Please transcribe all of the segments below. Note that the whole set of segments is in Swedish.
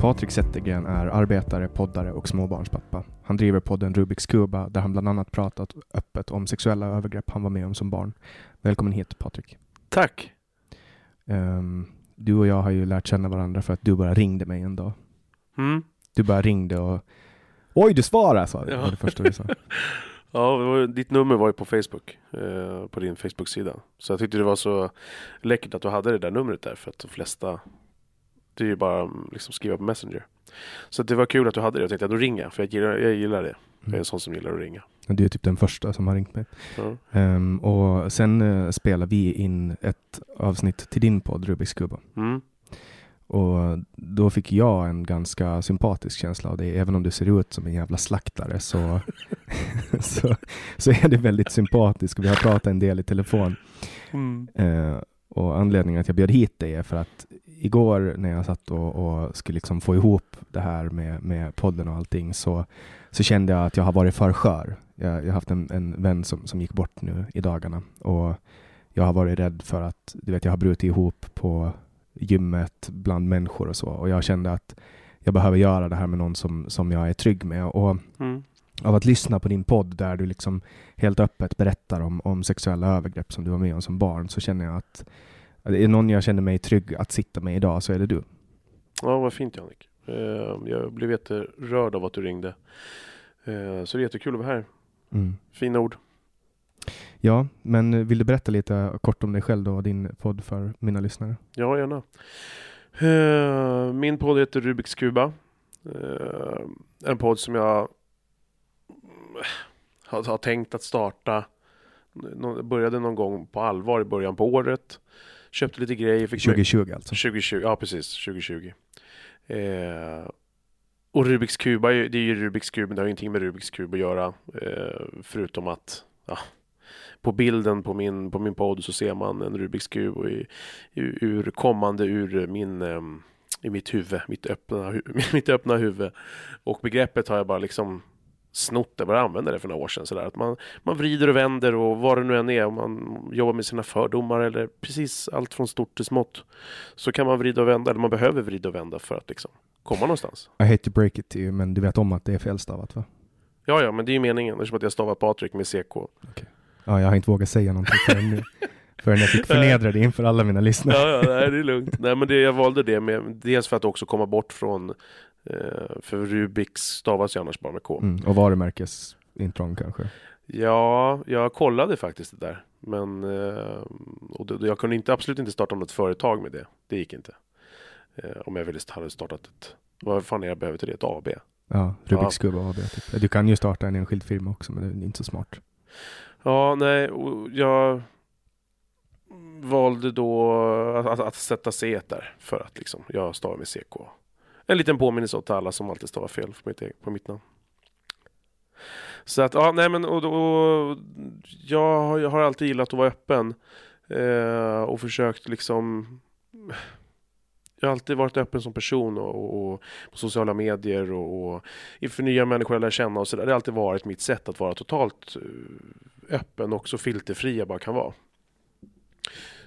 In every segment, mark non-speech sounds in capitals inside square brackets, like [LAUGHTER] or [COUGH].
Patrik Zettergren är arbetare, poddare och småbarnspappa. Han driver podden Rubiks Kuba där han bland annat pratat öppet om sexuella övergrepp han var med om som barn. Välkommen hit Patrik. Tack. Um, du och jag har ju lärt känna varandra för att du bara ringde mig en dag. Mm. Du bara ringde och Oj, du svarade sa du. Ja. Det första du sa. [LAUGHS] Ja, var, ditt nummer var ju på Facebook, eh, på din Facebook-sida. Så jag tyckte det var så läckert att du hade det där numret där för att de flesta, det är ju bara mm, liksom skriva på Messenger. Så det var kul att du hade det. Jag tänkte att då ringer jag, för jag gillar, jag gillar det. Jag är en sån som gillar att ringa. Du är typ den första som har ringt mig. Ja. Ehm, och sen uh, spelar vi in ett avsnitt till din podd Rubiks Kuba. Mm. Och då fick jag en ganska sympatisk känsla av det. Även om du ser ut som en jävla slaktare så, [LAUGHS] [LAUGHS] så, så är det väldigt sympatisk. Vi har pratat en del i telefon. Mm. Eh, och anledningen att jag bjöd hit dig är för att igår när jag satt och, och skulle liksom få ihop det här med, med podden och allting så, så kände jag att jag har varit för skör. Jag, jag har haft en, en vän som, som gick bort nu i dagarna och jag har varit rädd för att du vet, jag har brutit ihop på gymmet bland människor och så och jag kände att jag behöver göra det här med någon som, som jag är trygg med och Mm. av att lyssna på din podd där du liksom helt öppet berättar om, om sexuella övergrepp som du var med om som barn så känner jag att att det är någon jag känner mig trygg att sitta med idag så är det du. Ja, vad fint Jannik. Eh, jag blev jätterörd av att du ringde. Eh, så det är jättekul att vara här. Mm. Fina ord. Ja, men vill du berätta lite kort om dig själv då och din podd för mina lyssnare? Ja, gärna. Eh, Min podd heter Rubiks Kuba. En podd som jag har, tänkt att starta. Började någon gång på allvar i början på året. Köpte lite grejer. Fick 2020 alltså. 2020, ja precis, 2020. Eh, och Rubiks kub, det är ju Rubiks kub, men det har ju ingenting med Rubiks kub att göra. Eh, förutom att, ja, på bilden på min, på min podd så ser man en Rubiks kub och i, ur, kommande ur min, ehm, i mitt huvud, mitt öppna, [LAUGHS] mitt öppna huvud. Och begreppet har jag bara liksom snott det, började använda det för några år sedan. Sådär. Att man, man vrider och vänder och vad det nu än är, om man jobbar med sina fördomar eller precis allt från stort till smått. Så kan man vrida och vända, eller man behöver vrida och vända för att liksom komma någonstans. I hate to break it to you, men du vet om att det är felstavat va? Ja, ja, men det är ju meningen. Eftersom att jag stavar Patrik med CK. Ja, jag har inte vågat säga någonting förrän nu. [LAUGHS] Förrän jag fick [LAUGHS] förnedra det inför alla mina lyssnare. Ja, ja nej, det är lugnt. Nej, men det, jag valde det med, dels för att också komma bort från eh, för Rubiks stavas ju annars bara med K. Mm, och varumärkesintrång kanske? Ja, jag kollade faktiskt det där. Men eh, och det, jag kunde inte, absolut inte starta något företag med det. Det gick inte. Eh, om jag ville hade startat ett, vad fan är jag behöver till det? Ett AB? Ja, Rubiks ja. AB. Typ. Du kan ju starta en enskild firma också, men det är inte så smart. Ja, nej, jag valde då att, att, att sätta C där för att liksom, jag stavar med CK. En liten påminnelse åt alla som alltid stavar fel på mitt, e-, på mitt namn. Så att, ja, nej men och, och, jag, jag har alltid gillat att vara öppen eh, och försökt liksom jag har alltid varit öppen som person och, och, och på sociala medier och, och inför nya människor jag lär känna och sådär. Det har alltid varit mitt sätt att vara totalt eh, öppen och så filterfri jag bara kan vara.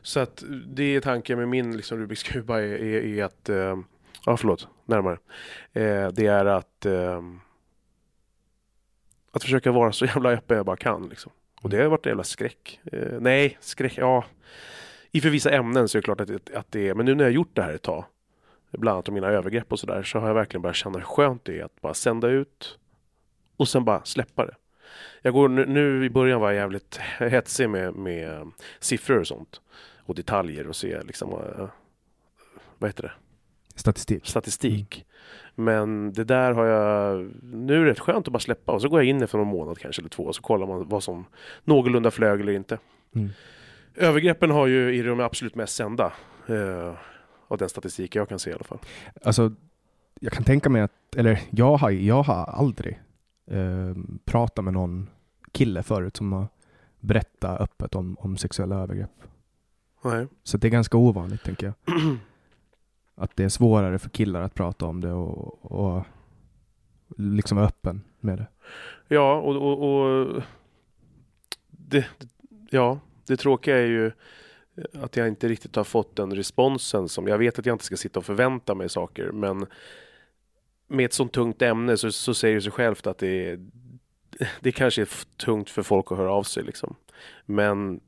Så att det är tanken med min liksom, Rubiks kuba är, är, är att, eh, ja förlåt, närmare. Eh, det är att eh, att försöka vara så jävla öppen jag bara kan liksom. Och det har varit en jävla skräck. Eh, nej, skräck, ja. I för vissa ämnen så är det klart att, att det är, men nu när jag har gjort det här ett tag, bland annat om mina övergrepp och sådär, så har jag verkligen börjat känna hur skönt det är att bara sända ut och sen bara släppa det. Jag går nu, nu i början var jag jävligt hetsig med, med siffror och sånt och detaljer och se liksom, uh, vad heter det? Statistik. Statistik. Mm. Men det där har jag, nu är det rätt skönt att bara släppa och så går jag in efter någon månad kanske eller två och så kollar man vad som någorlunda flög eller inte. Mm. Övergreppen har ju i de absolut mest sända uh, av den statistik jag kan se i alla fall. Alltså, jag kan tänka mig att, eller jag har, jag har aldrig eh, pratat med någon kille förut som har berättat öppet om, om sexuella övergrepp. Nej. Så det är ganska ovanligt, tänker jag. [CLEARS THROAT] att det är svårare för killar att prata om det och, och liksom vara öppen med det. Ja, och, och, och det, ja, det tråkiga är ju att jag inte riktigt har fått den responsen som jag vet att jag inte ska sitta och förvänta mig saker, men med ett sånt tungt ämne så, så säger det sig självt att det är, det kanske är tungt för folk att höra av sig liksom. Men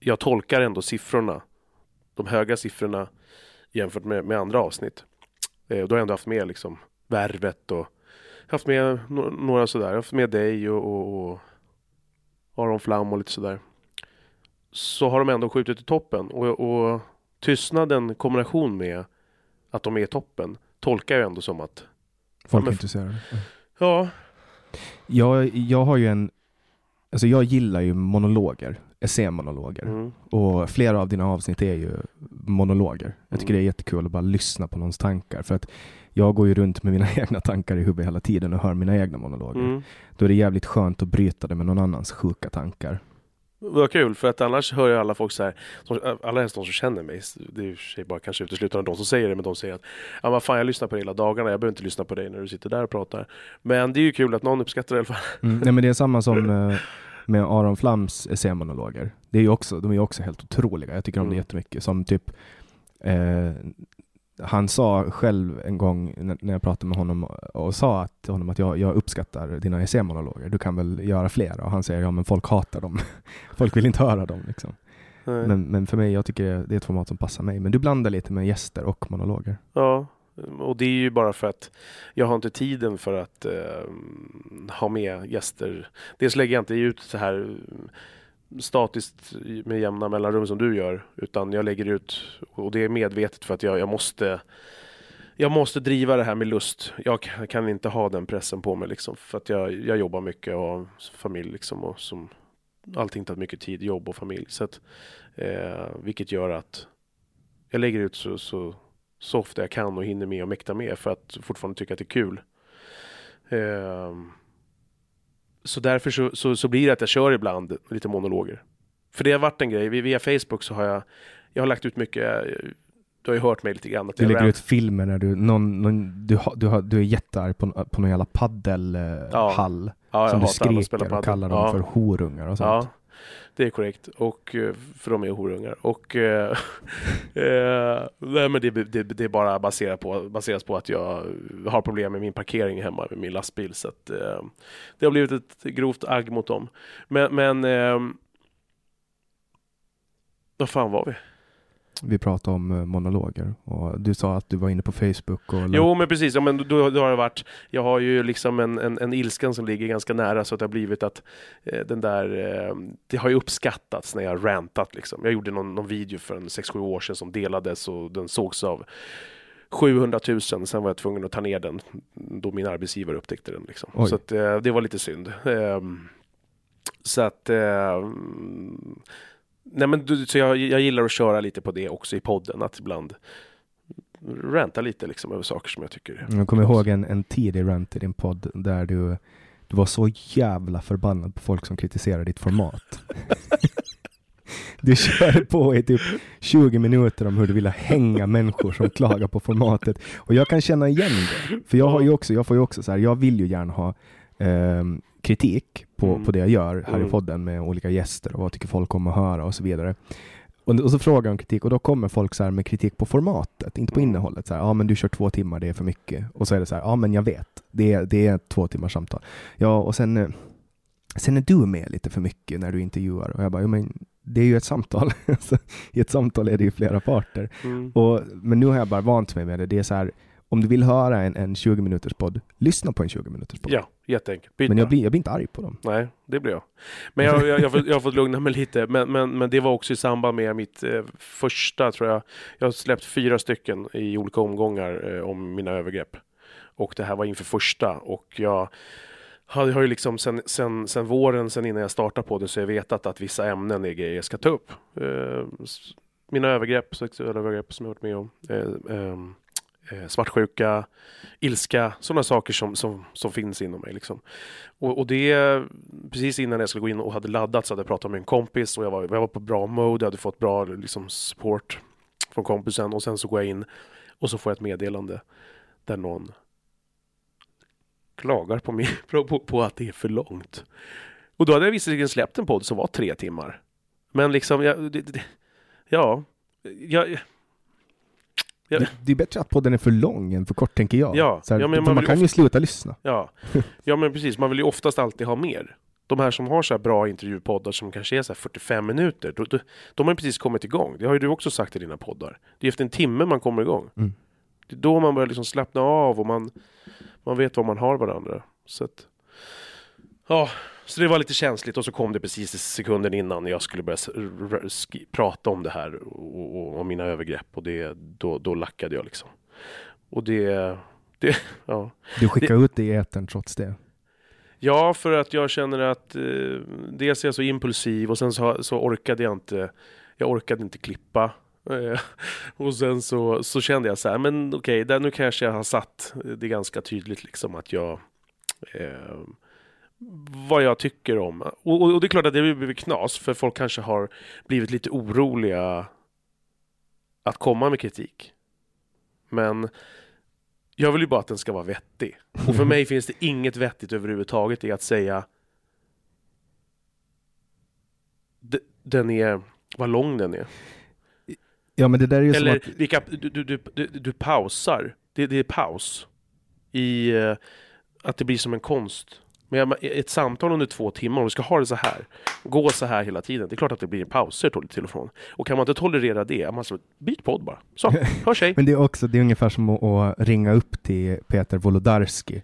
jag tolkar ändå siffrorna, de höga siffrorna jämfört med, med andra avsnitt. Eh, då har jag ändå haft med liksom värvet och haft med no några sådär, jag har haft med dig och, och, och Aron Flam och lite sådär. Så har de ändå skjutit i toppen och, och tystnaden kombination med att de är i toppen tolkar jag ändå som att Folk är intresserade. Ja. Jag, jag har ju en, alltså jag gillar ju monologer essämonologer. Mm. Och flera av dina avsnitt är ju monologer. Jag tycker mm. det är jättekul att bara lyssna på någons tankar. För att jag går ju runt med mina [LAUGHS] egna tankar i huvudet hela tiden och hör mina egna monologer. Mm. Då är det jävligt skönt att bryta det med någon annans sjuka tankar. Vad kul, för att annars hör jag alla folk så här, alla helst de som känner mig, det är för sig bara kanske uteslutande de som säger det, men de säger att ja vad fan jag lyssnar på dig hela dagarna, jag behöver inte lyssna på dig när du sitter där och pratar. Men det är ju kul att någon uppskattar det i alla fall. Mm, nej men det är samma som [CLEARS THROAT] eh, med Aron Flams essämonologer. Det är ju också, de är också helt otroliga. Jag tycker om mm. det jättemycket. Som typ eh, han sa själv en gång när jag pratade med honom och sa att, till honom att jag, jag uppskattar dina essämonologer. Du kan väl göra fler? Och han säger ja, men folk hatar dem. [LAUGHS] folk vill inte höra dem. Liksom. Men, men för mig, jag tycker det är ett format som passar mig. Men du blandar lite med gäster och monologer. Ja, och det är ju bara för att jag har inte tiden för att eh, ha med gäster. Dels lägger jag inte ut så här mm, statiskt med jämna mellanrum som du gör, utan jag lägger ut och det är medvetet för att jag, jag måste jag måste driva det här med lust. Jag kan inte ha den pressen på mig liksom för att jag, jag jobbar mycket och har familj liksom och som allting tar mycket tid, jobb och familj. Så att, eh, vilket gör att jag lägger ut så, så så ofta jag kan och hinner med och mäkta med för att fortfarande tycka att det är kul. Um, så därför så, så, så, blir det att jag kör ibland lite monologer. För det har varit en grej, via Facebook så har jag, jag har lagt ut mycket, du har ju hört mig lite grann. Att du lägger ut filmer när du, någon, någon, du, har, du, har, du är jättearg på, på någon jävla paddelhall. Ja. Ja, som du skriker och kallar dem ja. för horungar och sånt. Det är korrekt. Och, eh, för de är horungar. Och, eh, [LAUGHS] eh, nej, men det, det, det är bara baserat på, baseras på att jag har problem med min parkering hemma med min lastbil. Så att, eh, det har blivit ett grovt agg mot dem. Men, men eh, vad fan var vi? Vi pratade om eh, monologer och du sa att du var inne på Facebook och... Jo, men precis. Ja, men då, då har det varit, jag har ju liksom en, en, en ilskan som ligger ganska nära så att det har blivit att eh, den där, eh, det har ju uppskattats när jag har rantat liksom. Jag gjorde någon, någon video för en 6-7 år sedan som delades och den sågs av 700 000. Sen var jag tvungen att ta ner den då min arbetsgivare upptäckte den. Liksom. Oj. Så att, eh, det var lite synd. Eh, så att eh, Nej men du, så jag, jag gillar att köra lite på det också i podden, att ibland ranta lite liksom över saker som jag tycker Jag kommer ihåg en, en tidig rant i din podd där du, du var så jävla förbannad på folk som kritiserar ditt format. Du körde på i typ 20 minuter om hur du ville hänga människor som klagar på formatet. Och jag kan känna igen det. För jag har ju också, jag får ju också så här, jag vill ju gärna ha ehm, kritik på, Mm. på det jag gör här Mm. i podden med olika gäster och vad tycker folk om att höra och så vidare. Och, och så frågar jag om kritik och då kommer folk så här med kritik på formatet, inte på Mm. innehållet. Så här, ja men du kör två timmar, det är för mycket. Och så är det så här, ja men jag vet, det är, det är två timmars samtal. Ja och sen, eh, sen är du med lite för mycket när du intervjuar. Och jag bara, jo, men det är ju ett samtal. [LAUGHS] I ett samtal är det ju flera parter. Mm. Och, men nu har jag bara vant mig med det. Det är så här, om du vill höra en, en 20 minuters podd, lyssna på en 20 minuters podd. Ja, jätteenkelt. Byt Men jag blir, jag blir inte arg på dem. Nej, det blir jag. Men jag, jag, jag, har fått- jag har fått lugna mig lite. Men, men, men det var också i samband med mitt eh, första, tror jag. Jag har släppt fyra stycken i olika omgångar eh, om mina övergrepp. Och det här var inför första. Och jag har, har ju liksom sen, sen, sen våren, sen innan jag startade på det, så jag vetat att vissa ämnen är grejer jag ska ta upp. Eh, mina övergrepp, sexuella övergrepp som jag varit med om. Eh, svartsjuka, ilska, sådana saker som, som, som finns inom mig. Liksom. Och, och det, precis innan jag skulle gå in och hade laddat så hade jag pratat med en kompis och jag var, jag var på bra mode, jag hade fått bra liksom, support från kompisen och sen så går jag in och så får jag ett meddelande där någon klagar på, mig, på, [LAUGHS] på, på att det är för långt. Och då hade jag visserligen släppt en podd som var tre timmar. Men liksom, jag, det, det, ja, jag, Ja. Det, det är bättre att podden är för lång än för kort, tänker jag. Ja, här, ja, men man man kan ju sluta lyssna. Ja. [LAUGHS] ja, men precis. Man vill ju oftast alltid ha mer. De här som har så här bra intervjupoddar som kanske är så här 45 minuter, då, då, de har ju precis kommit igång. Det har ju du också sagt i dina poddar. Det är efter en timme man kommer igång. Mm. Det är då man börjar liksom slappna av och man, man vet vad man har varandra. Så att, ja, så det var lite känsligt och så kom det precis i sekunden innan jag skulle börja prata om det här och, och, och mina övergrepp och det, då, då lackade jag liksom. Och det, det [LAUGHS] ja. Du skickar ut det i etern trots det. Ja, för att jag känner att eh, dels är jag så impulsiv och sen så, så orkade jag inte Jag orkade inte klippa eh, [LAUGHS] Och sen så, så kände jag så här, men okej, där nu kanske jag har satt det ganska tydligt liksom att jag eh, Vad jag tycker om och, och, och det är klart att det blir knas för folk kanske har blivit lite oroliga Att komma med kritik Men jag vill ju bara att den ska vara vettig. Och för [LAUGHS] mig finns det inget vettigt överhuvudtaget i att säga den är, vad lång den är. Ja, men det där är ju Eller som att... vilka, du, du, du, du, du pausar. Det, det är paus. I eh, att det blir som en konst. Men ett samtal under två timmar, om du ska ha det så här, gå så här hela tiden, det är klart att det blir pauser till och från. Och kan man inte tolerera det, man så, byt podd bara. Så, [LAUGHS] hörs hej. Men det är också, det är ungefär som att, ringa upp till Peter Wolodarski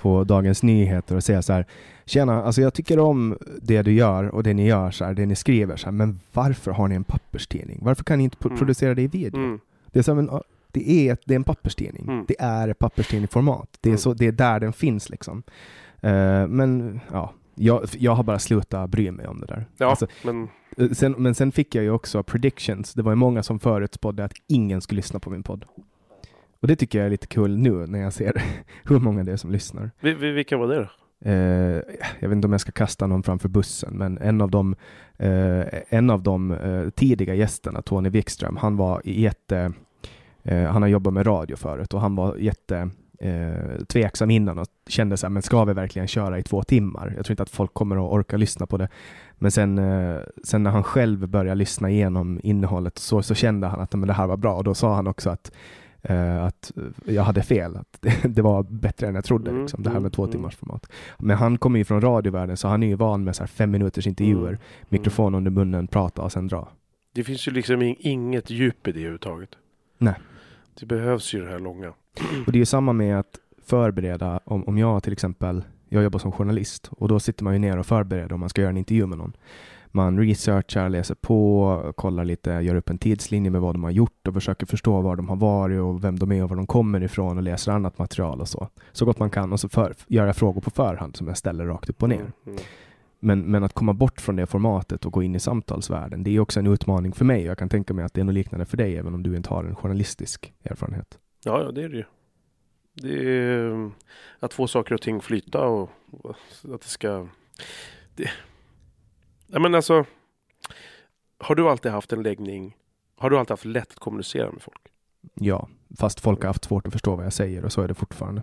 på Dagens Nyheter och säga så här Tjena, alltså jag tycker om det du gör och det ni gör, så här, det ni skriver, så här, men varför har ni en papperstidning? Varför kan ni inte Mm. producera det i video? Mm, Det är, men, ja, det, är det är en papperstidning. Mm. Det är ett papperstidningsformat. Det är, Mm. så, det är där den finns liksom. Eh, men ja, jag, jag har bara slutat bry mig om det där. ja, Alltså, men Eh, Sen, men sen fick jag ju också predictions. Det var ju många som förutspådde att ingen skulle lyssna på min podd. Och det tycker jag är lite kul nu när jag ser [LAUGHS] hur många det är som lyssnar. vi, vi, vilka var det då? Eh, jag vet inte om jag ska kasta någon framför bussen, men en av de, eh, en av de eh, tidiga gästerna, Tony Wikström, han var jätte, han har jobbat med radio förut och han var jätte eh, tveksam innan och kände så här, men ska vi verkligen köra i två timmar? Jag tror inte att folk kommer att orka lyssna på det. Men sen, eh, sen när han själv började lyssna igenom innehållet så, så kände han att men det här var bra och då sa han också att eh, att jag hade fel, att [LAUGHS] det, var bättre än jag trodde, Mm, liksom, det här med mm, två mm. timmars format. Men han kommer ju från radiovärlden så han är ju van med så här fem minuters intervjuer, Mm. mikrofon under munnen, prata och sen dra. Det finns ju liksom in- inget djup i det överhuvudtaget. Nej. Det behövs ju det här långa. Och det är ju samma med att förbereda, om, om jag till exempel, jag jobbar som journalist och då sitter man ju ner och förbereder om man ska göra en intervju med någon. Man researchar, läser på, kollar lite, gör upp en tidslinje med vad de har gjort och försöker förstå var de har varit och vem de är och var de kommer ifrån och läser annat material och så. Så gott man kan och så för, gör jag frågor på förhand som jag ställer rakt upp och ner. Mm, mm. Men, men att komma bort från det formatet och gå in i samtalsvärlden, det är också en utmaning för mig. Jag kan tänka mig att det är något liknande för dig, även om du inte har en journalistisk erfarenhet. Ja, ja, det är det ju. Det är mm, att få saker och ting flyta och och att det ska... Det... Ja, men alltså, har du alltid haft en läggning? Har du alltid haft lätt att kommunicera med folk? Ja, fast folk har haft svårt att förstå vad jag säger och så är det fortfarande.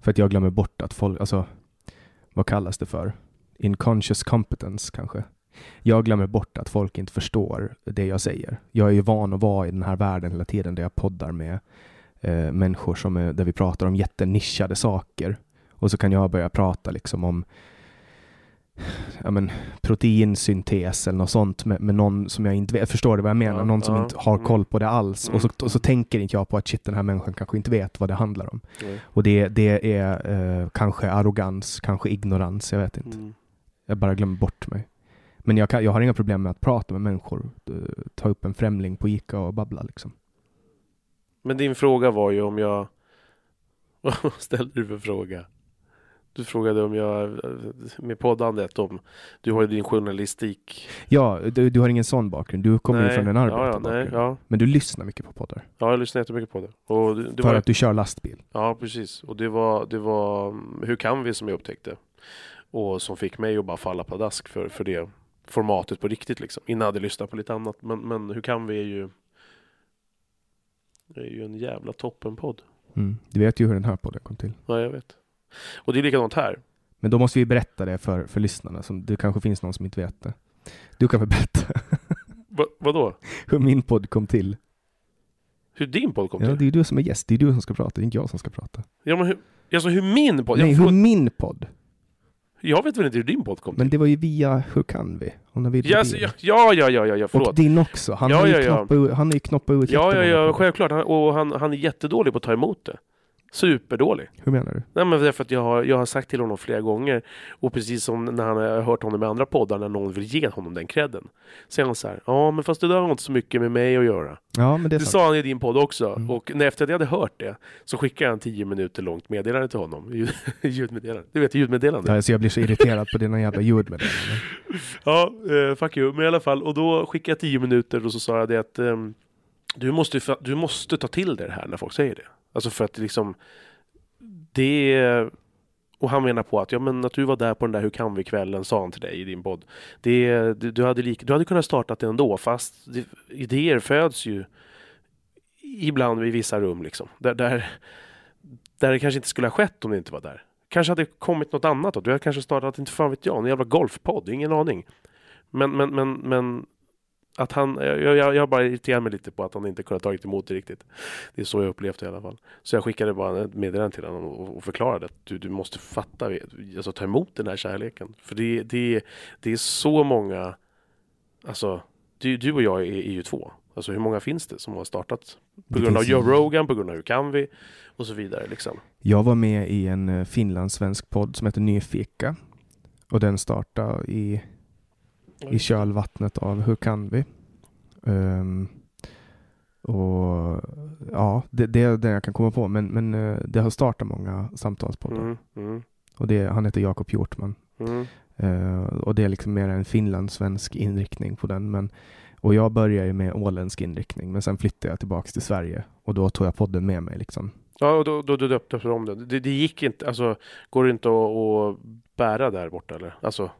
För att jag glömmer bort att folk, alltså, vad kallas det för? Inconscious competence kanske. Jag glömmer bort att folk inte förstår det jag säger. Jag är ju van att vara i den här världen hela tiden där jag poddar med eh, människor som är, där vi pratar om jättenischade saker. Och så kan jag börja prata liksom om ja, men, proteinsyntes eller något sånt med, med någon som jag inte vet. Förstår du vad jag menar? Ja, någon som ja, inte har mm. koll på det alls. Och, så, Mm. och så tänker inte jag på att shit, den här människan kanske inte vet vad det handlar om. Och det, det är eh, kanske arrogans, kanske ignorans, jag vet inte. Mm. Jag bara glömmer bort mig. Men jag, kan, jag har inga problem med att prata med människor. eh, Ta upp en främling på Ica och babbla liksom. Men din fråga var ju om jag... [LAUGHS] Vad ställde du för fråga? Du frågade om jag, med poddandet, om du har ju din journalistik. Ja, du, du har ingen sån bakgrund. Du kommer ju från en ja, ja, arbetarbakgrund. nej, ja. Men du lyssnar mycket på poddar. ja, jag lyssnar jättemycket på det. Och det, det för var, att du kör lastbil. Ja, precis. Och det var, det var mm, Hur kan vi som jag upptäckte. Och som fick mig att bara falla pladask för, för det formatet på riktigt liksom. Innan jag hade lyssnat på lite annat. Men, men Hur kan vi är ju... Det är ju en jävla toppenpodd. Mm. Du vet ju hur den här podden kom till. Ja, jag vet. Och det är likadant här. Men då måste vi berätta det för, för lyssnarna. Som, det kanske finns någon som inte vet det. Du kan väl berätta [LAUGHS] Va, vadå? hur min podd kom till? Hur din podd kom Ja, till? det är du som är gäst. Det är du som ska prata, det är inte jag som ska prata. Ja, men hur, alltså hur min podd? Nej, hur min podd? Jag vet väl inte hur din podd kom Men till? det var ju via Hur kan vi? Navid Ja, ja, ja, ja, ja, ja, Och förlåt. din också. Han Ja, har ju ja, ja. knoppat ut, han ju knoppat ut Ja, ja, ja, självklart. Han, och han, han är jättedålig på att ta emot det. Superdålig. Hur menar du? Nej men därför att jag har, jag har sagt till honom flera gånger och precis som när han har hört honom i andra poddar när någon vill ge honom den credden. Är han så här, ja men fast det där har inte så mycket med mig att göra. Ja, men det Det sa han i din podd också Mm. och när efter att jag hade hört det så skickade jag en tio minuter långt meddelande till honom. Ljud- [LAUGHS] Ljudmeddelande. Du vet ljudmeddelande? Ja, alltså jag blir så irriterad på dina jävla ljudmeddelanden. [LAUGHS] Ja, eh, fuck you. Men i alla fall, och då skickade jag tio minuter och så sa jag det att ehm, du, måste, du måste ta till dig det här när folk säger det. Alltså för att liksom det är... Och han menar på att ja, men att du var där på den där Hur kan vi-kvällen sa han till dig i din podd. Det, du, du, hade lik, du hade kunnat starta det ändå fast det, idéer föds ju ibland i vissa rum liksom. Där, där, där det kanske inte skulle ha skett om det inte var där. Kanske hade kommit något annat då. Du hade kanske startat, inte fan vet jag, en jävla golfpodd. Ingen aning. Men, men, men, men att han, jag, jag, jag bara irriterar mig lite på att han inte kunnat tagit emot det riktigt. Det är så jag upplevt det i alla fall. Så jag skickade bara ett meddelande till honom och, och förklarade att du, du måste fatta, alltså ta emot den här kärleken. För det, det, det är så många, alltså du, du och jag är, är ju två. Alltså hur många finns det som har startat? På grund av Joe Rogan, på grund av Hur kan vi? Och så vidare liksom. Jag var med i en eh, finlandssvensk podd som heter Nyfika. Och den startade i, i kölvattnet av Hur kan vi? Ehm, och ja, det, det är det jag kan komma på. Men, men eh, det har startat många samtalspoddar. Mm, mm, Och det, han heter Jakob Hjortman. mm. Eh, och det är liksom mer en finlandssvensk inriktning på den. Men, och jag började ju med åländsk inriktning, men sen flyttade jag tillbaks till Sverige och då tog jag podden med mig. Liksom. Ja, och då, då, då döpte du om det. det. Det gick inte, alltså går det inte att, att bära där borta eller? Alltså,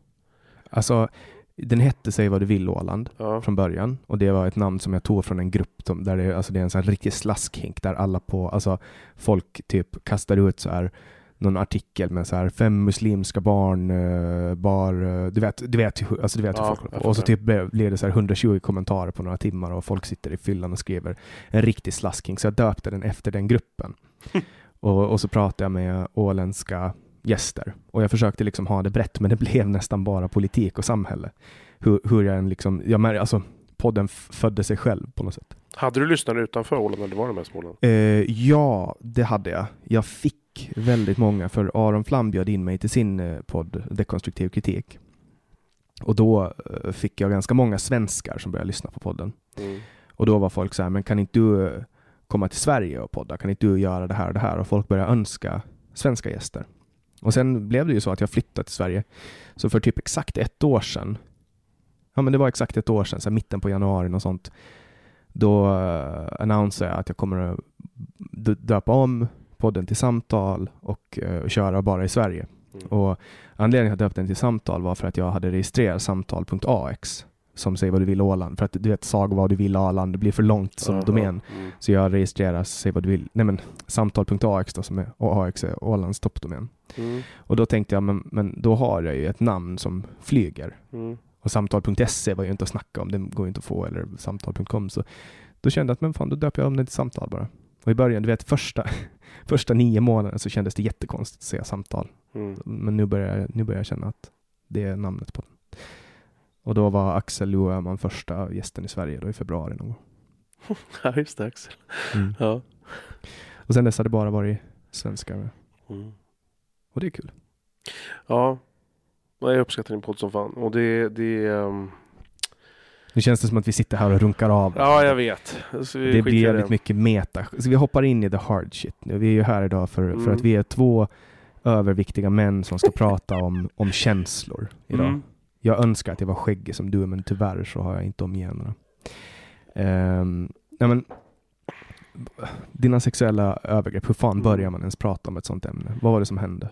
Alltså, Den hette Säg vad du vill Åland Ja. från början och det var ett namn som jag tog från en grupp som, där det, alltså det är en sån riktig slaskhink där alla på, alltså folk typ kastar ut så här någon artikel med så här fem muslimska barn, eh, bar, eh, du vet, du vet, hur- alltså du vet hur Ja, folk jag på. Och så typ blev det så här 120 kommentarer på några timmar och folk sitter i fyllan och skriver en riktig slaskhink så jag döpte den efter den gruppen. [LAUGHS] och, och så pratade jag med åländska gäster och jag försökte liksom ha det brett men det blev nästan bara politik och samhälle. Hur, hur jag än liksom, jag mär, alltså podden födde sig själv på något sätt. Hade du lyssnare utanför Åland eller var det mest Åland? Eh, ja, det hade jag. Jag fick väldigt många, för Aron Flam bjöd in mig till sin eh, podd Dekonstruktiv kritik. Och då eh, fick jag ganska många svenskar som började lyssna på podden. Mm. Och då var folk så här, men kan inte du eh, komma till Sverige och podda? Kan inte du göra det här och det här? Och folk började önska svenska gäster. Och sen blev det ju så att jag flyttade till Sverige. Så för typ exakt ett år sedan, ja men det var exakt ett år sedan, så mitten på januari och sånt, då uh, annonserade jag att jag kommer att döpa om podden till Samtal och eh, köra bara i Sverige. Mm. Och anledningen till att jag döpte den till Samtal var för att jag hade registrerat samtal.ax som säger vad du vill Åland. För att du vet, sag vad du vill Åland, det blir för långt som Aha. domän. Mm. Så jag registrerar säg vad du vill, nej men samtal.ax då som är, AX är Ålands toppdomän. Mm. Och då tänkte jag, men, men då har jag ju ett namn som flyger. Mm. Och samtal.se var ju inte att snacka om, det går ju inte att få, eller samtal.com. Så då kände jag att, men fan, då döper jag om det till samtal bara. Och i början, du vet första, [LAUGHS] första nio månaderna så kändes det jättekonstigt att säga samtal. Mm. Men nu börjar, jag- nu börjar jag känna att det är namnet på den. Och då var Axel Lueman första gästen i Sverige då i februari någon gång. [LAUGHS] Ja, just det Axel. Ja. Och sen dess har det bara varit svenskar. Mm. Och det är kul. Ja. Ja, Jag uppskattar din podd som fan. Och det, det ehm, Nu känns det som att vi sitter här och runkar av. Ja, jag vet. Så vi det blir i jävligt mycket meta. Så vi hoppar in i the hard shit nu. Vi är ju här idag för, för Mm. att vi är två överviktiga män som ska prata om, om känslor idag. Mm. Jag önskar att jag var skäggig som du, men tyvärr så har jag inte omgenerna. Um, nej men, dina sexuella övergrepp, hur fan Mm. börjar man ens prata om ett sånt ämne? Vad var det som hände?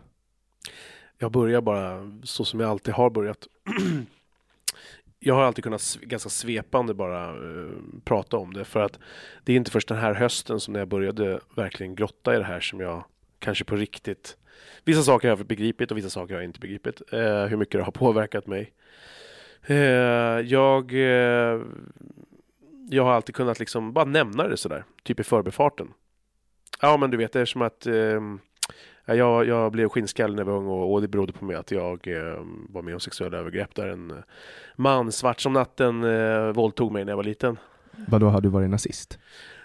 Jag börjar bara så som jag alltid har börjat. [CLEARS THROAT] jag har alltid kunnat ganska svepande bara eh, prata om det. För att det är inte först den här hösten som när jag började verkligen grotta i det här som jag kanske på riktigt Vissa saker har jag begripit och vissa saker har jag inte begripit. Eh, hur mycket det har påverkat mig. Eh, jag, eh, jag har alltid kunnat liksom bara nämna det sådär, typ i förbifarten. Ja men du vet, det är som att Ja, jag, jag blev skinnskallig när jag var ung och, och det berodde på mig att jag eh, var med om sexuella övergrepp där en eh, man svart som natten eh, våldtog mig när jag var liten. Vadå, har du varit nazist?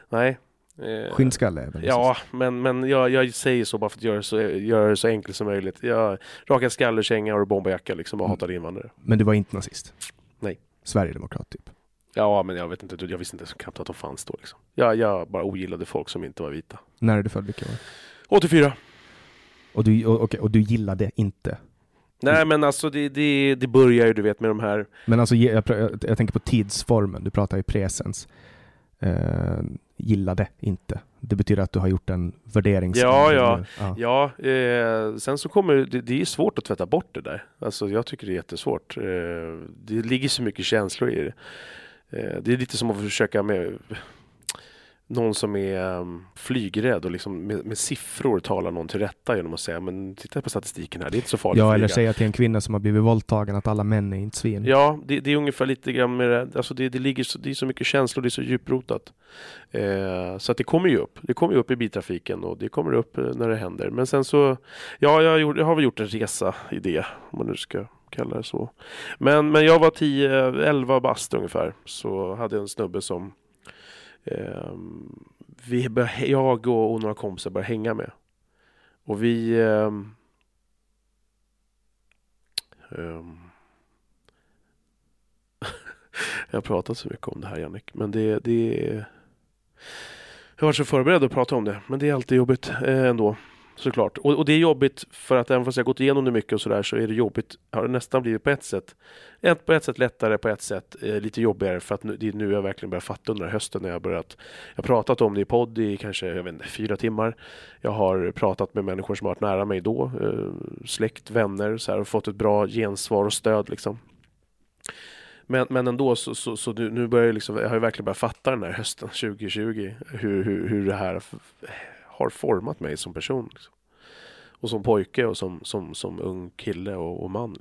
Nej. Eh, Skinnskalle Ja, men, men jag, jag säger så bara för att göra det så, göra det så enkelt som möjligt. Jag rakade skallerkänga och bomberjacka liksom och Mm. hatade invandrare. Men du var inte nazist? Nej. Sverigedemokrat typ? Ja, men jag vet inte, jag visste inte knappt att de fanns då liksom. Jag, jag bara ogillade folk som inte var vita. När är du född? Vilka år? 84. Och du, och, okej, och du gillade inte? Nej men alltså det, det, det börjar ju du vet med de här Men alltså, jag, jag, jag tänker på tidsformen, du pratar i presens. Eh, gillade inte. Det betyder att du har gjort en värderings... Ja, ja. ja. Ja, eh, sen så kommer det, det är svårt att tvätta bort det där. Alltså jag tycker det är jättesvårt. Eh, det ligger så mycket känslor i det. Eh, det är lite som att försöka med någon som är um, flygrädd och liksom med, med siffror talar någon till rätta genom att säga men titta på statistiken här, det är inte så farligt Ja, eller säga till en kvinna som har blivit våldtagen att alla män är inte svin. Ja, det, det är ungefär lite grann med det. Alltså det, det ligger så, det är så mycket känslor, det är så djuprotat. Eh, så att det kommer ju upp. Det kommer ju upp i biltrafiken och det kommer upp eh, när det händer. Men sen så, ja, jag, har gjort, jag har väl gjort en resa i det, om man nu ska kalla det så. Men, men jag var 10, 11 bast ungefär, så hade jag en snubbe som Ehm, vi bör, jag och, och några kompisar började hänga med. Och vi ehm, ehm, [LAUGHS] jag har pratat så mycket om det här Jannik, men det, det Jag har varit så förberedd att prata om det, men det är alltid jobbigt eh, ändå. Såklart. Och, och det är jobbigt för att även fast jag gått igenom det mycket och sådär så är det jobbigt, har det nästan blivit på ett sätt. Ett, på ett sätt lättare, på ett sätt eh, lite jobbigare för att nu, det är nu jag verkligen börjar fatta under hösten när jag har börjat. Jag har pratat om det i podd i kanske jag vet inte, fyra timmar. Jag har pratat med människor som har varit nära mig då, eh, släkt, vänner så här, och fått ett bra gensvar och stöd liksom. Men, men ändå så, så, så nu, nu börjar jag liksom, jag har ju verkligen börjat fatta den här hösten 2020 hur, hur, hur det här har format mig som person. Liksom. Och som pojke och som, som, som ung kille och, och man.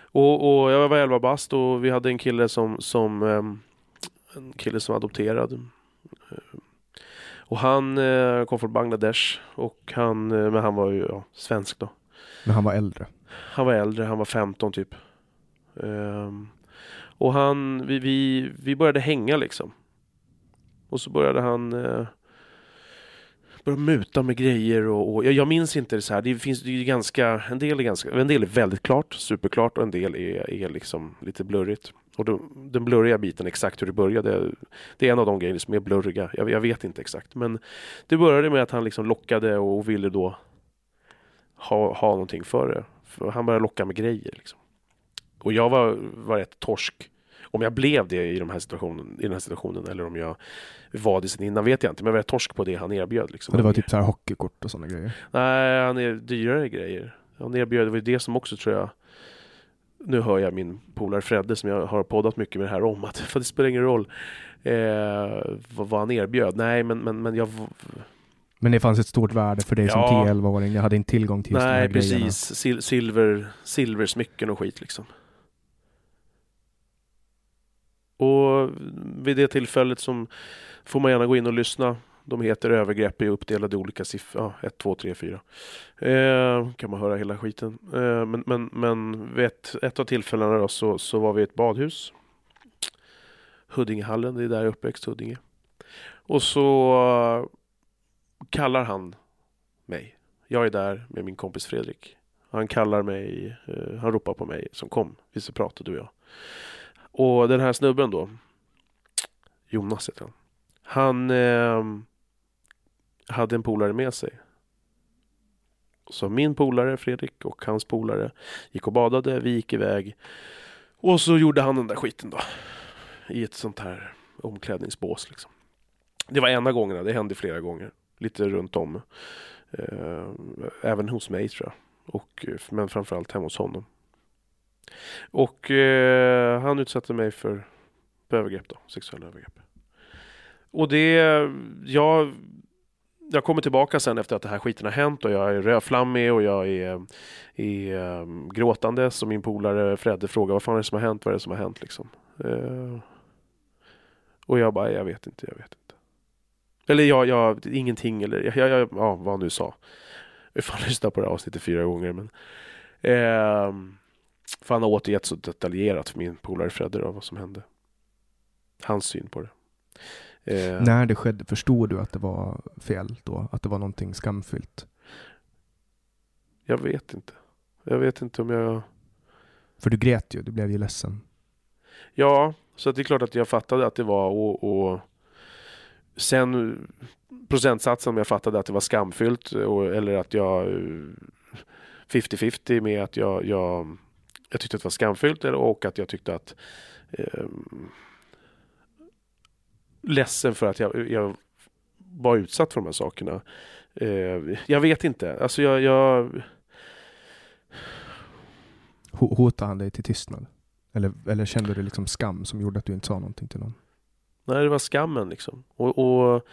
Och, och jag var 11 bast och vi hade en kille som, som um, en kille som var adopterad. Och han uh, kom från Bangladesh och han, uh, men han var ju ja, svensk då. Men han var äldre? Han var äldre, han var 15 typ. Um, och han, vi, vi, vi började hänga liksom. Och så började han började muta med grejer och, och jag, jag, minns inte det så här. Det finns det är ganska, en del är ganska, en del är väldigt klart, superklart och en del är, är liksom lite blurrigt. Och då, den blurriga biten, exakt hur det började, det är en av de grejerna som är blurriga. Jag, jag vet inte exakt, men det började med att han liksom lockade och ville då ha, ha någonting för det. För han började locka med grejer liksom. Och jag var, var rätt torsk om jag blev det i, de här situationen, i den här situationen eller om jag var det sen innan vet jag inte. Men jag var torsk på det han erbjöd. Liksom. det var typ så här hockeykort och sådana grejer? Nej, han är dyrare grejer. Han erbjöd, det var det som också tror jag nu hör jag min polare Fredde som jag har poddat mycket med det här om att [LAUGHS] för det spelar ingen roll eh, vad, vad, han erbjöd. Nej, men, men, men jag men det fanns ett stort värde för dig ja. som 10-11-åring. Jag hade inte tillgång till just Nej, de här precis. grejerna. Sil silver, silversmycken och skit liksom. Och vid det tillfället som får man gärna gå in och lyssna. De heter övergrepp i uppdelade olika siffror. Ja, 1, 2, 3, 4. Eh, kan man höra hela skiten. Eh, men men, men vid ett, ett av tillfällena då, så, så var vi i ett badhus. Huddingehallen, det är där jag är uppväxt, Huddinge. Och så eh, kallar han mig. Jag är där med min kompis Fredrik. Han kallar mig, eh, han ropar på mig som kom, vi ska prata du och jag. Och den här snubben då, Jonas heter han. Han eh, hade en polare med sig. Så min polare Fredrik och hans polare gick och badade, vi gick iväg. Och så gjorde han den där skiten då. I ett sånt här omklädningsbås liksom. Det var ena gångerna, det hände flera gånger. Lite runt om. Eh, även hos mig tror jag. Och, men framförallt hemma hos honom. Och eh, han utsatte mig för, övergrepp då, sexuella övergrepp. Och det, jag, jag kommer tillbaka sen efter att det här skiten har hänt och jag är rödflammig och jag är, är ehm, gråtande som min polare Fredde frågar vad fan är det som har hänt, vad är det som har hänt liksom. Uh, och jag bara, jag vet inte, jag vet inte. Eller jag, jag ingenting eller, jag, jag, ja vad han nu sa. Jag har [LAUGHS] lyssnat på det här avsnittet fyra gånger men uh, för han har återgett så detaljerat för min polare Fredde vad som hände. Hans syn på det. Eh, När det skedde, förstod du att det var fel då? Att det var någonting skamfyllt? Jag vet inte. Jag vet inte om jag... För du grät ju, du blev ju ledsen. Ja, så det är klart att jag fattade att det var och, och sen procentsatsen om jag fattade att det var skamfyllt och, eller att jag 50-50 med att jag, jag jag tyckte att det var skamfyllt och att jag tyckte att eh, ledsen för att jag, jag var utsatt för de här sakerna. Eh, jag vet inte. Alltså jag, jag... Hotade han dig till tystnad? Eller, eller kände du liksom skam som gjorde att du inte sa någonting till någon? Nej, det var skammen liksom. Och, och,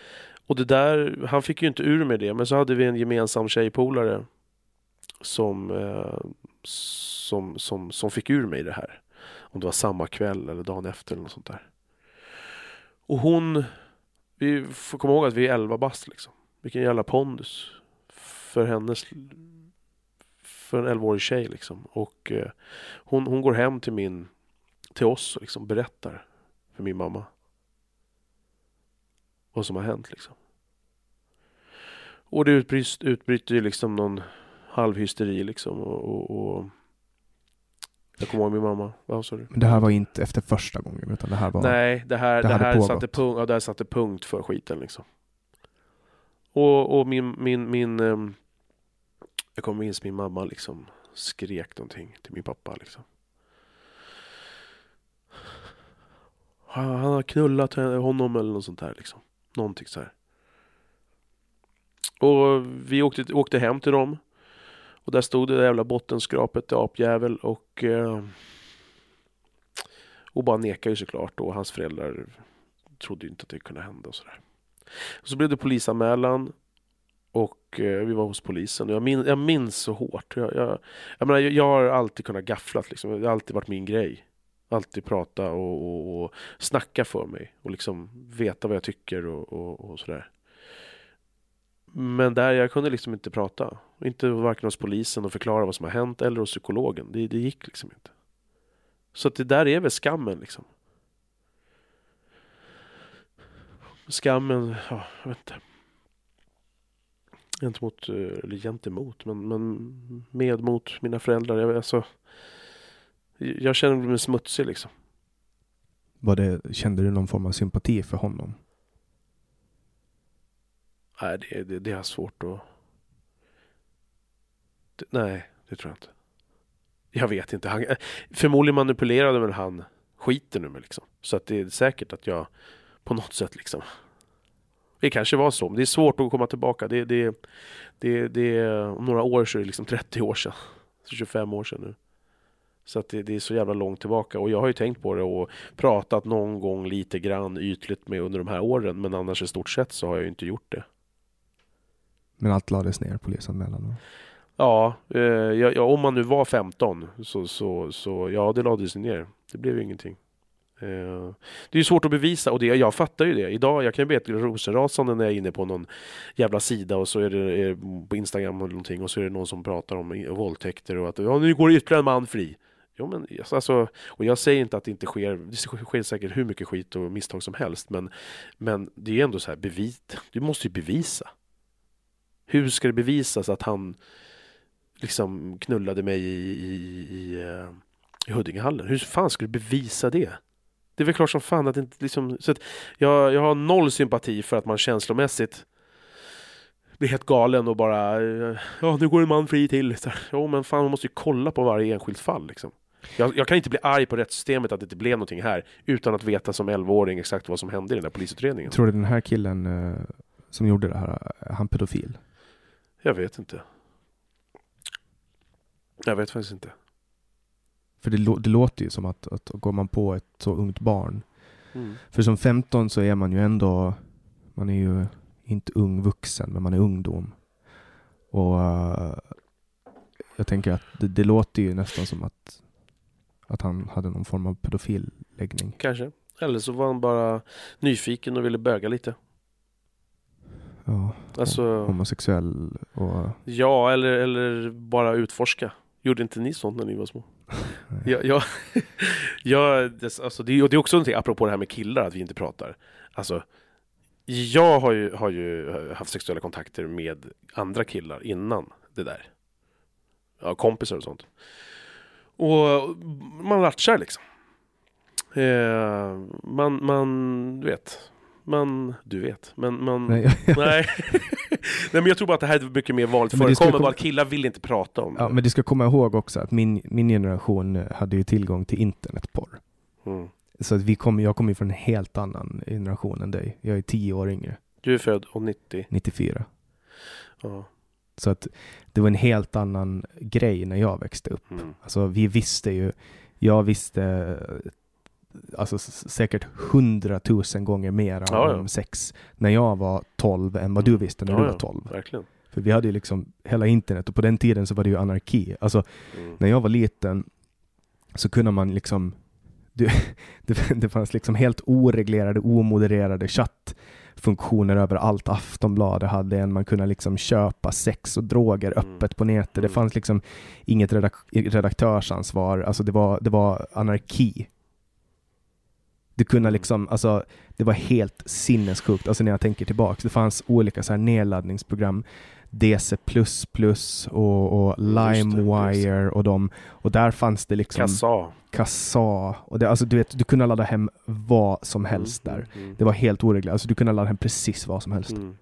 och det där, han fick ju inte ur med det, men så hade vi en gemensam tjejpolare som, eh, som, som, som fick ur mig det här. Om det var samma kväll eller dagen efter eller något sånt där. Och hon, vi får komma ihåg att vi är 11 bast liksom. Vilken jävla pondus. För hennes, för en 11-årig tjej liksom. Och eh, hon, hon går hem till min, till oss och liksom berättar för min mamma. Vad som har hänt liksom. Och det utbryter, utbryter ju liksom någon halvhysteri liksom. Och, och, och jag kommer ihåg min mamma. Vad sa du? Men det här var inte efter första gången utan det här var... Nej, det här, det, det här satte, punkt, ja, det här satte punkt för skiten liksom. Och, och min, min, min um, jag kommer minns min mamma liksom skrek någonting till min pappa liksom. Han, han har knullat honom eller något sånt där liksom. Någonting så här. Och vi åkte, åkte hem till dem. Och där stod det där jävla bottenskrapet, apjävel och... Eh, Och bara nekade ju såklart och hans föräldrar trodde ju inte att det kunde hända och sådär. Så blev det polisanmälan och eh, vi var hos polisen. Jag, min, jag minns så hårt. Jag, jag, jag, menar, jag, har alltid kunnat gaffla. Liksom. Det har alltid varit min grej. Alltid prata och, och, och snacka för mig och liksom veta vad jag tycker och, och, och sådär. Men där jag kunde liksom inte prata. Inte varken hos polisen och förklara vad som har hänt eller hos psykologen. Det, det gick liksom inte. Så att det där är väl skammen liksom. Skammen, ja, jag vet inte. Gentemot, eh, eller gentemot, men, men med mot mina föräldrar. Jag, alltså, jag känner mig smutsig liksom. Var det, kände du någon form av sympati för honom? Nej, det, det, det är svårt att... Det, nej, det tror jag inte. Jag vet inte. Han, förmodligen manipulerade väl han skiten ur mig liksom. Så att det är säkert att jag på något sätt liksom. Det kanske var så, men det är svårt att komma tillbaka. Det, det, det, det, om några år så är det liksom 30 år sedan. 25 år sedan nu. Så att det, det, är så jävla långt tillbaka. Och jag har ju tänkt på det och pratat någon gång lite grann ytligt med under de här åren. Men annars i stort sett så har jag ju inte gjort det. Men allt lades ner, polisanmälan? Ja, eh, ja, om man nu var 15 så, så, så ja, det lades ner. Det blev ju ingenting. Eh, det är svårt att bevisa och det, jag fattar ju det. Idag, jag kan ju bli rosenrasande när jag är inne på någon jävla sida och så är det är på Instagram eller någonting och så är det någon som pratar om våldtäkter och att ja, nu går ytterligare en man fri. Jo, men, alltså, och jag säger inte att det inte sker, det sker säkert hur mycket skit och misstag som helst, men, men det är ändå så här, bevis, du måste ju bevisa. Hur ska det bevisas att han liksom knullade mig i, i, i, eh, i Huddingehallen? Hur fan ska du bevisa det? Det är väl klart som fan att det inte liksom... Så att jag, jag har noll sympati för att man känslomässigt blir helt galen och bara... Eh, ja, nu går en man fri till. Ja, men fan, man måste ju kolla på varje enskilt fall liksom. Jag, jag, kan inte bli arg på rättssystemet att det inte blev någonting här utan att veta som 11-åring exakt vad som hände i den där polisutredningen. Tror du den här killen eh, som gjorde det här, han pedofil? Jag vet inte. Jag vet faktiskt inte. För det, det låter ju som att, att går man på ett så ungt barn. Mm. För som 15 så är man ju ändå, man är ju inte ung vuxen, men man är ungdom. Och uh, jag tänker att det, det, låter ju nästan som att, att han hade någon form av pedofilläggning. Kanske. Eller så var han bara nyfiken och ville böga lite. Ja, alltså, homosexuell och... Ja, eller, eller bara utforska. Gjorde inte ni sånt när ni var små? [LAUGHS] ja, ja, [LAUGHS] ja, det, alltså, det, det är också någonting, apropå det här med killar, att vi inte pratar. Alltså, jag har ju, har ju haft sexuella kontakter med andra killar innan det där. Ja, kompisar och sånt. Och man latchar liksom. Eh, man, man, du vet, man, du vet, men man, nej. nej. [LAUGHS] nej men jag tror bara att det här är mycket mer vanligt förekommande, bara att killar vill inte prata om ja, det. Men du ska komma ihåg också att min, min generation hade ju tillgång till internetporr. Mm. Så att vi kom, jag kommer från en helt annan generation än dig. Jag är tio år yngre. Du är född 90? 94. Ja. Så att det var en helt annan grej när jag växte upp. Mm. Alltså vi visste ju, jag visste alltså säkert hundratusen gånger mer ja, om ja. sex när jag var 12 än vad du visste när ja, du var 12. Verkligen. För vi hade ju liksom hela internet och på den tiden så var det ju anarki. Alltså Mm. när jag var liten så kunde man liksom [LAUGHS] det, det, fanns liksom helt oreglerade, omodererade chattfunktioner över allt. Aftonbladet hade en, man kunde liksom köpa sex och droger Mm. öppet på nätet. Det Mm. fanns liksom inget redak redaktörsansvar, alltså det var, det var anarki. Du kunde Mm. liksom, alltså det var helt sinnessjukt, alltså när jag tänker tillbaka. Det fanns olika så här nedladdningsprogram, DC++ och, och Mm, LimeWire och de, och där fanns det liksom Kassa. Kassa, och det, alltså du vet, du kunde ladda hem vad som helst där. Mm. Det var helt oreglerat, alltså du kunde ladda hem precis vad som helst. Mm.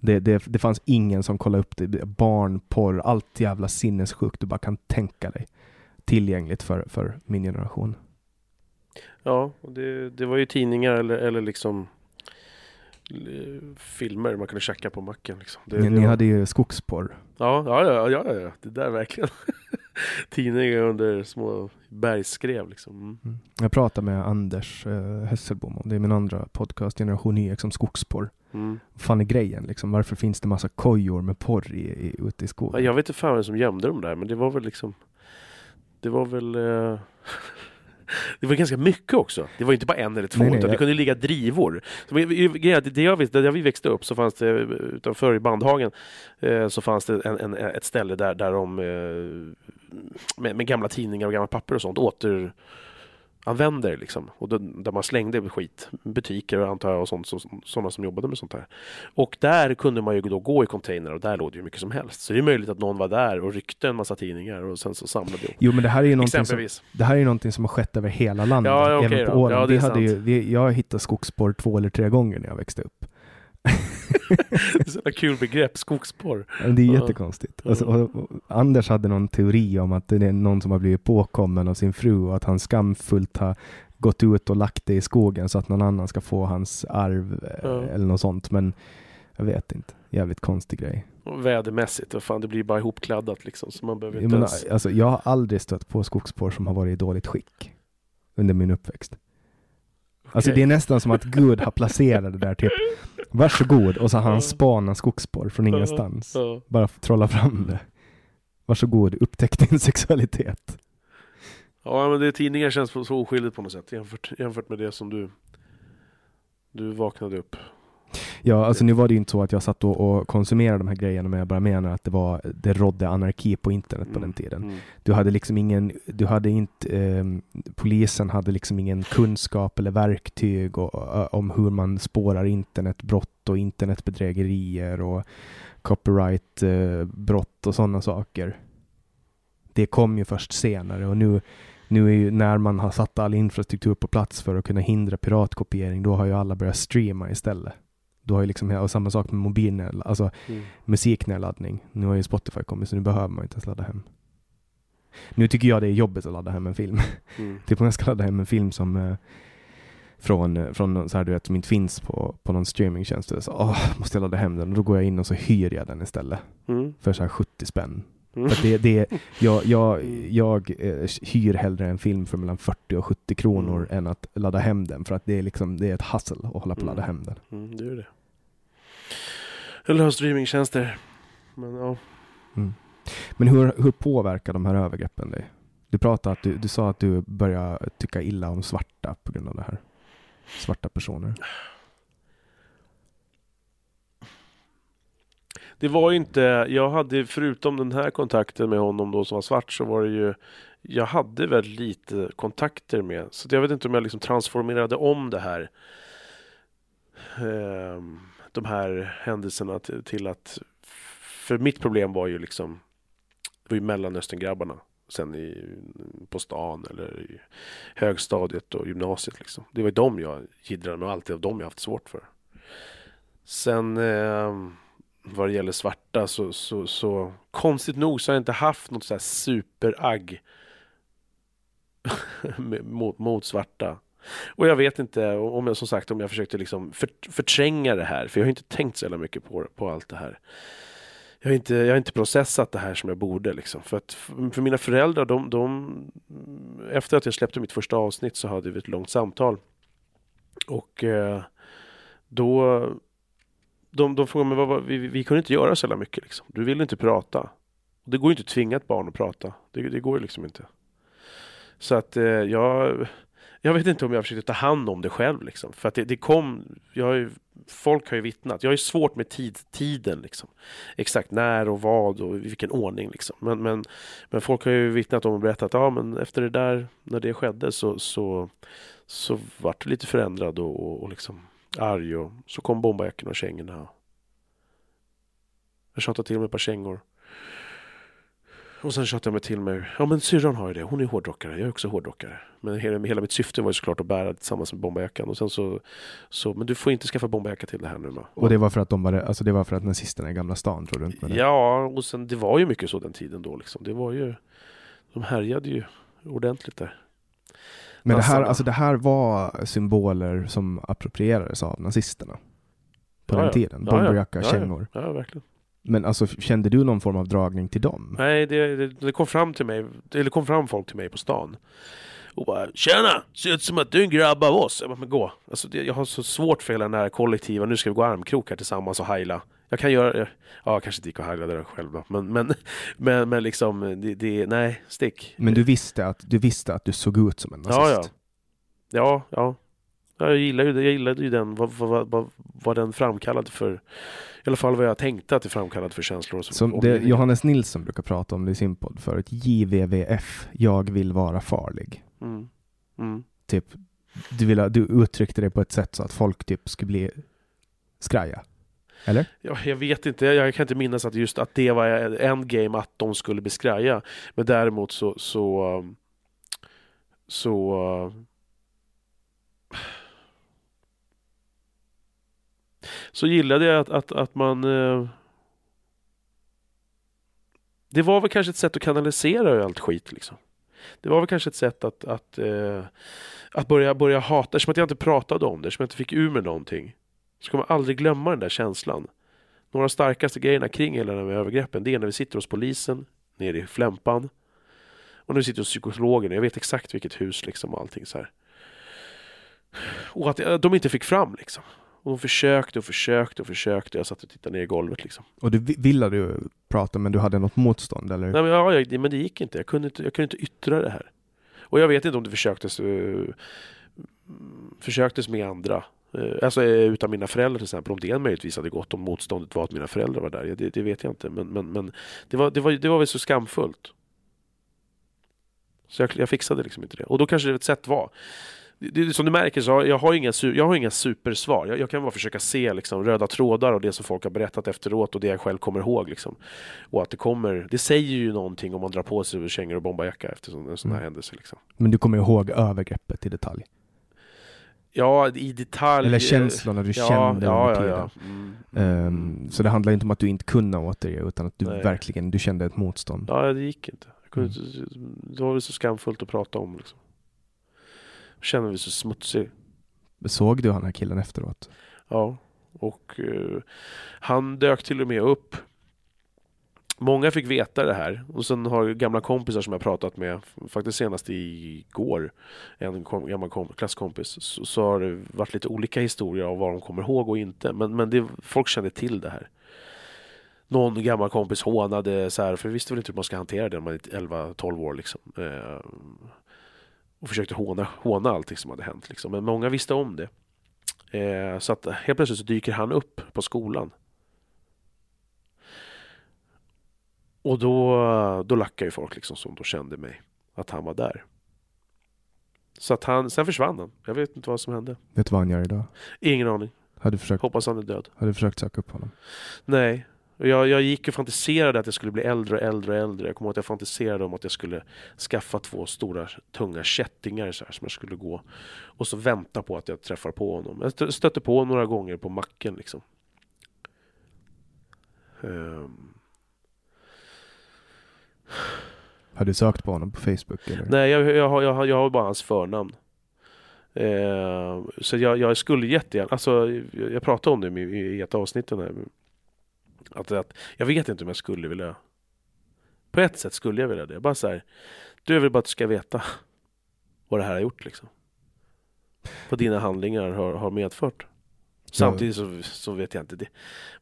Det, det, det fanns ingen som kollade upp det, barnporr, allt jävla sinnessjukt du bara kan tänka dig. Tillgängligt för, för min generation. Ja, och det, det var ju tidningar eller, eller liksom eh, filmer man kunde checka på macken. Liksom. Det, Ni, det ni var- hade ju skogsporr. Ja, ja, ja, ja, ja, det där verkligen. [LAUGHS] tidningar under små bergsskrev liksom. Mm. Mm. Jag pratade med Anders eh, Hesselbom, det är min andra podcast, Generation YX, om skogsporr. Mm. Fan är grejen liksom? Varför finns det massa kojor med porr i, i, ute i skogen? Ja, Jag vet inte fan vem som gömde dem där, men det var väl liksom Det var väl eh... [LAUGHS] [LAUGHS] Det var ganska mycket också. Det var inte bara en eller två, Nej, nej, utan det jag- kunde ligga drivor. Så det jag visste, där vi växte upp så fanns det utanför i Bandhagen eh, så fanns det en, en, ett ställe där, där de eh, med, med gamla tidningar och gamla papper och sånt återanvänder liksom. Och då, där man slängde skit. Butiker antar jag och sånt, så, sådana som jobbade med sånt här. Och där kunde man ju då gå i container och där låg det ju mycket som helst. Så det är möjligt att någon var där och ryckte en massa tidningar och sen så samlade ihop. Jo men det här är ju någonting som, det här är någonting som har skett över hela landet. Ja, ja, okej även på. Åland. Ja, det är hade ju, vi, jag hittat skogsspår två eller tre gånger när jag växte upp. [LAUGHS] Det är så jävla kul begrepp, skogsporr. Det är jättekonstigt. Alltså, och, och Anders hade någon teori om att det är någon som har blivit påkommen av sin fru och att han skamfullt har gått ut och lagt det i skogen så att någon annan ska få hans arv Ja. eller något sånt. Men jag vet inte. Jävligt konstig grej. Och vädermässigt, och fan, det blir bara ihopkladdat liksom. Så man behöver Jag, inte menar, ens... alltså, jag har aldrig stött på skogsspår som har varit i dåligt skick under min uppväxt. Alltså det är nästan som att Gud har placerat det där typ Varsågod och så har han spanat skogsspår från ingenstans. Bara trolla fram det. Varsågod, upptäck din [LAUGHS] sexualitet. ja, men det tidningar känns så oskyldigt på något sätt jämfört, jämfört med det som du du vaknade upp. Ja, alltså nu var det ju inte så att jag satt och, och konsumerade de här grejerna, men jag bara menar att det var, det rådde anarki på internet på den tiden. Mm. Du hade liksom ingen, du hade inte, ehm, polisen hade liksom ingen kunskap eller verktyg och, om hur man spårar internetbrott och internetbedrägerier och copyrightbrott och sådana saker. Det kom ju först senare och nu, nu är ju när man har satt all infrastruktur på plats för att kunna hindra piratkopiering, då har ju alla börjat streama istället. Då har ju liksom, och samma sak med mobilnedladdning, alltså Mm. musiknedladdning. Nu har ju Spotify kommit så nu behöver man inte ens ladda hem. Nu tycker jag det är jobbigt att ladda hem en film. [LAUGHS] Mm. typ om jag ska ladda hem en film som eh, från, eh, från så här, du vet, som inte finns på, på någon streamingtjänst. Så, åh, måste jag ladda hem den? Och då går jag in och så hyr jag den istället. Mm. För så här 70 spänn. Mm. Det, det, [LAUGHS] jag jag, jag eh, hyr hellre en film för mellan 40 och 70 kronor Mm. än att ladda hem den. För att det är liksom, det är ett hassel att hålla på och ladda Mm. hem den. Mm, det är det. Eller ha streamingtjänster. Men ja. Mm. Men hur, hur påverkar de här övergreppen dig? Du pratade att du, du sa att du börjar tycka illa om svarta på grund av det här. Svarta personer. Det var ju inte, jag hade förutom den här kontakten med honom då som var svart så var det ju Jag hade väldigt lite kontakter med så jag vet inte om jag liksom transformerade om det här ehm, De här händelserna till, till att För mitt problem var ju liksom Det var ju mellanöstern grabbarna Sen i, på stan eller i högstadiet och gymnasiet liksom. Det var ju dem jag jiddrade med och alltid av dem jag haft svårt för. Sen ehm, vad det gäller svarta så, så, så konstigt nog så har jag inte haft något så här superagg [LAUGHS] mot, mot svarta. Och jag vet inte om jag som sagt om jag försökte liksom för, förtränga det här för jag har inte tänkt så jävla mycket på, på allt det här. Jag har, inte, jag har inte processat det här som jag borde liksom. För att för mina föräldrar, de, de efter att jag släppte mitt första avsnitt så hade vi ett långt samtal. Och eh, då de, de frågade mig, vad, vad, vi, vi kunde inte göra så jävla mycket. Liksom. Du vill inte prata. Det går ju inte att tvinga ett barn att prata. Det, det går ju liksom inte. Så att eh, jag, jag vet inte om jag försökte ta hand om det själv. Liksom. För att det, det kom, jag har ju, folk har ju vittnat. Jag har ju svårt med tid, tiden. Liksom. Exakt när och vad och i vilken ordning. Liksom. Men, men, men folk har ju vittnat om och berättat att ja, men efter det där, när det skedde så, så, så vart det lite förändrad och, och, och liksom arg och så kom bombarjackorna och kängorna. Jag tjatade till mig ett par kängor. Och sen tjatade jag mig till mig. Ja men syrran har ju det. Hon är hårdrockare. Jag är också hårdrockare. Men hela, hela mitt syfte var ju såklart att bära tillsammans med bombarjackan. Och sen så, så men du får inte skaffa bombarjacka till det här nu då. Och det var för att de var, alltså det var för att nazisterna i Gamla stan drog runt med det? Ja, och sen det var ju mycket så den tiden då liksom. Det var ju, de härjade ju ordentligt där. Men det här, alltså det här var symboler som approprierades av nazisterna? På Ja, den tiden? Ja, ja. Bomberjacka, Ja, kängor. Ja, verkligen. Men alltså kände du någon form av dragning till dem? Nej, det, det, det kom fram till mig, eller kom fram folk till mig på stan. Och bara ”Tjena! Ser ut som att du är en grabb av oss”. Jag bara, men gå. Alltså, det, jag har så svårt för hela den här kollektiva, nu ska vi gå armkrok här tillsammans och heila. Jag kan göra det. Ja, kanske inte gick och heilade den själv då. Men, men, [LAUGHS] men, men liksom, det, det, nej, stick. Men du visste, att, du visste att du såg ut som en nazist? Ja, ja. Ja, ja. Jag gillade ju, jag gillade ju den, vad, vad, vad, vad den framkallade för, i alla fall vad jag tänkte att det framkallade för känslor. Som, Som det Johannes Nilsson brukar prata om det i sin podd förut, JVVF, jag vill vara farlig. Mm. Mm. Typ, du, vill, du uttryckte det på ett sätt så att folk typ skulle bli skraja. Eller? Ja, jag vet inte, jag kan inte minnas att just att det var en game att de skulle bli skraja. Men däremot så, så, um, så uh, så gillade jag att, att, att man... Eh, det var väl kanske ett sätt att kanalisera allt skit. Liksom. Det var väl kanske ett sätt att, att, eh, att börja, börja hata, eftersom att jag inte pratade om det, eftersom jag inte fick ur mig någonting. Så kommer man aldrig glömma den där känslan. Några av starkaste grejerna kring hela den här övergreppen, det är när vi sitter hos polisen, nere i Flämpan. Och när vi sitter hos psykologen, jag vet exakt vilket hus liksom och allting så här. Och att de inte fick fram liksom. Och de försökte och försökte och försökte. Jag satt och tittade ner i golvet liksom. Och du ville du prata men du hade något motstånd eller? Nej men, ja, jag, men det gick inte. Jag kunde inte. jag kunde inte yttra det här. Och jag vet inte om det försöktes, uh, försöktes med andra. Uh, alltså uh, utan mina föräldrar till exempel. Om det möjligtvis hade gått om motståndet var att mina föräldrar var där. Det, det vet jag inte. Men, men, men det, var, det, var, det var väl så skamfullt. Så jag, jag fixade liksom inte det. Och då kanske det ett sätt var det, som du märker så har jag, har inga, jag har inga supersvar. Jag, jag, kan bara försöka se liksom, röda trådar och det som folk har berättat efteråt och det jag själv kommer ihåg. Liksom. Och att det kommer, det säger ju någonting om man drar på sig kängor och bombarjacka efter en sån här mm. händelse. Liksom. Men du kommer ihåg övergreppet i detalj? Ja, i detalj. Eller känslorna du ja, kände ja, under ja, tiden. Ja, mm. um, så det handlar inte om att du inte kunde återge utan att du Nej. verkligen du kände ett motstånd? Ja, det gick inte. Kunde, mm. Det var så skamfullt att prata om. Liksom känner mig så smutsig. Såg du han här killen efteråt? Ja, och uh, han dök till och med upp. Många fick veta det här och sen har gamla kompisar som jag pratat med, faktiskt senast igår, en kom, gammal kom, klasskompis, så, så, har det varit lite olika historier av vad de kommer ihåg och inte. Men, men det, folk kände till det här. Någon gammal kompis hånade så här, för visste väl inte hur man ska hantera det när man är 11-12 år liksom. Eh, och försökte håna, håna allting som hade hänt. Liksom. Men många visste om det. Eh, så att helt plötsligt så dyker han upp på skolan. Och då, då lackade ju folk liksom som då kände mig, att han var där. Så att han, sen försvann han. Jag vet inte vad som hände. Vet du vad han gör idag? Ingen aning. Hade försökt, Hoppas han är död. Har du försökt söka upp honom? Nej, jag, jag gick och fantiserade att jag skulle bli äldre och äldre och äldre. Jag kommer ihåg att jag fantiserade om att jag skulle skaffa två stora tunga kättingar så här, som jag skulle gå och så vänta på att jag träffar på honom. Jag stötte på honom några gånger på macken liksom. Um. Har du sökt på honom på Facebook? Eller? Nej, jag, jag, har, jag, har, jag har bara hans förnamn. Eh, så jag, jag, skulle jättegärna, alltså jag pratade om det i, i ett avsnitt här att, att, jag vet inte om jag skulle vilja... På ett sätt skulle jag vilja det. Bara så här, du vill bara att du ska veta [LAUGHS] vad det här har gjort liksom. Vad dina handlingar har, har medfört. Samtidigt så, så vet jag inte det,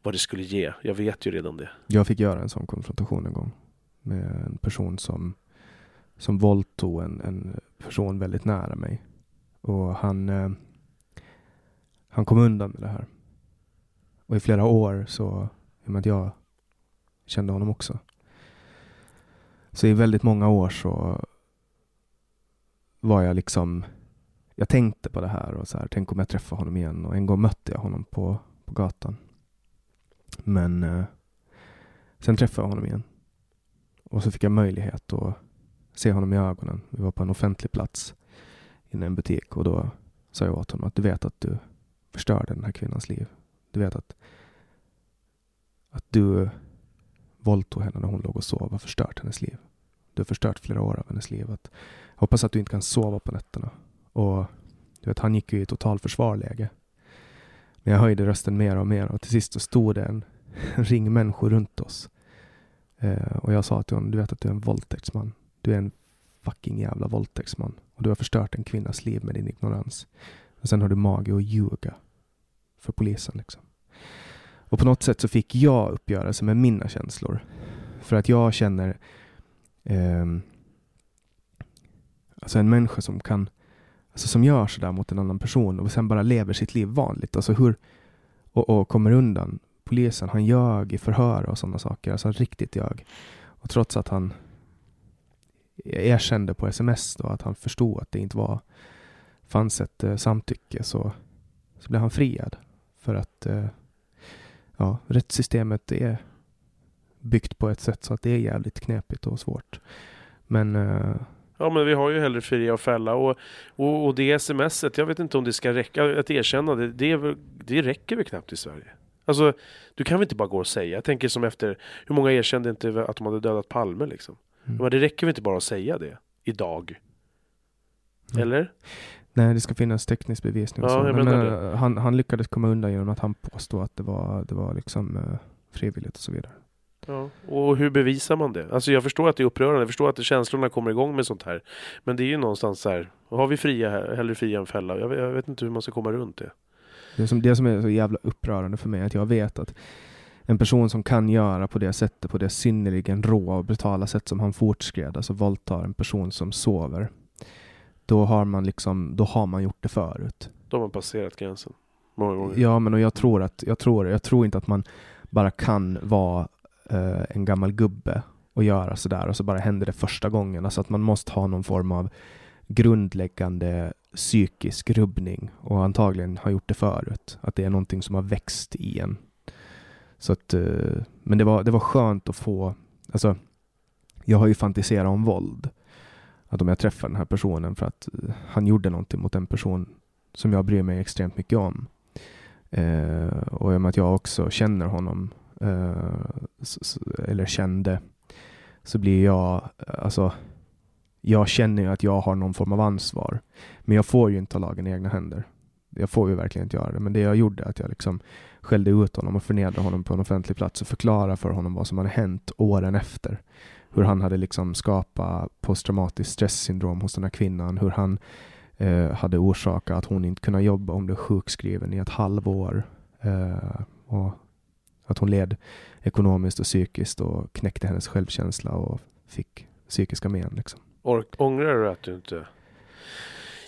vad det skulle ge. Jag vet ju redan det. Jag fick göra en sån konfrontation en gång med en person som, som våldtog en, en person väldigt nära mig. Och han, eh, han kom undan med det här. Och i flera år så i och med att jag kände honom också. Så i väldigt många år så var jag liksom, jag tänkte på det här och så här, tänk om jag träffar honom igen och en gång mötte jag honom på, på gatan. Men eh, sen träffade jag honom igen. Och så fick jag möjlighet att se honom i ögonen. Vi var på en offentlig plats inne i en butik och då sa jag åt honom att du vet att du förstörde den här kvinnans liv. Du vet att att du våldtog henne när hon låg och sov och förstört hennes liv. Du har förstört flera år av hennes liv. Att, jag hoppas att du inte kan sova på nätterna. Och du vet, han gick ju i totalförsvarläge. Men jag höjde rösten mer och mer och till sist så stod det en, [LAUGHS] ring människor runt oss. Eh, och jag sa till honom, du vet att du är en våldtäktsman. Du är en fucking jävla våldtäktsman. Och du har förstört en kvinnas liv med din ignorans. Och sen har du mage att ljuga för polisen. Liksom. Och på något sätt så fick jag uppgörelse med mina känslor. För att jag känner eh, alltså en människa som kan alltså som gör sådär mot en annan person och sen bara lever sitt liv vanligt. Alltså hur, och, och kommer undan. Polisen, han ljög i förhör och sådana saker. Alltså riktigt ljög. Och trots att han erkände på sms då att han förstod att det inte var fanns ett eh, samtycke så, så blev han friad. För att eh, ja, rättssystemet är byggt på ett sätt så att det är jävligt knepigt och svårt. Men eh, Ja men vi har ju hellre fria och fälla och, och, och det smset, jag vet inte om det ska räcka, att erkänna det, det, det räcker väl knappt i Sverige. Alltså, du kan väl inte bara gå och säga, jag tänker som efter, hur många erkände inte att de hade dödat Palme liksom? Mm. Men det räcker väl inte bara att säga det, idag? Mm. Eller? Nej, det ska finnas teknisk bevisning. Ja, men, eh, han, han, lyckades komma undan genom att han påstod att det var, det var liksom uh, frivilligt och så vidare. Ja, och hur bevisar man det? Alltså jag förstår att det är upprörande, jag förstår att känslorna kommer igång med sånt här. Men det är ju någonstans så här, har vi fria här, hellre fria än fälla. Jag, jag vet inte hur man ska komma runt det. Det som, det som är så jävla upprörande för mig är att jag vet att en person som kan göra på det sättet, på det synnerligen råa och brutala sätt som han fortskred, alltså våldtar en person som sover, då har man liksom, då har man gjort det förut. Då har man passerat gränsen. Många gånger. Ja, men och jag tror att, jag tror, jag tror inte att man bara kan vara uh, en gammal gubbe och göra sådär och så bara händer det första gången. Alltså att man måste ha någon form av grundläggande psykisk rubbning och antagligen har gjort det förut. Att det är någonting som har växt i en. Så att, eh, men det var, det var skönt att få, alltså jag har ju fantiserat om våld. Att om jag träffar den här personen för att eh, han gjorde någonting mot en person som jag bryr mig extremt mycket om. Eh, och i och med att jag också känner honom Eh, eller kände, så blir jag, alltså, jag känner ju att jag har någon form av ansvar. Men jag får ju inte ta lagen i egna händer. Jag får ju verkligen inte göra det. Men det jag gjorde, att jag liksom skällde ut honom och förnedrade honom på en offentlig plats och förklarade för honom vad som hade hänt åren efter. Hur han hade liksom skapat posttraumatiskt stresssyndrom hos den här kvinnan. Hur han eh, hade orsakat att hon inte kunde jobba om blev sjukskriven i ett halvår. Eh, och att hon led ekonomiskt och psykiskt och knäckte hennes självkänsla och fick psykiska men. Liksom ångrar du att du inte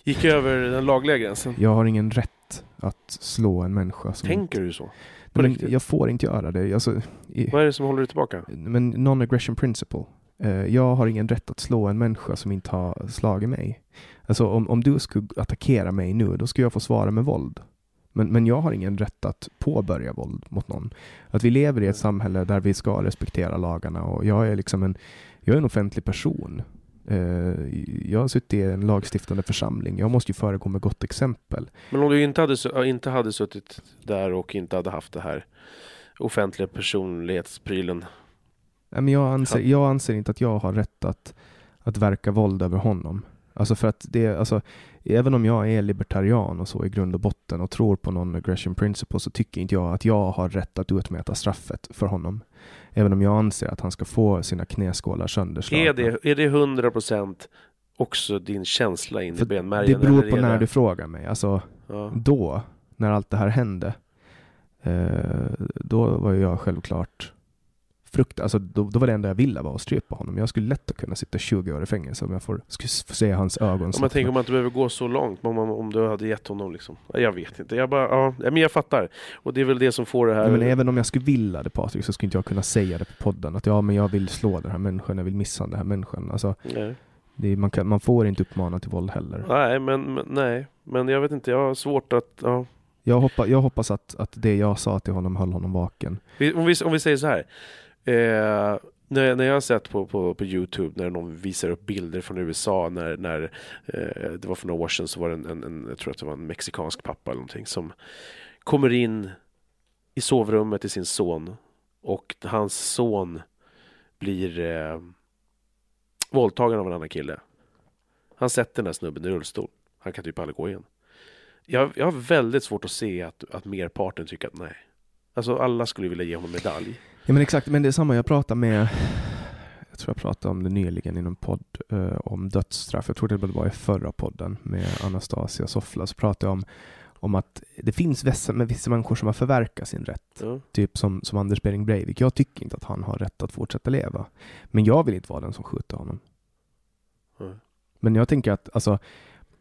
gick över den lagliga gränsen? Jag har ingen rätt att slå en människa. Som Tänker du så? Men jag får inte göra det. Alltså, i, Vad är det som håller dig tillbaka? Men non-aggression principle. Uh, jag har ingen rätt att slå en människa som inte har slagit mig. Alltså om, om du skulle attackera mig nu, då skulle jag få svara med våld. Men, men jag har ingen rätt att påbörja våld mot någon. Att vi lever i ett samhälle där vi ska respektera lagarna och jag är liksom en, jag är en offentlig person. Uh, jag har suttit i en lagstiftande församling. Jag måste ju föregå med gott exempel. Men om du inte hade, inte hade suttit där och inte hade haft det här offentliga personlighetsprylen? men jag, anser, jag anser inte att jag har rätt att, att verka våld över honom. Alltså för att det, alltså, även om jag är libertarian och så i grund och botten och tror på någon aggression principle så tycker inte jag att jag har rätt att utmäta straffet för honom. Även om jag anser att han ska få sina knäskålar sönderslagna. Är det, är det 100 procent också din känsla in i benmärgen? Det beror på när du frågar mig. Alltså, ja. då, när allt det här hände, eh, då var jag självklart frukt, alltså då, då, var det enda jag ville var att strypa honom. Jag skulle lätt kunna sitta 20 år i fängelse om jag får, skulle få se hans ögon. Om man tänker om man inte behöver gå så långt, om, om du hade gett honom liksom. Jag vet inte, jag bara, ja, men jag fattar. Och det är väl det som får det här. Ja, men även om jag skulle vilja det Patrik, så skulle inte jag kunna säga det på podden. Att ja, men jag vill slå den här människan, jag vill missa den här människan. Alltså, är, man, kan, man, får inte uppmana till våld heller. Nej, men, men, nej, men jag vet inte, jag har svårt att, ja. Jag, hoppa, jag hoppas att, att det jag sa till honom höll honom vaken. Om vi, om vi säger så här. Eh, när, när jag har sett på, på, på Youtube när någon visar upp bilder från USA när, när eh, det var för några år sedan så var det en, en, en, jag tror att det var en mexikansk pappa eller någonting som kommer in i sovrummet till sin son och hans son blir eh, våldtagen av en annan kille. Han sätter den här snubben i rullstol. Han kan typ aldrig gå igen. Jag, jag har väldigt svårt att se att, att merparten tycker att nej, Alltså alla skulle vilja ge honom medalj. Ja men exakt, men det är samma jag pratade med jag tror jag pratade om det nyligen i någon podd uh, om dödsstraff. Jag tror det var i förra podden med Anastasia Soffla. Så pratade jag om, om att det finns vissa, med vissa människor som har förverkat sin rätt. Ja. Typ som, som Anders Bering Breivik. Jag tycker inte att han har rätt att fortsätta leva. Men jag vill inte vara den som skjuter honom. Ja. Men jag tänker att alltså,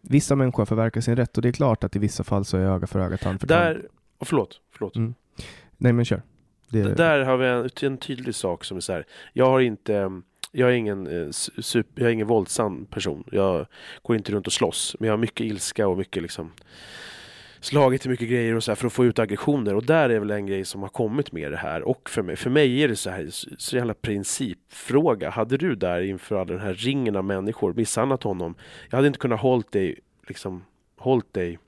vissa människor förverkar sin rätt och det är klart att i vissa fall så är öga för öga, tand för tand. Där, oh, förlåt, förlåt. Mm. Nej men kör. Det, Där har vi en, en tydlig sak som är så här. Jag har inte jag är ingen, eh, super, jag är ingen våldsam person. Jag går inte runt och slåss. Men jag har mycket ilska och mycket liksom slagit till mycket grejer och så här för att få ut aggressioner. Och där är väl en grej som har kommit med det här. Och för mig, för mig är det så här, så jävla principfråga. Hade du där inför all den här ringen av människor misshandlat honom? Jag hade inte kunnat hållt dig, liksom, hållt dig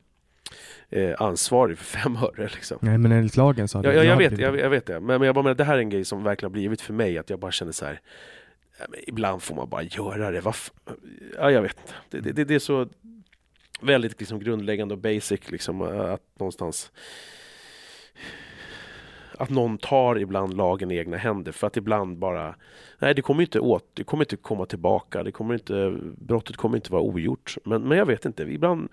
eh, ansvarig för fem öre. Liksom. Nej men enligt lagen så hade Ja, ja, jag, hade vet, jag, jag vet det. Men, men jag bara menar, det här är en grej som verkligen har blivit för mig. Att jag bara känner så här. ibland får man bara göra det. Vad f- ja, jag vet. Det, det, det, det är så väldigt liksom, grundläggande och basic. Liksom, att någonstans att någon tar ibland lagen i egna händer för att ibland bara Nej det kommer inte åt, det kommer inte komma tillbaka, det kommer inte, brottet kommer inte vara ogjort. Men, men jag vet inte, ibland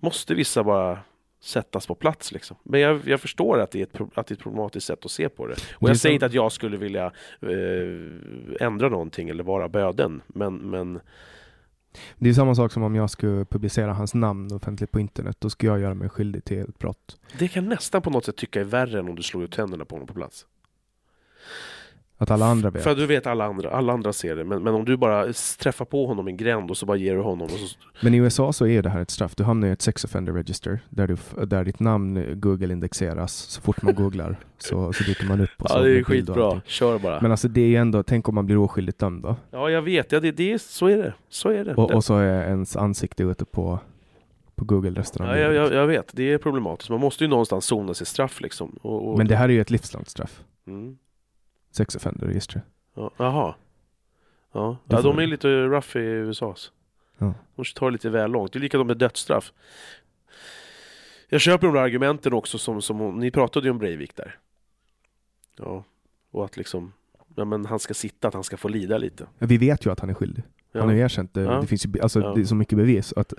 måste vissa bara sättas på plats liksom. Men jag, jag förstår att det, är ett, att det är ett problematiskt sätt att se på det. Och Det jag säger så- inte att jag skulle vilja eh, ändra någonting eller vara böden. Men, men Det är samma sak som om jag skulle publicera hans namn offentligt på internet. Då skulle jag göra mig skyldig till ett brott. det kan nästan på något sätt tycka är värre än om du slår ut tänderna på honom på plats. Att alla andra vet. För att du vet alla andra, alla andra ser det. Men, men om du bara träffar på honom i en gränd och så bara ger du honom så, Men i USA så är det här ett straff. Du hamnar i ett sex offender register där, du, där ditt namn Google indexeras så fort man googlar. [LAUGHS] Så, så dyker man upp. Och så Ja det är skitbra, kör bara. Men alltså det är ju ändå, tänk om man blir oskyldigt dömd då. Ja jag vet, ja, det, det är, så är det. Så är det. Och, och så är ens ansikte ute på, på Google resten av ja, jag, jag, jag vet, det är problematiskt. Man måste ju någonstans sona sitt straff liksom. Och, och, Men det här är ju ett livslångt straff. mm. Sex offender register. ja, Jaha. Ja, ja de är lite rough i USA. Ja. De tar det lite väl långt. Det är likadant med dödsstraff. Jag köper de där argumenten också som, som ni pratade ju om Breivik där. Ja, och att liksom Ja men han ska sitta, att han ska få lida lite. Vi vet ju att han är skyldig. Ja. Han har ju erkänt det. Ja. Det finns ju alltså, Ja. det är så mycket bevis. Att,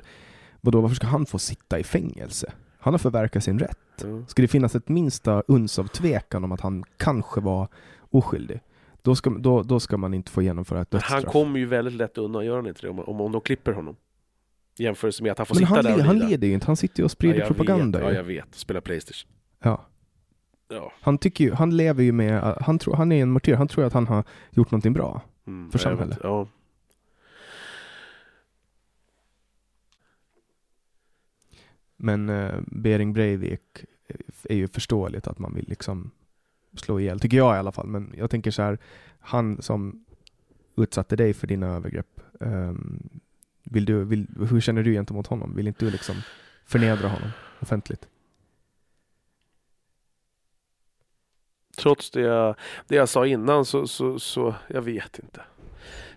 vadå, varför ska han få sitta i fängelse? Han har förverkat sin rätt. Ja. Ska det finnas ett minsta uns av tvekan om att han kanske var oskyldig, då ska, då, då ska man inte få genomföra ett Men dödsstraff. han kommer ju väldigt lätt undan, gör han inte det? Om, om, om de klipper honom. I jämförelse med att han får Men sitta han, där och han leder ju inte, han sitter ju och sprider ja, propaganda. Vet, ja, jag vet. Spela Playstation. Ja. Ja. Han, tycker ju, han lever ju med, han, tror, han är en martyr, han tror att han har gjort någonting bra. Mm, För vet. samhället. Ja. Men eh, Bering Breivik är ju förståeligt att man vill liksom slå ihjäl, tycker jag i alla fall. Men jag tänker så här, han som utsatte dig för dina övergrepp, um, vill du, vill, hur känner du gentemot honom? Vill inte du liksom förnedra honom offentligt? Trots det jag, det jag sa innan så, så, så, jag vet inte.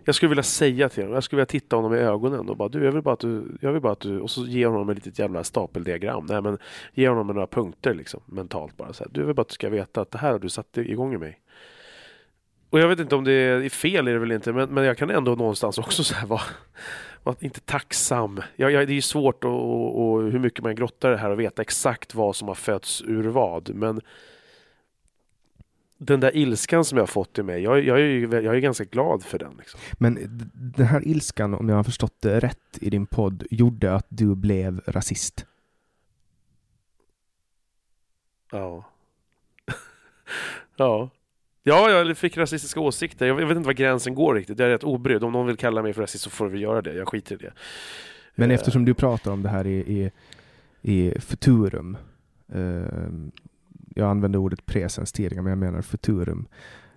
Jag skulle vilja säga till honom, jag skulle vilja titta honom i ögonen och bara du, jag vill bara att du, jag vill bara att du, och så ge honom ett litet jävla stapeldiagram. Nej men, ge honom några punkter liksom, mentalt bara. Så här. Du, jag vill bara att du ska veta att det här har du satt igång i mig. Och jag vet inte om det är fel, är det väl inte, men, men jag kan ändå någonstans också så här vara, vara inte tacksam. Jag, jag, det är ju svårt och, och, och hur mycket man grottar det här och veta exakt vad som har fötts ur vad, men den där ilskan som jag har fått i mig, jag, jag, är, ju, jag är ganska glad för den. Liksom. Men den här ilskan, om jag har förstått det rätt i din podd, gjorde att du blev rasist. Ja. [LAUGHS] ja. Ja, jag fick rasistiska åsikter. Jag vet inte var gränsen går riktigt. Jag är rätt obrydd. Om någon vill kalla mig för rasist så får vi göra det. Jag skiter i det. Men Eh, eftersom du pratar om det här i, i, i futurum, eh, jag använde ordet presens tidigare, men jag menar futurum,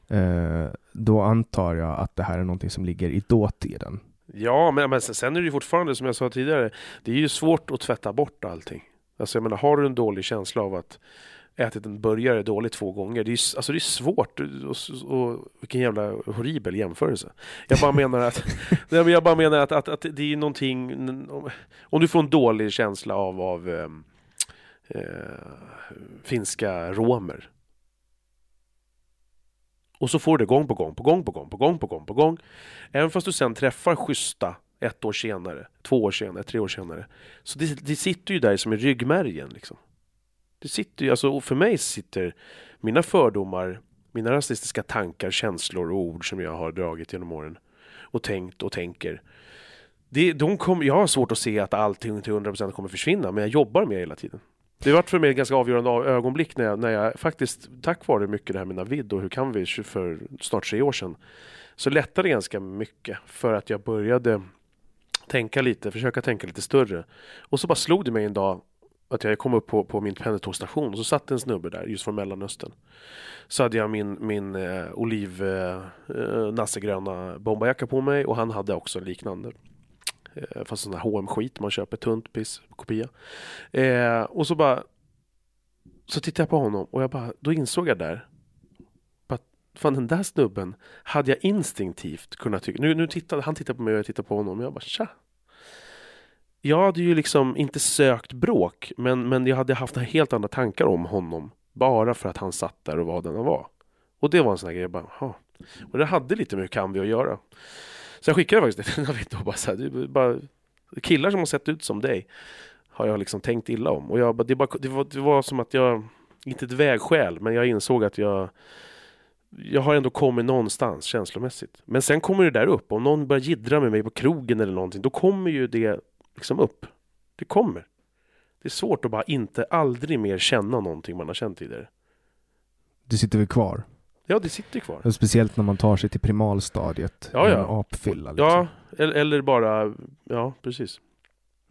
eh, då antar jag att det här är någonting som ligger i dåtiden. Ja, men, men sen- är det ju fortfarande som jag sa tidigare. Det är ju svårt att tvätta bort allting. Alltså jag menar, har du en dålig känsla av att ätit en burgare dåligt två gånger. Det är, alltså det är svårt. Och, och, vilken jävla horribel jämförelse. Jag bara menar att, [LAUGHS] nej, men jag bara menar att, att, att det är någonting... Om, du får en dålig känsla av, av ehm, eh, finska romer. Och så får du det gång på gång, på gång, på gång, på gång, på gång, på gång. Även fast du sen träffar schyssta ett år senare, två år senare, tre år senare. Så det, det sitter ju där som i ryggmärgen. Liksom. Det sitter ju, alltså, och för mig sitter mina fördomar, mina rasistiska tankar, känslor och ord som jag har dragit genom åren och tänkt och tänker. Det, de kom, jag har svårt att se att allting till 100% kommer försvinna, men jag jobbar med det hela tiden. Det var för mig ett ganska avgörande ögonblick när jag, när jag faktiskt, tack vare mycket det här med Navid och Hur kan vi för snart tre år sedan, så lättade det ganska mycket för att jag började tänka lite, försöka tänka lite större. Och så bara slog det mig en dag att jag kom upp på, på min pendeltågsstation och så satt en snubbe där just från Mellanöstern. Så hade jag min, min eh, oliv eh, eh nassegröna bombajacka på mig och han hade också liknande. Eh, fast sån här hm skit man köper, tunt piss, kopia. Eh, och så bara så tittade jag på honom och jag bara, då insåg jag där att fan den där snubben hade jag instinktivt kunnat tycka. Nu, nu tittade han tittade på mig och jag tittade på honom och jag bara tja. Jag hade ju liksom inte sökt bråk men, men jag hade haft helt andra tankar om honom bara för att han satt där och var den han var. Och det var en sån här grej, jag bara, ha. Och det hade lite med Hur kan vi att göra. Så jag skickade faktiskt [LAUGHS] det till och bara, så här, det bara killar som har sett ut som dig har jag liksom tänkt illa om. Och jag, det, bara, det, var, det var som att jag, inte ett vägskäl, men jag insåg att jag jag har ändå kommit någonstans känslomässigt. Men sen kommer det där upp. Om någon börjar jiddra med mig på krogen eller någonting, då kommer ju det liksom upp. Det kommer. Det är svårt att bara inte aldrig mer känna någonting man har känt tidigare. Du sitter väl kvar? Ja, det sitter kvar. Speciellt när man tar sig till primalstadiet. Ja, ja. En apfylla. Liksom. Ja, eller, bara, ja precis.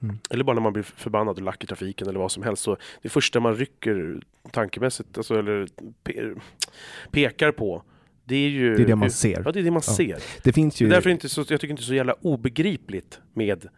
Mm. Eller bara när man blir förbannad och lack i trafiken eller vad som helst. Så det första man rycker tankemässigt, alltså, eller pe pekar på, det är ju... Det är det man ser. Ja, det är det man ja. ser. Det finns ju... Det är därför inte så, jag tycker inte så jävla obegripligt med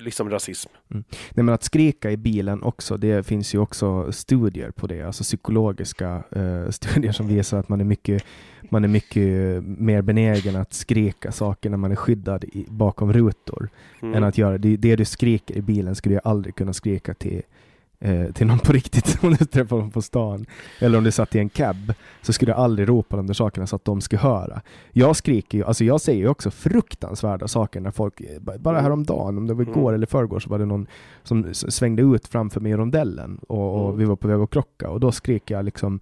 liksom rasism. Mm. Nej, men att skrika i bilen också, det finns ju också studier på det, alltså psykologiska uh, [LAUGHS] studier som visar att man är mycket, man är mycket mer benägen att skrika saker när man är skyddad i, bakom rutor mm. än att göra det. Det du skriker i bilen skulle jag aldrig kunna skrika till eh, till någon på riktigt [LAUGHS] om du träffar dem på stan. Eller om du satt i en cab så skulle jag aldrig ropa de där sakerna så att de skulle höra. Jag skriker ju, alltså jag säger ju också fruktansvärda saker när folk, eh, bara mm. häromdagen, om det var igår mm. eller förrgår så var det någon som svängde ut framför mig i rondellen och, och mm. vi var på väg att krocka och då skrek jag liksom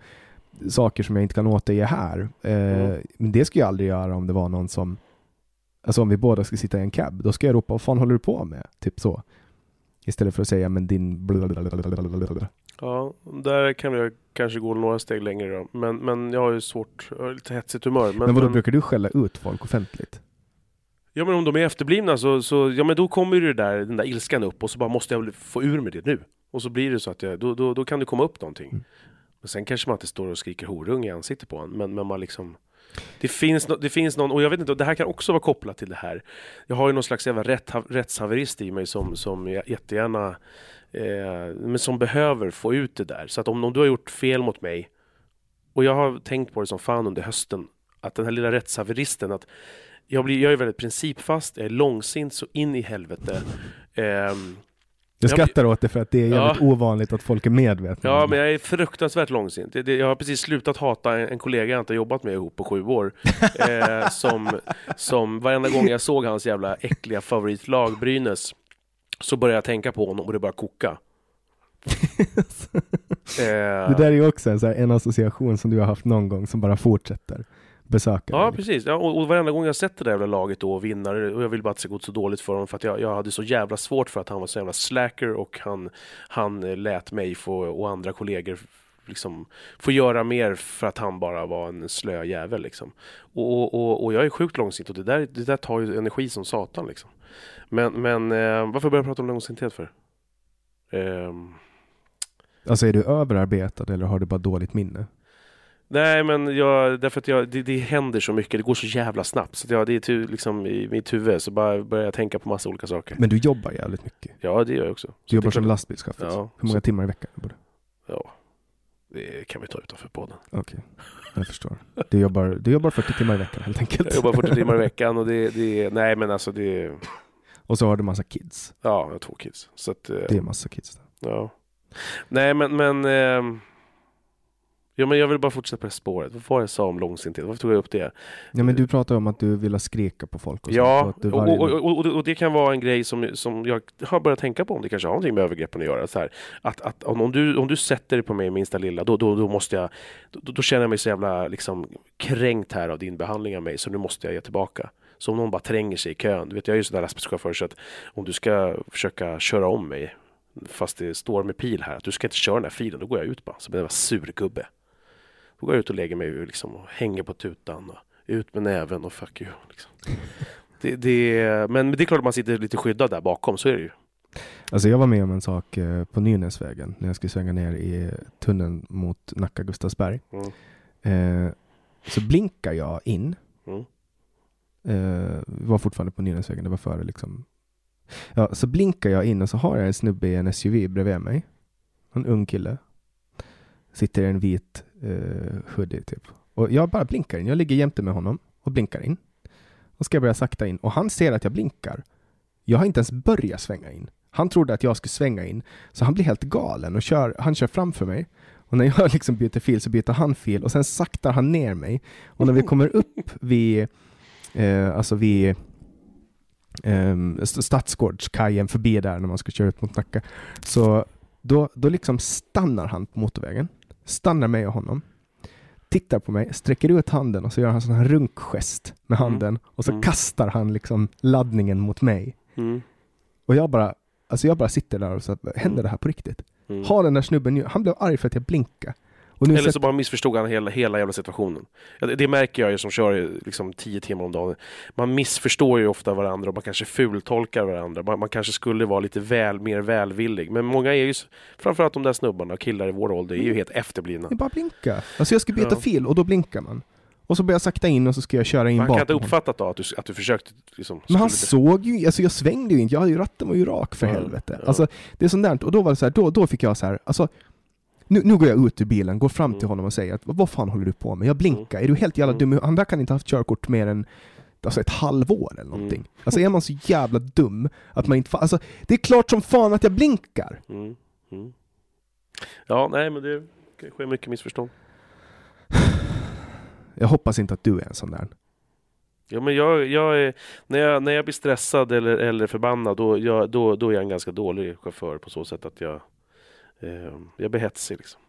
saker som jag inte kan återge här. Eh, mm. Men det skulle jag aldrig göra om det var någon som Alltså om vi båda skulle sitta i en cab, då ska jag ropa vad fan håller du på med? Typ så. Istället för att säga men din blablabla. Ja, där kan jag kanske gå några steg längre då. Men, men jag har ju svårt, jag har lite hetsigt humör. Men, men vadå, men, brukar du skälla ut folk offentligt? Ja men om de är efterblivna så, så ja men då kommer ju det där, den där ilskan upp och så bara måste jag få ur med det nu. Och så blir det så att jag, då, då, då kan det komma upp någonting. Mm. Men sen kanske man inte står och skriker horung i ansiktet på en, men, men man liksom det finns, no, det finns någon, och jag vet inte, det här kan också vara kopplat till det här. Jag har ju någon slags jävla rätt, rättshaverist i mig som, som jättegärna eh, men som behöver få ut det där. Så att om, om du har gjort fel mot mig och jag har tänkt på det som fan under hösten att den här lilla rättshaveristen att jag, blir, jag är väldigt principfast, jag är långsint så in i helvete. Eh, jag skrattar åt det för att det är jävligt ja. ovanligt att folk är medvetna. Ja, men jag är fruktansvärt långsint. Jag har precis slutat hata en kollega jag inte jobbat med ihop på sju år. [LAUGHS] eh, som, som varenda gång jag såg hans jävla äckliga favoritlag Brynäs så började jag tänka på honom och det började koka. [LAUGHS] Eh. det där är också en, en association som du har haft någon gång som bara fortsätter besökare. Ja, precis. Ja, och, och varenda gång jag sett det där jävla laget då och vinner, och jag vill bara att det ska gå så dåligt för honom för att jag, jag hade så jävla svårt för att han var så jävla slacker och han, han lät mig få, och andra kollegor liksom få göra mer för att han bara var en slö jävel liksom. Och, och, och jag är sjukt långsint och det där, det där tar ju energi som satan liksom. Men, men eh, varför börjar jag prata om långsinthet för? Eh, alltså är du överarbetad eller har du bara dåligt minne? Nej men jag, därför att jag, det, det händer så mycket, det går så jävla snabbt. Så jag, det är liksom i mitt huvud så bara börjar jag tänka på massa olika saker. Men du jobbar jävligt mycket? Ja det gör jag också. Du så jobbar som lastbilschaufför? Ja, Hur många så, timmar i veckan? Både? Ja, det kan vi ta utanför podden. Okej, okay. jag förstår. Du jobbar, du jobbar 40 timmar i veckan helt enkelt? Jag jobbar 40 timmar i [LAUGHS] veckan och det, det nej men alltså det... Och så har du massa kids? Ja, jag har två kids. Så att, det är massa kids. Där. Ja. Nej men, men eh, Jo, men jag vill bara fortsätta på det spåret. Vad var det jag sa om långsinthet? Varför tog jag upp det? Ja, men du pratar om att du vill skrika på folk och Ja, och, varje- och, och, och, och det kan vara en grej som, som jag har börjat tänka på om det kanske har någonting med övergreppen att göra. Så här, att, att om, om, du, om du sätter dig på mig minsta lilla, då, då, då måste jag, då, då känner jag mig så jävla liksom, kränkt här av din behandling av mig, så nu måste jag ge tillbaka. Så om någon bara tränger sig i kön, du vet jag är ju sån där lastbilschaufför så att om du ska försöka köra om mig fast det står med pil här, att du ska inte köra den här filen, då går jag ut bara som en jävla surgubbe. Då går jag ut och lägger mig liksom, och hänger på tutan och ut med näven och fuck you. Liksom. Det, det, men det är klart att man sitter lite skyddad där bakom, så är det ju. Alltså jag var med om en sak eh, på Nynäsvägen när jag skulle svänga ner i tunneln mot Nacka Gustavsberg. Mm. Eh, så blinkar jag in. Mm. Eh, var fortfarande på Nynäsvägen, det var före liksom. Ja, så blinkar jag in och så har jag en snubbe i en SUV bredvid mig. En ung kille. Sitter i en vit eh, hoodie typ. Och jag bara blinkar in. Jag ligger jämte med honom och blinkar in. Och ska jag börja sakta in. Och han ser att jag blinkar. Jag har inte ens börjat svänga in. Han trodde att jag skulle svänga in. Så han blir helt galen och kör, han kör framför mig. Och när jag [LAUGHS] liksom byter fil så byter han fil och sen saktar han ner mig. Och när vi kommer upp vid, eh, alltså vid eh, Stadsgårdskajen förbi där när man ska köra ut mot Nacka. Så då, då liksom stannar han på motorvägen. Stannar mig och honom. Tittar på mig, sträcker ut handen och så gör han sån här runkgest med Mm. handen. Och så Mm. kastar han liksom laddningen mot mig. Mm. Och jag bara, alltså jag bara sitter där och så händer det här på riktigt? Mm. Har den där snubben nu, han blev arg för att jag blinkade. Eller så bara missförstod han hela, hela jävla situationen. Det, det märker jag ju som kör liksom tio timmar om dagen. Man missförstår ju ofta varandra och man kanske fultolkar varandra. Man, man kanske skulle vara lite väl, mer välvillig. Men många är ju, framförallt de där snubbarna och killar i vår ålder, är ju helt efterblivna. Jag bara blinka. Alltså jag ska byta Ja. fil och då blinkar man. Och så börjar jag sakta in och så ska jag köra in Man kan bakom inte uppfattat då att du, att du försökte liksom... Men han såg ju, alltså jag svängde ju inte, jag hade ju ratten var ju rak för Ja, helvete. ja. Alltså det är sånt där, och då var det så här, då, då fick jag så här, alltså nu, nu går jag ut ur bilen, går fram till Mm. honom och säger att vad fan håller du på med? Jag blinkar, är du helt jävla Mm. dum? Han där kan inte ha haft körkort mer än alltså ett halvår eller någonting. Mm. Alltså är man så jävla dum att man inte alltså det är klart som fan att jag blinkar! Mm. Mm. Ja, nej men det sker mycket missförstånd. Jag hoppas inte att du är en sån där. Ja, men jag, jag är, när, jag, när jag blir stressad eller, eller förbannad då, jag, då, då är jag en ganska dålig chaufför på så sätt att jag, jag blir hetsig. Liksom.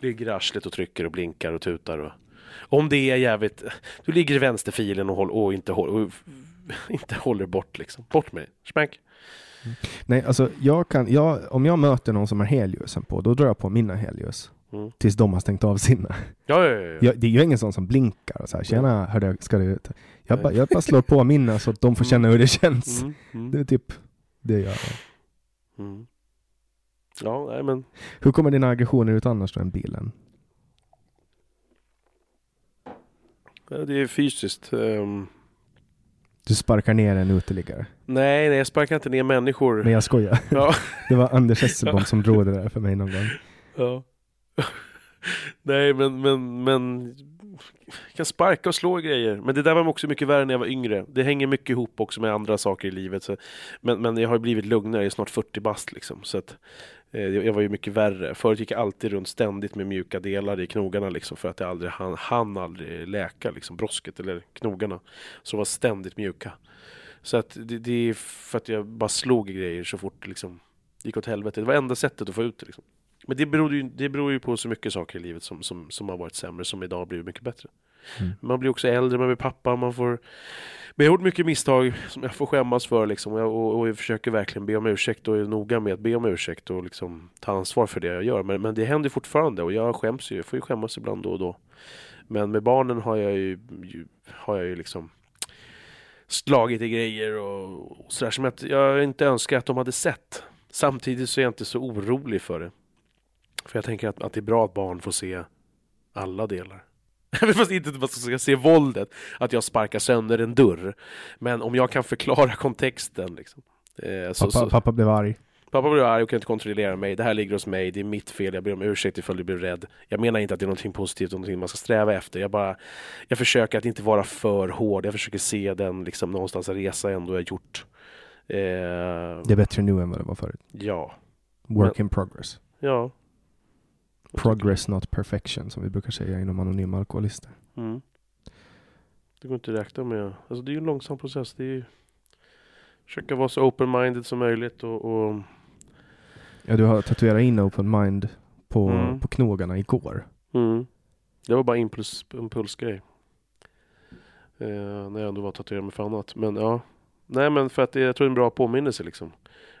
Ligger i arslet och trycker och blinkar och tutar. Och, om det är jävligt... Du ligger i vänsterfilen och, håll, och, inte, håll, och [LAUGHS] inte håller bort liksom. Bort med dig. Smack. Nej, alltså jag kan, jag, om jag möter någon som har helljusen på, då drar jag på mina helljus. Mm. Tills de har stängt av sina. Ja, ja, ja, ja. Jag, det är ju ingen sån som blinkar och så här, tjena, hörde, ska du? Jag, bara, jag bara slår på mina så att de får känna hur det känns. Mm, mm, Det är typ det jag gör. mm. Ja, nej men... Hur kommer dina aggressioner ut annars då än bilen? Det är fysiskt. ehm. Du sparkar ner en uteliggare. nej, nej, jag sparkar inte ner människor. Men jag skojar. Ja. [LAUGHS] Det var Anders Hesselbom som drog det där för mig någon gång. Ja. [LAUGHS] Nej, men, men, men jag kan sparka och slå grejer. Men det där var också mycket värre när jag var yngre. Det hänger mycket ihop också med andra saker i livet. Så, men, men jag har blivit lugnare, jag är snart 40 bast liksom. Så att, jag jag var ju mycket värre. Förut gick jag alltid runt ständigt med mjuka delar i knogarna liksom. För att jag aldrig hann, hann aldrig läka liksom, brosket eller knogarna. Så de var ständigt mjuka. Så att det, det är för att jag bara slog i grejer så fort det liksom gick åt helvete. Det var enda sättet att få ut det liksom. Men det beror, ju, det beror ju på så mycket saker i livet som, som, som har varit sämre, som idag blivit mycket bättre. Mm. Man blir också äldre, man blir pappa, man får... Men jag har gjort mycket misstag som jag får skämmas för liksom, och, jag, och, och jag försöker verkligen be om ursäkt och är noga med att be om ursäkt och liksom ta ansvar för det jag gör. Men, men det händer fortfarande och jag skäms ju, jag får ju skämmas ibland då och då. Men med barnen har jag ju, ju, har jag ju liksom slagit i grejer och, och sådär som jag, jag inte önskar att de hade sett. Samtidigt så är jag inte så orolig för det. För jag tänker att, att det är bra att barn får se alla delar. [LAUGHS] Fast inte att man ska se våldet, att jag sparkar sönder en dörr. Men om jag kan förklara kontexten. Liksom, eh, så, Pappa, så, pappa blev arg. Pappa blir arg och kan inte kontrollera mig. Det här ligger hos mig. Det är mitt fel. Jag ber om ursäkt ifall du blir rädd. Jag menar inte att det är någonting positivt och någonting man ska sträva efter. Jag bara jag försöker att inte vara för hård. Jag försöker se den liksom någonstans resa jag ändå har gjort. Eh, Det är bättre nu än vad det var förut. ja. Work in progress. Ja. Progress not perfection som vi brukar säga inom anonyma alkoholister. Mm. Det går inte att räkna med. Alltså det är ju en långsam process. Det är ju försöka vara så open-minded som möjligt och, och Ja, du har tatuerat in open mind på, Mm. på knogarna igår. mm. Det var bara impuls, impulsgrej. Eh, när jag ändå var tatuerad med för annat. Men ja. Nej men för att det, jag tror det är en bra påminnelse liksom.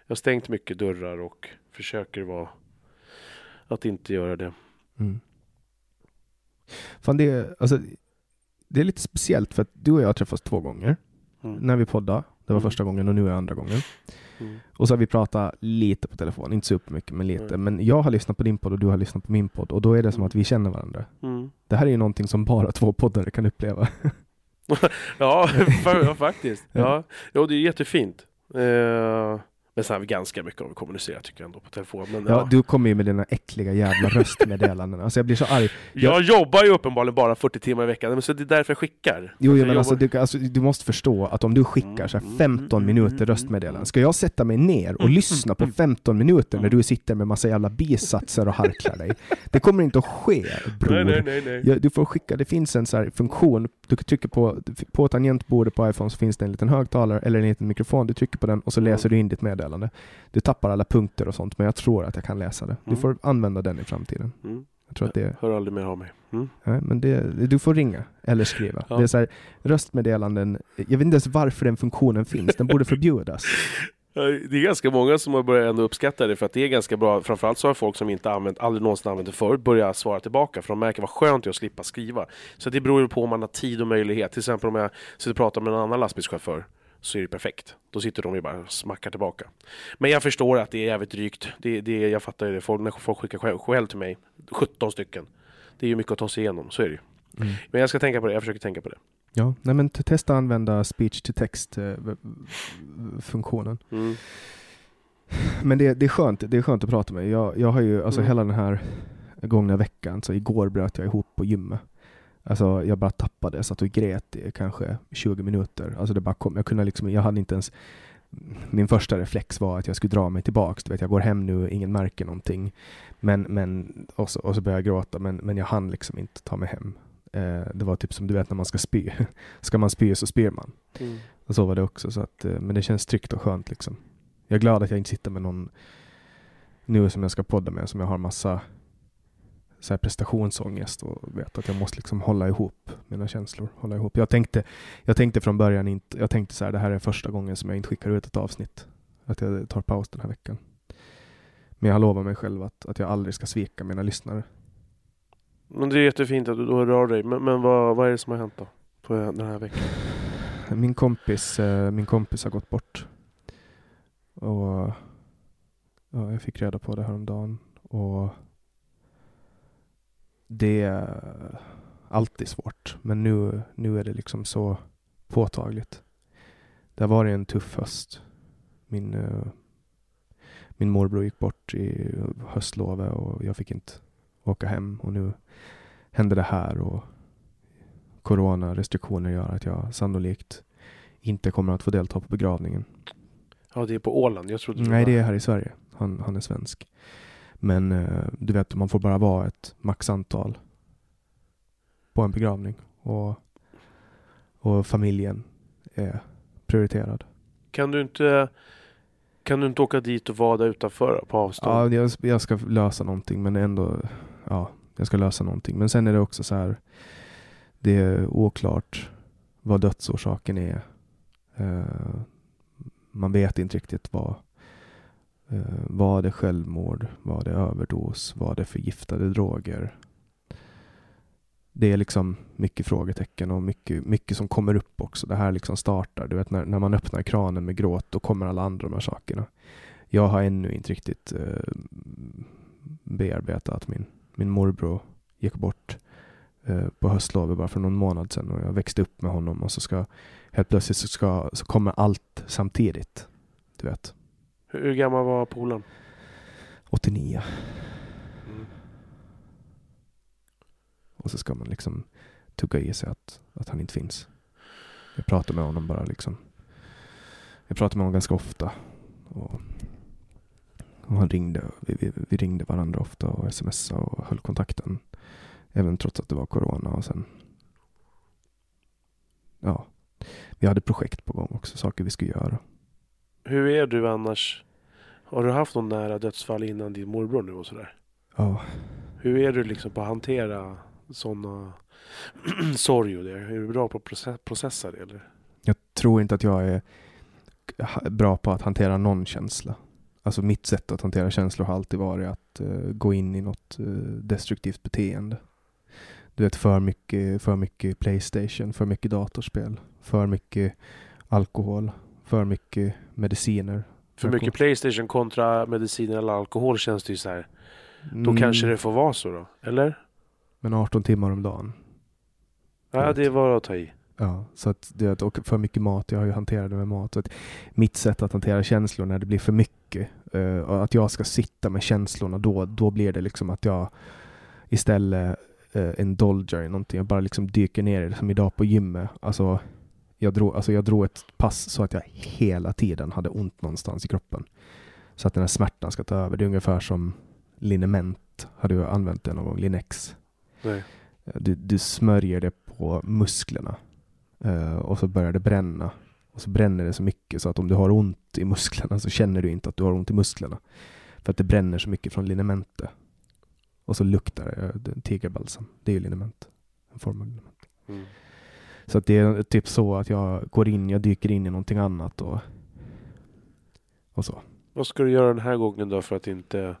Jag har stängt mycket dörrar och försöker vara att inte göra det. Mm. Fan, det, är- alltså, det är lite speciellt för att du och jag har träffats två gånger Mm. när vi poddade. Det var Mm. första gången och nu är andra gången. Mm. Och så har vi pratat lite på telefon, inte supermycket men lite. Mm. Men jag har lyssnat på din podd och du har lyssnat på min podd och då är det som Mm. att vi känner varandra. Mm. Det här är ju någonting som bara två poddare kan uppleva. [LAUGHS] Ja, [LAUGHS] fa- ja faktiskt. Ja. Ja. Det är jättefint. Eh, men sen har vi ganska mycket av att kommunicera tycker jag ändå på telefon. Men, Ja, ja. du kommer ju med dina äckliga jävla röstmeddelanden. Alltså jag blir så arg. Jag jobbar ju uppenbarligen bara 40 timmar i veckan, men så det är därför jag skickar. Jo, jo jag men alltså du, alltså du måste förstå att om du skickar så här Mm, 15 mm, minuter mm, röstmeddelanden, ska jag sätta mig ner och lyssna på 15 minuter när du sitter med massa jävla bisatser och harklar dig? Det kommer inte att ske, bror. Nej, nej, nej, nej. Ja, du får skicka, det finns en så funktion, du trycker på, på tangentbordet på iPhone så finns det en liten högtalare eller en liten mikrofon, du trycker på den och så läser du in ditt meddelande. Du tappar alla punkter och sånt men jag tror att jag kan läsa det. Du Mm. får använda den i framtiden. Mm. Jag tror att det, Hör aldrig mer av mig. Mm. nej, men det, du får ringa eller skriva. Ja. Det är så här, röstmeddelanden, jag vet inte ens varför den funktionen finns, den borde förbjudas. [LAUGHS] Det är ganska många som har börjat ändå uppskatta det för att det är ganska bra. Framförallt så har folk som inte använt, aldrig någonsin använt det förut börjat svara tillbaka för de märker vad skönt det är att slippa skriva. Så det beror ju på om man har tid och möjlighet. Till exempel om jag sitter och pratar med en annan lastbilschaufför så är det perfekt. Då sitter de ju bara och smackar tillbaka. Men jag förstår att det är jävligt drygt. Det, det, jag fattar ju det. Folk, när folk skickar själv, till mig, 17 stycken. Det är ju mycket att ta sig igenom, så är det ju. Mm. Men jag ska tänka på det, jag försöker tänka på det. Ja, nej men testa att använda speech to text eh, funktionen. Mm. Men det, det, är skönt, det är skönt att prata med. Jag, jag har ju, alltså Mm. hela den här gångna veckan, så igår bröt jag ihop på gymmet. Alltså jag bara tappade, jag satt och grät i kanske 20 minuter. Alltså det bara kom, jag kunde liksom, jag hade inte ens min första reflex var att jag skulle dra mig tillbaks. Du vet, jag går hem nu, ingen märker någonting. Men, men, och, så, och så började jag gråta, men, men jag hann liksom inte ta mig hem. Eh, det var typ som du vet när man ska spy. [LAUGHS] ska man spy så spyr man. Mm. Och så var det också. Så att, eh, men det känns tryggt och skönt liksom. Jag är glad att jag inte sitter med någon nu som jag ska podda med som jag har massa så här prestationsångest och vet att jag måste liksom hålla ihop mina känslor. Hålla ihop. Jag, tänkte, jag tänkte från början inte, jag tänkte så här, det här är första gången som jag inte skickar ut ett avsnitt. Att jag tar paus den här veckan. Men jag har lovat mig själv att, att jag aldrig ska svika mina lyssnare. Men det är jättefint att du då av dig. Men, men vad, vad är det som har hänt då? På den här veckan? Min kompis, eh, min kompis har gått bort. Och ja, jag fick reda på det häromdagen. Och det är alltid svårt. Men nu, nu är det liksom så påtagligt. Det har varit en tuff höst. Min, eh, min morbror gick bort i höstlovet och jag fick inte åka hem. Och nu hände det här. och Coronarestriktioner gör att jag sannolikt inte kommer att få delta på begravningen. Ja, det är på Åland. Jag trodde Nej, det är här i Sverige. Han, han är svensk. Men eh, du vet, man får bara vara ett maxantal på en begravning. Och, och familjen är prioriterad. Kan du inte... Kan du inte åka dit och vara där utanför på avstånd? Ja, jag, jag ska lösa någonting, men ändå... Ja, jag ska lösa någonting. Men sen är det också så här... Det är oklart vad dödsorsaken är. Eh, man vet inte riktigt vad... Eh, var det självmord? Var det överdos? Var det förgiftade droger? Det är liksom mycket frågetecken och mycket, mycket som kommer upp också. Det här liksom startar. Du vet när, när man öppnar kranen med gråt, då kommer alla andra de här sakerna. Jag har ännu inte riktigt eh, bearbetat min, min morbror gick bort eh, på höstlovet bara för någon månad sedan och jag växte upp med honom och så ska helt plötsligt så, ska, så kommer allt samtidigt. Du vet, hur, gammal var polaren? 89 Mm. och så ska man liksom tugga i sig att, att han inte finns. Jag pratar med honom bara liksom. Jag pratar med honom ganska ofta. Och, Och han ringde, vi, vi, vi ringde varandra ofta och smsade och höll kontakten. Även trots att det var corona och sen ja, vi hade projekt på gång också, saker vi skulle göra. Hur är du annars? Har du haft någon nära dödsfall innan din morbror nu och sådär? Ja, Hur är du liksom på att hantera sådana [CLEARS THROAT] sorg och det? Är du bra på att process- processa det eller? jag tror inte att jag är bra på att hantera någon känsla. Alltså mitt sätt att hantera känslor har alltid varit att eh, gå in i något eh, destruktivt beteende. Du vet för mycket, för mycket Playstation, för mycket datorspel, för mycket alkohol, för mycket mediciner. För mycket Playstation kontra mediciner eller alkohol känns det ju så här. Då Mm, kanske det får vara så då? Eller? Men 18 timmar om dagen. Ja, Vet. det var att ta i. Ja, så att det, och för mycket mat, jag har ju hanterat det med mat. Så att mitt sätt att hantera känslor när det blir för mycket, och att jag ska sitta med känslorna, då, då blir det liksom att jag istället uh, indulger i någonting. Jag bara liksom dyker ner i det, som idag på gymmet. Alltså, jag drog, alltså jag drog ett pass så att jag hela tiden hade ont någonstans i kroppen. Så att den här smärtan ska ta över. Det är ungefär som liniment. Har du använt det någon gång? Linex. Nej. Du, du smörjer det på musklerna eh, och så börjar det bränna. Och så bränner det så mycket så att om du har ont i musklerna så känner du inte att du har ont i musklerna. För att det bränner så mycket från linementet. Och så luktar det, är tigerbalsam. Det är ju liniment. En form av liniment. Mm. Så att det är typ så att jag går in, jag dyker in i någonting annat och, och så. Vad ska du göra den här gången då för att inte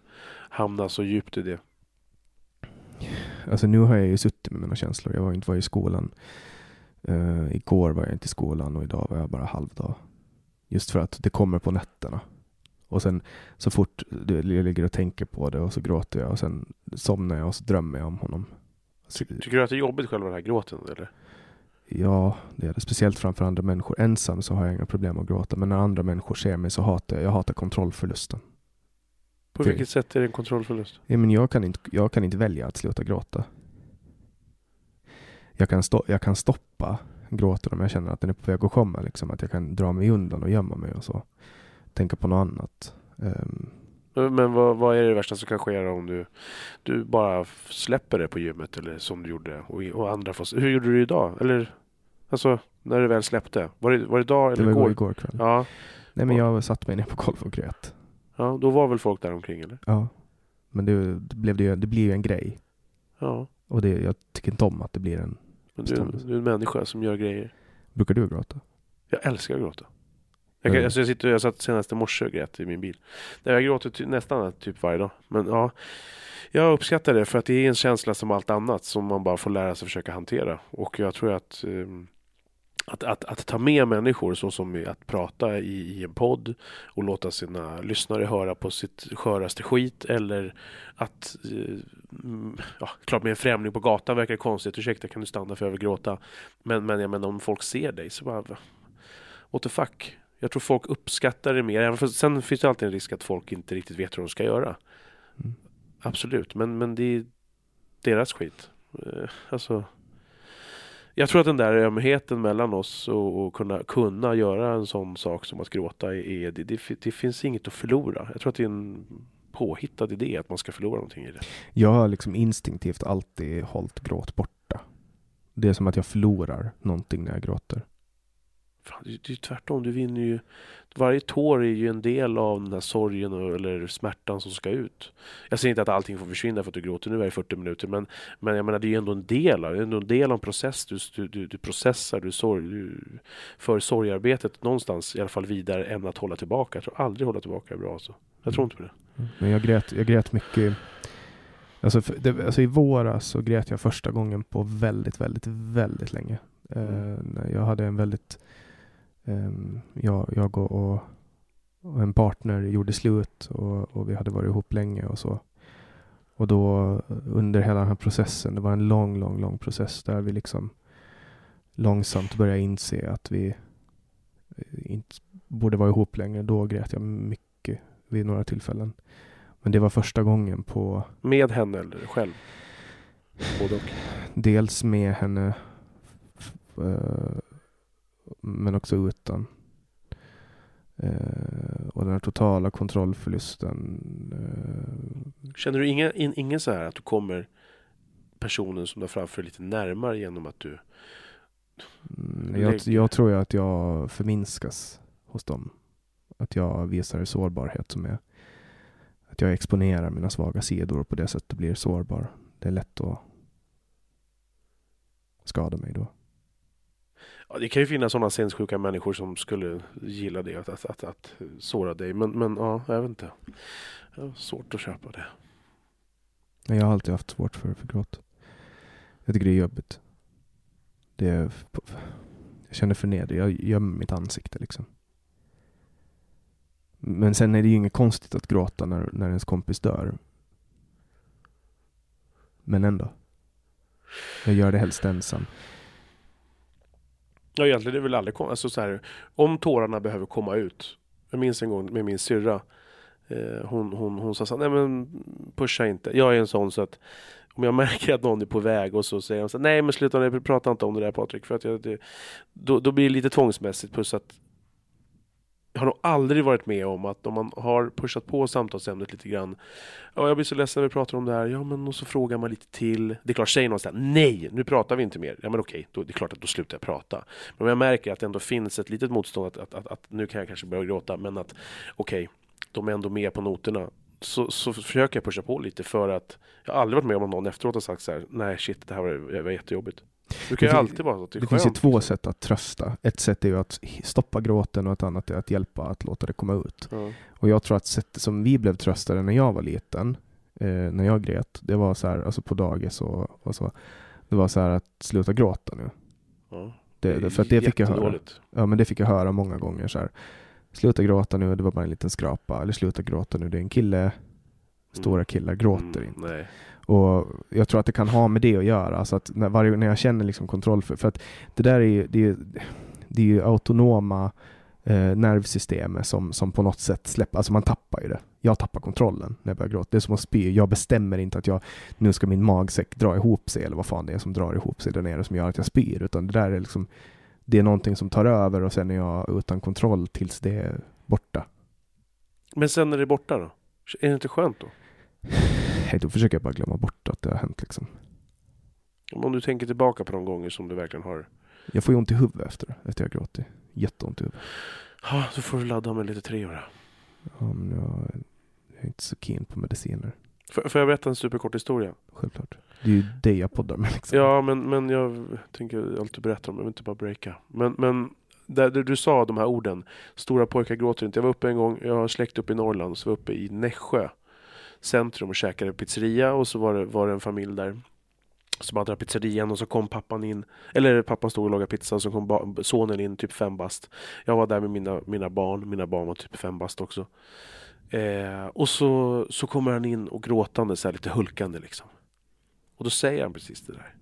hamna så djupt i det? Alltså nu har jag ju suttit med mina känslor. Jag var inte var i skolan. Uh, igår var jag inte i skolan och idag var jag bara halvdag. Just för att det kommer på nätterna. Och sen så fort jag ligger och tänker på det och så gråter jag och sen somnar jag och så drömmer jag om honom. Så, Tycker du att det är jobbigt själva den här gråten eller? Ja, det är det. Speciellt framför andra människor. Ensam så har jag inga problem att gråta. Men när andra människor ser mig så hatar jag, jag hatar kontrollförlusten. På Det- vilket sätt är det en kontrollförlust? Ja, men jag, kan inte, jag kan inte välja att sluta gråta. Jag kan, stå, jag kan stoppa gråten om jag känner att den är på väg att komma. Liksom. Att jag kan dra mig undan och gömma mig och så. Tänka på något annat. Ehm, Men vad, vad är det värsta som kan ske om du, du bara släpper det på gymmet eller som du gjorde och, och andra får Hur gjorde du idag? Eller alltså när du väl släppte? Var det, var det idag det eller var igår? igår, igår kväll. Ja, Nej, men jag satt mig ner på golvet och grät. ja, då var väl folk där omkring eller? Ja. Men det, det, blev det, det blir ju en grej. Ja, Och det, jag tycker inte om att det blir en... men du, är en- du är en människa som gör grejer. Brukar du gråta? Jag älskar att gråta. Jag, kan, Mm. alltså jag, sitter, jag satt senast i morse och grät i min bil. Nej, jag gråter ty, nästan typ varje dag. Men ja, jag uppskattar det för att det är en känsla som allt annat som man bara får lära sig försöka hantera. Och jag tror att ehm, att, att, att ta med människor så som att prata i, i en podd och låta sina lyssnare höra på sitt sköraste skit eller att eh, ja, klart med en främling på gatan verkar konstigt, ursäkta kan du stanna för jag vill gråta men, men jag menar om folk ser dig så bara what the fuck jag tror folk uppskattar det mer. Sen finns det alltid en risk att folk inte riktigt vet hur de ska göra. Mm. Absolut, men, men det är deras skit. Eh, Alltså, jag tror att den där ömheten mellan oss och, och kunna, kunna göra en sån sak som att gråta är, det, det, det finns inget att förlora. Jag tror att det är en påhittad idé att man ska förlora någonting i det. Jag har liksom instinktivt alltid hållit gråt borta. Det är som att jag förlorar någonting när jag gråter. Fan, det, det är ju tvärtom, du vinner ju Varje tår är ju en del av den här sorgen och, eller smärtan som ska ut. Jag säger inte att allting får försvinna för att du gråter nu i 40 minuter men, men jag menar det är ju ändå en del av, ändå en del av en process. Du, du, du, processar, du, sorg, du för sorgarbetet någonstans i alla fall vidare än att hålla tillbaka. Jag tror aldrig hålla tillbaka är bra alltså. Jag tror inte på det. Men jag grät, jag grät mycket. Alltså, för, det, alltså i våras så grät jag första gången på väldigt, väldigt, väldigt länge. Eh, när jag hade en väldigt... ehm, jag, jag och, och, en partner gjorde slut och, och vi hade varit ihop länge och så. Och då under hela den här processen, det var en lång, lång, lång process där vi liksom långsamt började inse att vi eh, inte borde vara ihop längre. Då grät jag mycket vid några tillfällen. Men det var första gången på Med henne eller själv? Både och. dels med henne eh, men också utan. Eh, och den här totala kontrollförlusten. Eh, Känner du ingen, in, ingen så här att du kommer personen som du har framför lite närmare genom att du... mm, jag, jag tror ju att jag förminskas hos dem. Att jag visar sårbarhet som är att jag exponerar mina svaga sidor och på det sättet blir sårbar. Det är lätt att skada mig då. Ja, det kan ju finnas sådana sinnessjuka människor som skulle gilla det, att, att, att, att såra dig. Men, men ja, jag vet inte. Jag har svårt att köpa det. Jag har alltid haft svårt för, för gråt. Jag tycker det är jobbigt. Det är, jag känner förnedring. Jag gömmer mitt ansikte liksom. Men sen är det ju inget konstigt att gråta när, när ens kompis dör. Men ändå. Jag gör det helst ensam. Ja, egentligen är det väl aldrig alltså så här, Om tårarna behöver komma ut. Jag minns en gång med min syrra. Eh, hon, hon, hon sa så här, nej men pusha inte. Jag är en sån så att om jag [LAUGHS] märker att någon är på väg och så säger de så här, nej men sluta nu, prata inte om det där Patrik. För att jag, det, då, då blir det lite tvångsmässigt. Plus att har nog aldrig varit med om att om man har pushat på samtalsämnet lite grann. Ja, jag blir så ledsen när vi pratar om det här. Ja, men och så frågar man lite till. Det är klart, säger någon såhär, nej, nu pratar vi inte mer. Ja, men okej, då, det är klart att då slutar jag prata. Men om jag märker att det ändå finns ett litet motstånd, att, att, att, att nu kan jag kanske börja gråta, men att okej, de är ändå med på noterna. Så, så försöker jag pusha på lite för att jag har aldrig varit med om att någon efteråt har sagt så här, nej shit, det här var, det var jättejobbigt. Det kan ju alltid vara så. Det, det finns ju två sätt att trösta. Ett sätt är ju att stoppa gråten och ett annat är att hjälpa att låta det komma ut. Ja. Och jag tror att sättet som vi blev tröstade när jag var liten, eh, när jag grät, det var så här, alltså på dagis och, och så. Det var så här att sluta gråta nu. Ja. Det, det, för att det fick jag höra. Ja, men det fick jag höra många gånger så här. Sluta gråta nu, det var bara en liten skrapa. Eller sluta gråta nu, det är en kille. Stora mm. killar gråter mm, inte. Nej. Och jag tror att det kan ha med det att göra. Alltså att när, varje, när jag känner liksom kontroll för, för att det där är ju, det är, det är ju autonoma eh, nervsystem som, som på något sätt släpper, alltså man tappar ju det. Jag tappar kontrollen när jag börjar gråta. Det är som att spy. Jag bestämmer inte att jag, nu ska min magsäck dra ihop sig eller vad fan det är som drar ihop sig där nere som gör att jag spyr. Utan det där är liksom, det är någonting som tar över och sen är jag utan kontroll tills det är borta. Men sen när det är borta då? Är det inte skönt då? Nej, då försöker jag bara glömma bort att det har hänt liksom. Om du tänker tillbaka på de gånger som du verkligen har... Jag får ju ont i huvudet efter efter jag gråtit. Jätteont i huvudet. Ja, då får du ladda med lite Treor. Ja, men jag, jag är inte så keen på mediciner. Får, får jag berätta en superkort historia? Självklart. Det är ju det jag poddar med liksom. Ja, men, men jag tänker alltid berätta om jag vill inte bara breaka. Men, men där, du sa de här orden, stora pojkar gråter inte. Jag var uppe en gång, jag har släkt uppe i Norrland, så var uppe i Nässjö centrum och käkade pizzeria och så var det, var det en familj där som hade pizzerian och så kom pappan in, eller pappan stod och lagade pizza och så kom sonen in, typ fem bast. Jag var där med mina, mina barn, mina barn var typ fem bast också. Eh, och så, så kommer han in och gråtande, så här, lite hulkande liksom. Och då säger han precis det där.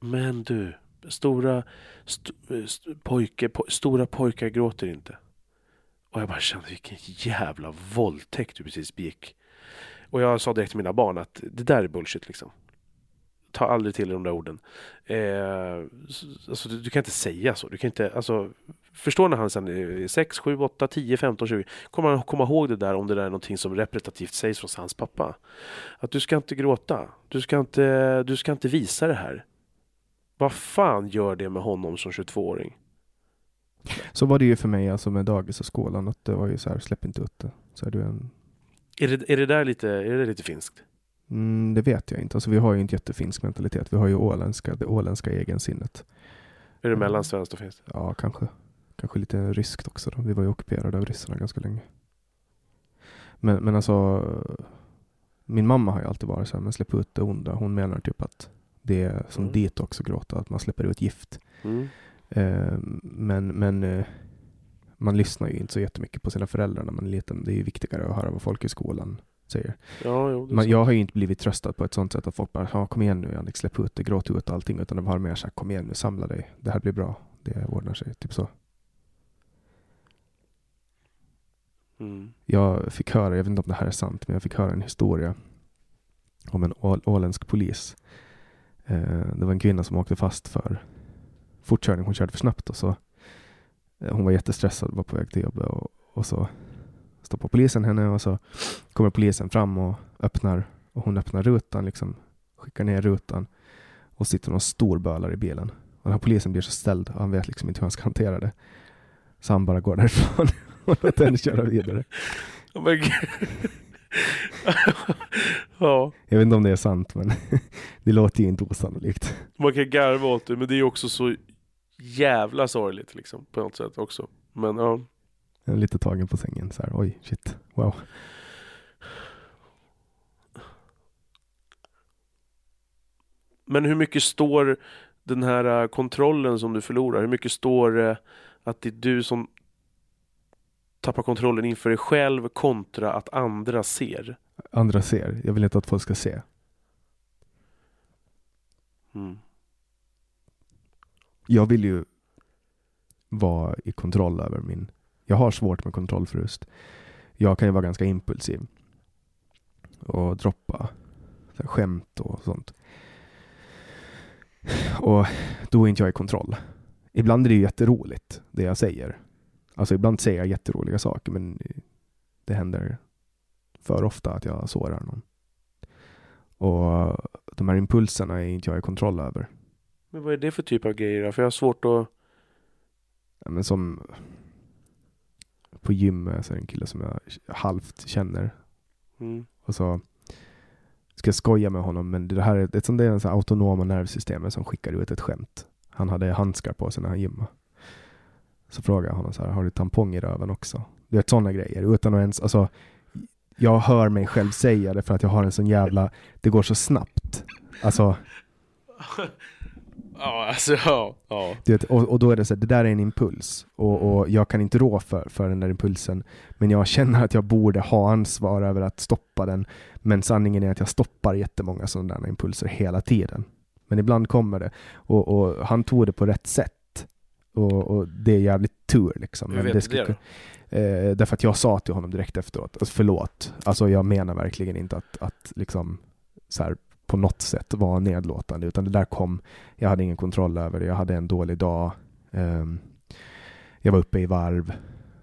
Men du, stora, st st pojke, po stora pojkar gråter inte. Och jag bara kände vilken jävla våldtäkt du precis begick. Och jag sa direkt till mina barn att det där är bullshit liksom. Ta aldrig till de där orden. Eh, alltså, du, du, kan inte säga så. Du kan inte, alltså, förstå när han sen är 6, 7, 8, 10, 15, 20 kommer han komma ihåg det där om det där är någonting som repetitivt sägs från hans pappa. Att du ska inte gråta. Du ska inte, du ska inte visa det här. Vad fan gör det med honom som 22-åring? Så var det ju för mig alltså med dagis och skolan, att det var ju så här, släpp inte ut det. Så är, du en... är, det, är det där lite, är det lite finskt? Mm, det vet jag inte. Alltså, vi har ju inte jättefinsk mentalitet. Vi har ju åländska, det åländska egensinnet. Är det mellansvenskt och finskt? Ja, kanske. Kanske lite ryskt också. Då. Vi var ju ockuperade av ryssarna ganska länge. Men, men alltså, min mamma har ju alltid varit så här, men släpp ut det onda. Hon menar typ att det är som mm. dit också gråta, att man släpper ut gift. Mm. Eh, men men eh, man lyssnar ju inte så jättemycket på sina föräldrar när man är liten. Det är ju viktigare att höra vad folk i skolan säger. Ja, jo, man, jag har ju inte blivit tröstad på ett sånt sätt att folk bara ja, kom igen nu Jannik, släpp ut det, gråt ut allting. Utan de har mer sagt kom igen nu, samla dig, det här blir bra, det ordnar sig. Typ så. Mm. Jag fick höra, jag vet inte om det här är sant, men jag fick höra en historia om en åländsk polis. Eh, det var en kvinna som åkte fast för fortkörning. Hon körde för snabbt och så Eh, Hon var jättestressad, var på väg till jobbet och, och så stoppar polisen henne och så kommer polisen fram och öppnar och hon öppnar rutan, liksom skickar ner rutan och sitter någon stor bölare i bilen. Och den här polisen blir så ställd och han vet liksom inte hur han ska hantera det. Så han bara går därifrån [LAUGHS] och låter henne köra vidare. Oh [LAUGHS] ja, Jag vet inte om det är sant men [LAUGHS] det låter ju inte osannolikt. man kan garva åt det men det är också så jävla sorgligt liksom på något sätt också. Men ja, Jag är lite tagen på sängen så här. oj shit, wow. Men hur mycket står den här eh, kontrollen som du förlorar, hur mycket står det att det är du som tappar kontrollen inför dig själv kontra att andra ser? Andra ser, jag vill inte att folk ska se. Mm. Jag vill ju vara i kontroll över min... Jag har svårt med kontrollförlust. Jag kan ju vara ganska impulsiv. Och droppa så här, skämt och sånt. Och då är inte jag i kontroll. Ibland är det ju jätteroligt, det jag säger. Alltså ibland säger jag jätteroliga saker, men det händer för ofta att jag sårar någon. Och de här impulserna är inte jag i kontroll över. Men vad är det för typ av grejer då? För jag har svårt att... Ja, men som på gymmet så är det en kille som jag halvt känner Mm. och så ska jag skoja med honom men det här är ett sånt där är så här autonoma nervsystemet som skickar ut ett skämt. Han hade handskar på sig när han gymmade. Så frågade jag honom så här, har du tampong i röven också? Du vet sådana grejer utan att ens, alltså jag hör mig själv säga det för att jag har en sån jävla, det går så snabbt. Alltså, [LAUGHS] Ja, alltså ja. ja. Du vet, och, och då är det så här, det där är en impuls och, och jag kan inte rå för, för den där impulsen. Men jag känner att jag borde ha ansvar över att stoppa den. Men sanningen är att jag stoppar jättemånga sådana där impulser hela tiden. Men ibland kommer det. Och, och han tog det på rätt sätt. Och, och det är jävligt tur liksom. Hur Men vet det du skulle det då? kun- eh, därför att jag sa till honom direkt efteråt, alltså, förlåt. Alltså jag menar verkligen inte att, att liksom så här, på något sätt vara nedlåtande, utan det där kom, jag hade ingen kontroll över det, jag hade en dålig dag, Ehm, jag var uppe i varv.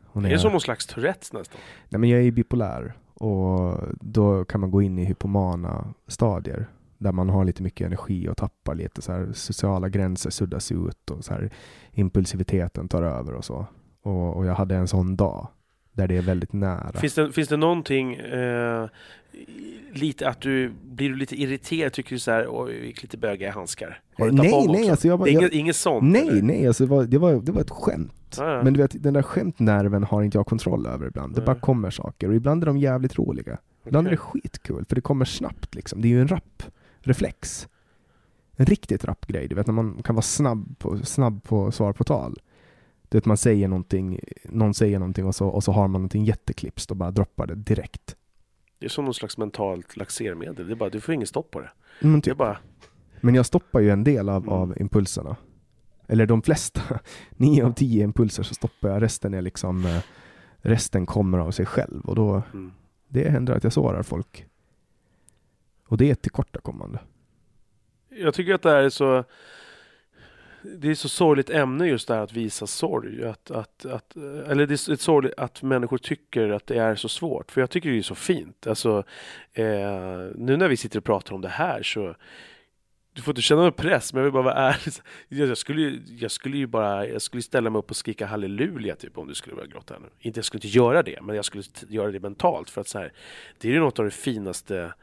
Och när Är det jag, som någon slags Tourettes nästan? nej, men jag är bipolär och då kan man gå in i hypomana stadier där man har lite mycket energi och tappar lite så här sociala gränser suddas ut och så här impulsiviteten tar över och så. Och, och jag hade en sån dag där det är väldigt nära. Finns det, finns det någonting, eh, lite att du, blir du lite irriterad, tycker du så här, vi gick lite bögiga handskar? Har du nej, nej, alltså jag, bara- det jag, inget, inget sånt? nej, eller? nej, alltså det var, det var, det var ett skämt. Ja, ja. Men du vet, den där skämtnerven har inte jag kontroll över ibland. Det Nej. bara kommer saker och ibland är de jävligt roliga. Ibland är det skitkul, för det kommer snabbt liksom. Det är ju en rapp reflex. En riktigt rapp grej, du vet när man kan vara snabb på, snabb på svar på tal. Du vet man säger någonting, någon säger någonting och så, och så har man någonting jätteklipskt och bara droppar det direkt. Det är som någon slags mentalt laxermedel, det är bara, du får ingen stopp på det. Men, Det typ, bara, men jag stoppar ju en del av, Mm. av impulserna. Eller de flesta. [LAUGHS] Nio av tio impulser så stoppar jag, resten är liksom eh, Resten kommer av sig själv och då mm. Det händer att jag sårar folk. Och det är ett tillkortakommande. Jag tycker att det här är så det är så sorgligt ämne just det här att visa sorg. Att, att, att, eller det är ett sorgligt att människor tycker att det är så svårt. För jag tycker det är så fint. Alltså, eh, nu när vi sitter och pratar om det här så du får inte känna någon press, men jag vill bara vara ärlig. [LAUGHS] Jag, skulle, jag skulle ju bara jag skulle ställa mig upp och skrika halleluja typ om du skulle börja gråta nu. Inte, jag skulle inte göra det, men jag skulle göra det mentalt. För att så här, det är ju något av det finaste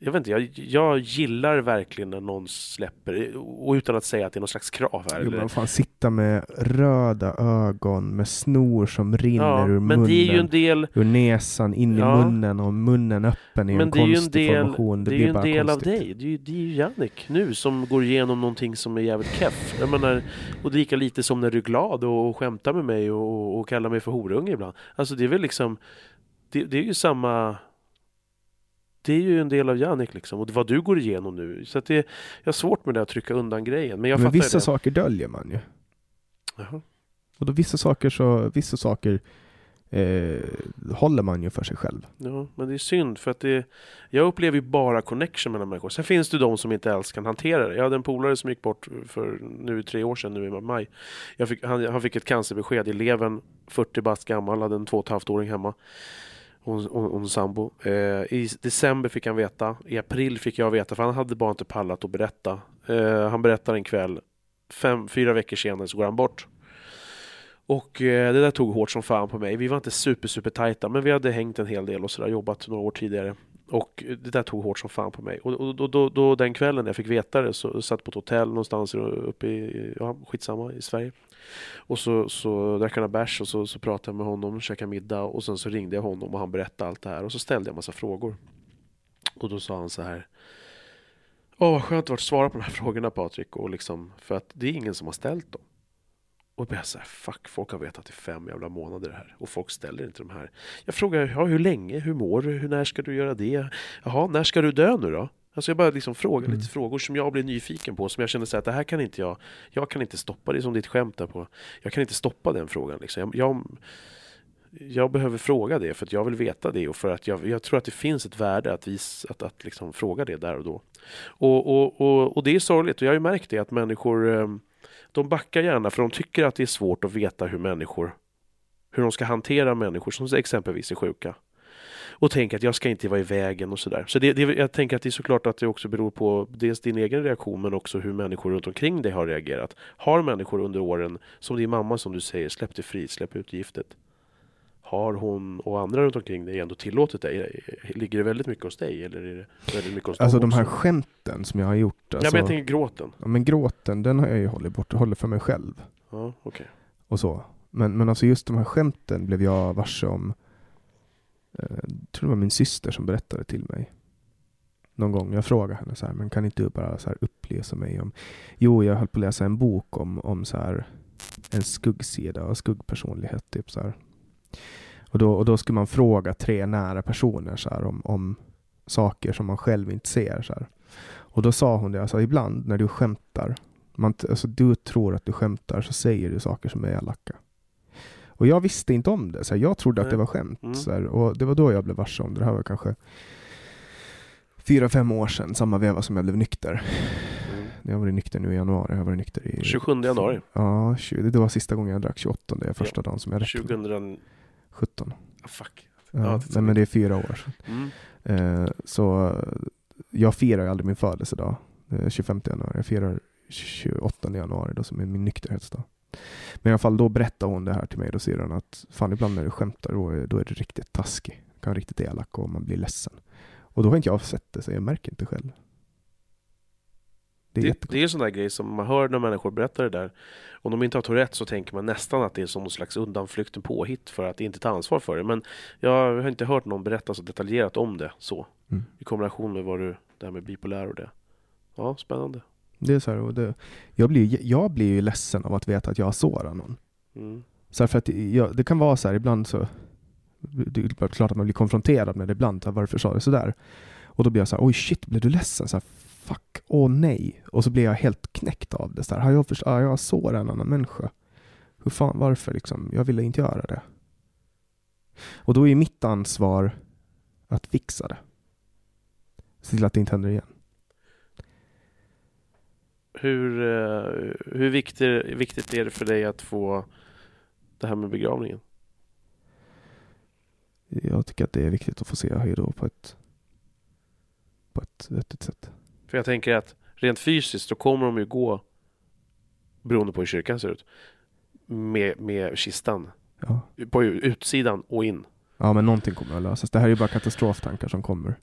jag vet inte, jag, jag gillar verkligen när någon släpper, och utan att säga att det är någon slags krav här. Jo, men fan sitta med röda ögon med snor som rinner ja, ur men munnen. det är ju en del, Ur näsan in Ja. i munnen och munnen öppen i en det är ju en konstig del, formation. det Det, är ju en del av konstigt. dig. Det är, ju, det är ju Jannik nu som går igenom någonting som är jävligt keff. Jag menar, och lika lite som när du är glad och, och skämtar med mig och, och, och kallar mig för horunge ibland. Alltså det är väl liksom, det, det är ju samma det är ju en del av Jannik liksom, och vad du går igenom nu. Så att det, jag har svårt med det att trycka undan grejen. Men jag Men vissa det. saker döljer man ju. Jaha. Och då vissa saker så, vissa saker eh, håller man ju för sig själv. Ja, men det är synd för att det, jag upplever ju bara connection mellan människor. Sen finns det de som inte alls kan hantera det. Jag hade en polare som gick bort för nu tre år sedan, nu i maj. Fick, han, han fick ett cancerbesked i levern, 40 bast gammal, hade en två och ett halvt åring hemma. Hon, hon, hon sambo. Eh, I december fick han veta, i april fick jag veta, för han hade bara inte pallat att berätta. Eh, han berättar en kväll, fem, fyra veckor senare så går han bort. Och eh, det där tog hårt som fan på mig. Vi var inte super, super tajta, men vi hade hängt en hel del och sådär, jobbat några år tidigare. Och eh, det där tog hårt som fan på mig. Och, och då, då, då, den kvällen jag fick veta det så satt på ett hotell någonstans uppe i, ja skitsamma, i Sverige. Och så, så drack han bärs och så, så pratade jag med honom, käkade middag och sen så ringde jag honom och han berättade allt det här och så ställde jag massa frågor. Och då sa han så här Åh, vad skönt det varit att svara på de här [LAUGHS] frågorna Patrik. Och liksom, för att det är ingen som har ställt dem. Och jag så här, fuck, folk har vetat i fem jävla månader här. Och folk ställer inte de här. Jag frågar, ja, hur länge, hur mår du, hur, när ska du göra det? Jaha, när ska du dö nu då? Alltså jag bara liksom frågar mm. lite frågor som jag blir nyfiken på, som jag känner så att det här kan inte jag, jag kan inte stoppa, det är som ditt skämt där på, jag kan inte stoppa den frågan liksom. Jag, jag, jag behöver fråga det för att jag vill veta det och för att jag, jag tror att det finns ett värde att, vis, att, att liksom fråga det där och då. Och, och, och, och det är sorgligt och jag har ju märkt det att människor ehm, de backar gärna för de tycker att det är svårt att veta hur människor hur de ska hantera människor som exempelvis är sjuka. Och tänker att jag ska inte vara i vägen och sådär. Så det, det, jag tänker att det är såklart att det också beror på dels din egen reaktion men också hur människor runt omkring dig har reagerat. Har människor under åren, som din mamma som du säger, släppt dig fri, släpp ut giftet har hon och andra runt omkring dig ändå tillåtit dig? Ligger det väldigt mycket hos dig eller är det väldigt mycket hos Alltså de här också? skämten som jag har gjort. Alltså, ja, men jag alltså- tänker gråten. Ja, men gråten den har jag ju hållit bort, hållit för mig själv. Ja, okay. Och så. Men, men alltså just de här skämten blev jag varse om, jag tror det var min syster som berättade till mig. Någon gång, jag frågade henne så här, men kan inte du bara så här upplysa mig om, jo jag höll på att läsa en bok om, om så här en skuggsida och skuggpersonlighet, typ så här och då, och då skulle man fråga tre nära personer så här, om, om saker som man själv inte ser. Så här. Och då sa hon det, alltså ibland när du skämtar, man, alltså, du tror att du skämtar så säger du saker som är elaka. Och jag visste inte om det, så här, jag trodde att det var skämt. Mm. Så här, och det var då jag blev varse om det. Det här var kanske fyra, fem år sedan, samma veva som jag blev nykter. Mm. Jag har varit nykter nu i januari. Jag har varit nykter i... 27 januari? Ja, det var sista gången jag drack 28, det är första ja. dagen som jag drack. 2000... 17. Ah, fuck. Ja, ja nej, men det är fyra år. Mm. Eh, så jag firar ju aldrig min födelsedag, eh, 25 januari. Jag firar 28 januari då som är min nykterhetsdag. Men i alla fall då berättar hon det här till mig. Då säger hon att fan ibland när du skämtar då då är du riktigt taskig. Kan vara riktigt elak och man blir ledsen. Och då har inte jag sett det så jag märker inte själv. Det är, det, det är en sån där grej som man hör när människor berättar det där. Om de inte har Tourette så tänker man nästan att det är som någon slags undanflykt, en påhitt för att inte ta ansvar för det. Men jag har inte hört någon berätta så detaljerat om det så. Mm. I kombination med vad du, det här med bipolär och det. Ja, spännande. Det är så här, och det, jag, blir, jag blir ju ledsen av att veta att jag har sårat någon. Mm. Så för att jag, det kan vara så här ibland så det är klart att man blir konfronterad med det ibland. Varför sa du sådär? Och då blir jag så här, oj shit, blev du ledsen? Så här, fuck, åh nej. Och så blir jag helt knäckt av det. Så här, har jag, först, har jag sårat en annan människa? Hur fan, varför liksom? Jag ville inte göra det. Och då är mitt ansvar att fixa det. Se till att det inte händer igen. Hur, eh, hur viktigt, viktigt är det för dig att få det här med begravningen? Jag tycker att det är viktigt att få säga hej då på ett, på ett vettigt sätt. För jag tänker att rent fysiskt så kommer de ju gå, beroende på hur kyrkan ser ut, med, med kistan. Ja. På utsidan och in. Ja, men någonting kommer att lösas. Det här är ju bara katastroftankar som kommer.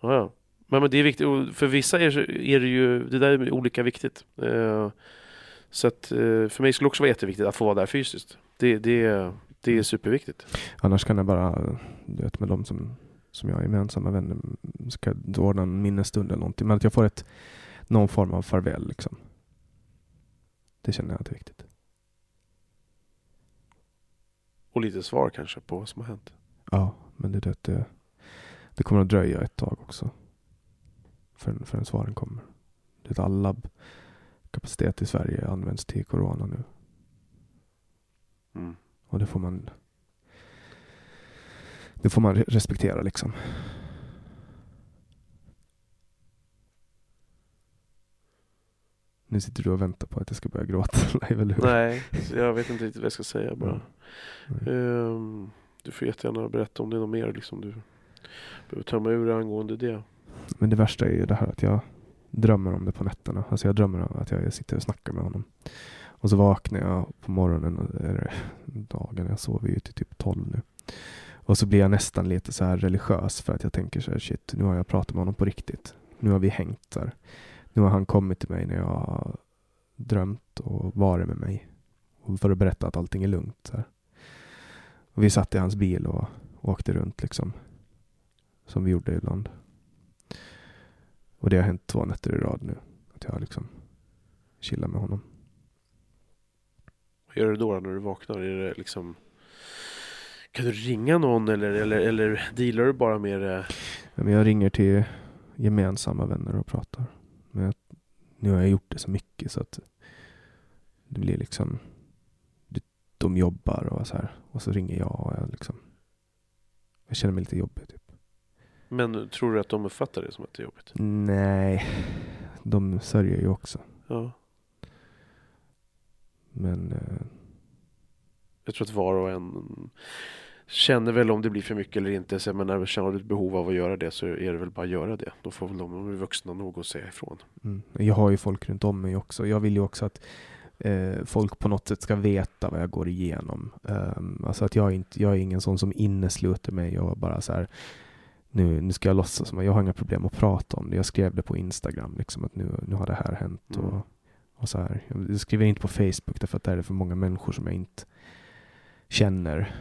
Ja, ja. Men, men det är viktigt. För vissa är, är det ju, det där är olika viktigt. Uh, så att uh, för mig skulle det också vara jätteviktigt att få vara där fysiskt. Det, det, det är superviktigt. Annars kan jag bara, du vet med de som som jag är gemensamma vänner ska ordna en minnesstund eller någonting. Men att jag får ett, någon form av farväl liksom. Det känner jag att är viktigt. Och lite svar kanske på vad som har hänt. Ja, men det, det, det, det kommer att dröja ett tag också. Förrän, förrän svaren kommer. Det all labbkapacitet i Sverige används till corona nu. Mm. Och det får man det får man respektera liksom. Nu sitter du och väntar på att jag ska börja gråta [LAUGHS] live, eller hur? Nej, jag vet inte riktigt vad jag ska säga bara. Mm. Um, du får jättegärna berätta om det är något mer liksom du behöver tömma ur angående det. Men det värsta är ju det här att jag drömmer om det på nätterna. Alltså jag drömmer om att jag sitter och snackar med honom. Och så vaknar jag på morgonen, eller [LAUGHS] dagen, jag sover ju till typ 12 nu. Och så blir jag nästan lite så här religiös för att jag tänker så här, shit, nu har jag pratat med honom på riktigt. Nu har vi hängt där. Nu har han kommit till mig när jag har drömt och varit med mig. För att berätta att allting är lugnt. Så här. Och vi satt i hans bil och åkte runt liksom. Som vi gjorde ibland. Och det har hänt två nätter i rad nu. Att jag liksom chillar med honom. Vad gör du då när du vaknar? Är det liksom kan du ringa någon eller, eller, eller dealar du bara med det? Ja, jag ringer till gemensamma vänner och pratar. Men jag, nu har jag gjort det så mycket så att det blir liksom de jobbar och så här. Och så ringer jag och jag liksom jag känner mig lite jobbig typ. Men tror du att de uppfattar det som att det är jobbigt? Nej, de sörjer ju också. Ja. Men eh, jag tror att var och en känner väl om det blir för mycket eller inte. Så jag menar, känner du ett behov av att göra det så är det väl bara att göra det. Då får väl de, de är vuxna nog att säga ifrån. Mm. Jag har ju folk runt om mig också. Jag vill ju också att eh, folk på något sätt ska veta vad jag går igenom. Um, alltså att jag, inte, jag är ingen sån som innesluter mig och bara så här nu, nu ska jag låtsas som att jag har inga problem att prata om det. Jag skrev det på Instagram, liksom att nu, nu har det här hänt. Mm. Och, och så här. Jag skriver inte på Facebook därför att det är för många människor som jag inte känner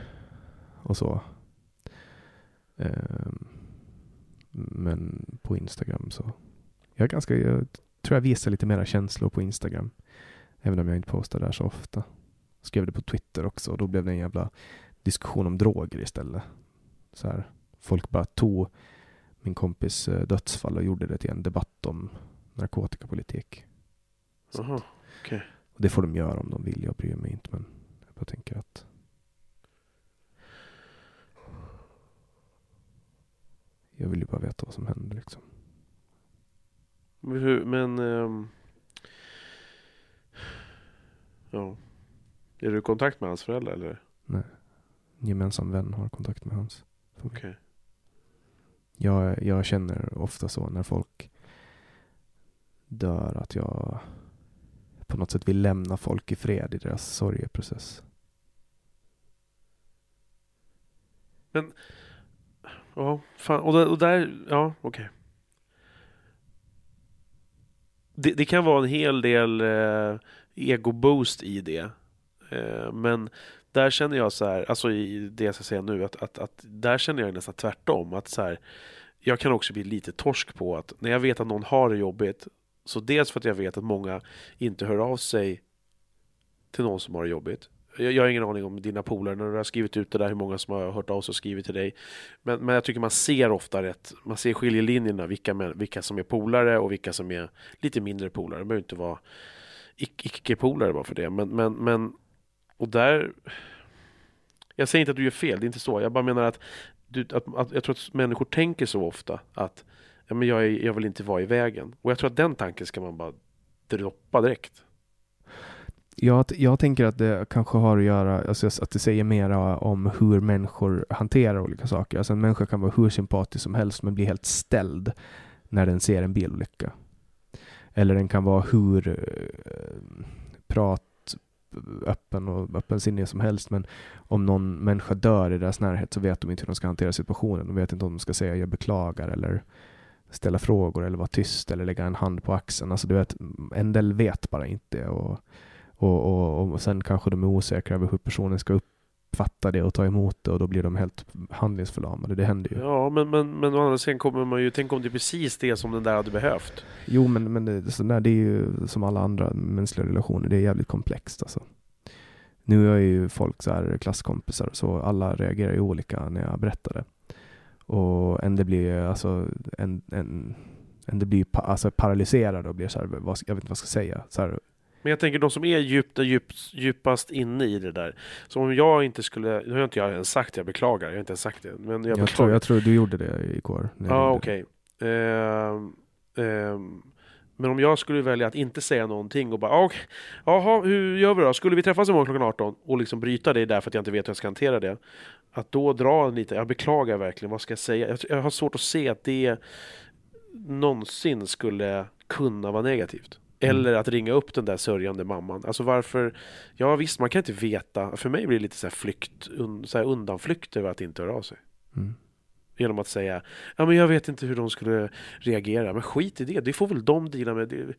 och så. Um, men på Instagram så. Jag, är ganska, jag tror jag visar lite mera känslor på Instagram. Även om jag inte postar där så ofta. Skrev det på Twitter också och då blev det en jävla diskussion om droger istället. Så här, folk bara tog min kompis eh, dödsfall och gjorde det till en debatt om narkotikapolitik. Aha, okay. och det får de göra om de vill, jag bryr mig inte men jag bara tänker att Jag vill ju bara veta vad som händer liksom. Men, hur, men um, ja. Är du i kontakt med hans föräldrar eller? Nej. En gemensam vän har kontakt med hans. Okej. Okay. Jag, jag känner ofta så när folk dör att jag på något sätt vill lämna folk i fred i deras sorgeprocess. Men Ja, fan. Och, där, och där ja okej. Okay. Det, det, kan vara en hel del eh, ego-boost i det. Eh, men där känner jag så här, alltså i det jag ska säga nu, att, att, att där känner jag nästan tvärtom. Att så här, jag kan också bli lite torsk på att när jag vet att någon har det jobbigt, så dels för att jag vet att många inte hör av sig till någon som har det jobbigt. Jag, jag har ingen aning om dina polare, när du har skrivit ut det där, hur många som har hört av sig och skrivit till dig. Men, men jag tycker man ser ofta rätt, man ser skiljelinjerna, vilka, vilka som är polare och vilka som är lite mindre polare. Det behöver inte vara icke-polare bara för det. Men, men, men, och där... Jag säger inte att du gör fel, det är inte så. Jag bara menar att, du, att, att jag tror att människor tänker så ofta att ja, men jag, är, jag vill inte vara i vägen. Och jag tror att den tanken ska man bara droppa direkt. Jag, jag tänker att det kanske har att göra, alltså att det säger mera om hur människor hanterar olika saker. Alltså en människa kan vara hur sympatisk som helst men bli helt ställd när den ser en bilolycka. Eller den kan vara hur eh, prat öppen och öppensinnig som helst men om någon människa dör i deras närhet så vet de inte hur de ska hantera situationen. De vet inte om de ska säga jag beklagar eller ställa frågor eller vara tyst eller lägga en hand på axeln. Alltså du vet, en del vet bara inte och och, och, och sen kanske de är osäkra över hur personen ska uppfatta det och ta emot det och då blir de helt handlingsförlamade. Det händer ju. Ja, men, men, men å andra sidan kommer man ju, tänk om det är precis det som den där hade behövt. Jo, men, men det, så där, det är ju som alla andra mänskliga relationer, det är jävligt komplext alltså. Nu är ju folk så här klasskompisar så alla reagerar ju olika när jag berättar det. Och en det blir alltså en, en, en det blir pa, alltså paralyserad och blir så här, vad, jag vet inte vad jag ska säga. Så här, Men jag tänker de som är djupt, djup, djupast inne i det där. Så om jag inte skulle, nu har inte jag ens sagt det, jag beklagar, jag har inte ens sagt det. Men jag, Jag, tror, jag tror du gjorde det igår. Ja, ringde. okej. Ehm, ehm, men om jag skulle välja att inte säga någonting och bara, "Ah, okej, jaha, hur gör vi då? Skulle vi träffas imorgon klockan 18 och liksom bryta det därför att jag inte vet hur jag ska hantera det? Att då dra en lite, jag beklagar verkligen, vad ska jag säga? Jag, jag har svårt att se att det någonsin skulle kunna vara negativt. Mm. Eller att ringa upp den där sörjande mamman. Alltså varför? Ja visst, man kan inte veta. För mig blir det lite så här flykt, un, så här undanflykt över att inte höra av sig. Mm. Genom att säga, ja men jag vet inte hur de skulle reagera. Men skit i det, det får väl de deala med. Det,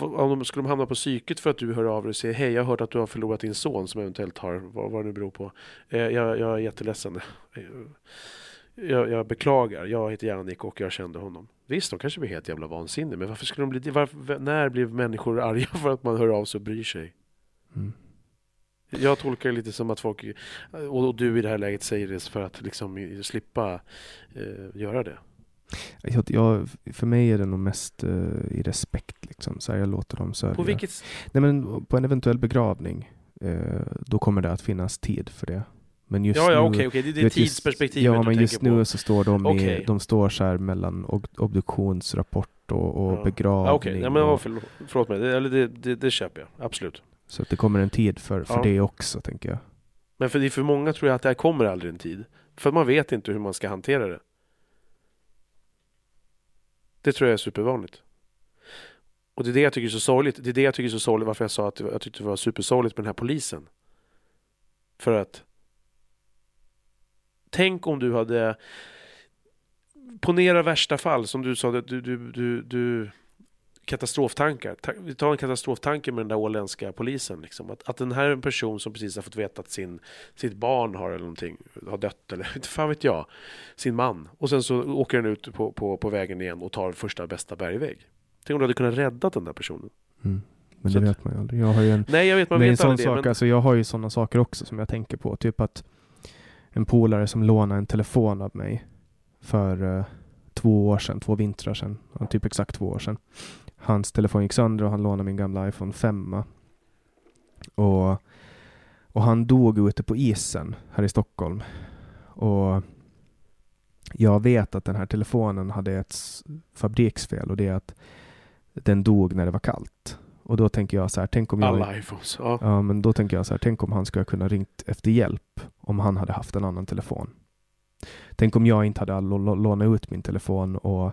om de skulle hamna på psyket för att du hör av dig och säger hej jag har hört att du har förlorat din son som eventuellt har, vad, vad det nu beror på. Eh, jag, jag är jätteledsen. Jag, jag beklagar, jag heter Jannik och jag kände honom. Visst, de kanske blir helt jävla vansinniga, men varför skulle de bli? Varför, när blir människor [LAUGHS] arga för att man hör av sig och bryr sig? Mm. Jag tolkar det lite som att folk, och du i det här läget säger det för att liksom slippa eh, göra det. Jag, jag, för mig är det nog mest eh, i respekt. Liksom. Så här, jag låter dem sörja. På vilket Nej, men på en eventuell begravning, eh, då kommer det att finnas tid för det. Men just Ja, ja nu, okej, okej. Det, det är vet, just- tidsperspektivet Ja, men just nu på. så står de, i, de står så här mellan ob- obduktionsrapport och, och Ja. begravning. Ja, okej, ja, men, och, förlåt, förlåt mig. Det, eller det, det, det köper jag, absolut. så att det kommer en tid för, för Ja. det också, tänker jag. Men för, för många tror jag att det här kommer aldrig en tid. För man vet inte hur man ska hantera det. Det tror jag är supervanligt. Och det är det jag tycker är så sorgligt. Det är det jag tycker är så sorgligt varför jag sa att jag tyckte det var supersorgligt med den här polisen. För att Tänk om du hade Ponera värsta fall som du sa, du, du, du, du katastroftankar. Ta- Vi tar en katastroftanke med den där åländska polisen. Liksom. Att, att den här är en person som precis har fått veta att sin, sitt barn har eller någonting, har dött eller [LAUGHS] inte fan vet jag. Sin man. Och sen så åker den ut på, på, på vägen igen och tar första bästa bergvägg. Tänk om du hade kunnat rädda den där personen. Mm. Men Så det att- vet man ju aldrig. Jag har ju en, Nej jag vet, man men en vet sån det. sak, Men, alltså jag har ju sådana saker också som jag tänker på. Typ att en polare som lånade en telefon av mig för eh, två år sedan, två vintrar sedan, typ exakt två år sedan. Hans telefon gick sönder och han lånade min gamla iPhone 5. Och, och han dog ute på isen här i Stockholm. Och jag vet att den här telefonen hade ett fabriksfel och det är att den dog när det var kallt. Och då tänker jag så här, tänk om jag alla iPhones. Ja. Ja, men då tänker jag så här, tänk om han skulle ha kunnat ringt efter hjälp om han hade haft en annan telefon. Tänk om jag inte hade lå- lå- lånat ut min telefon och,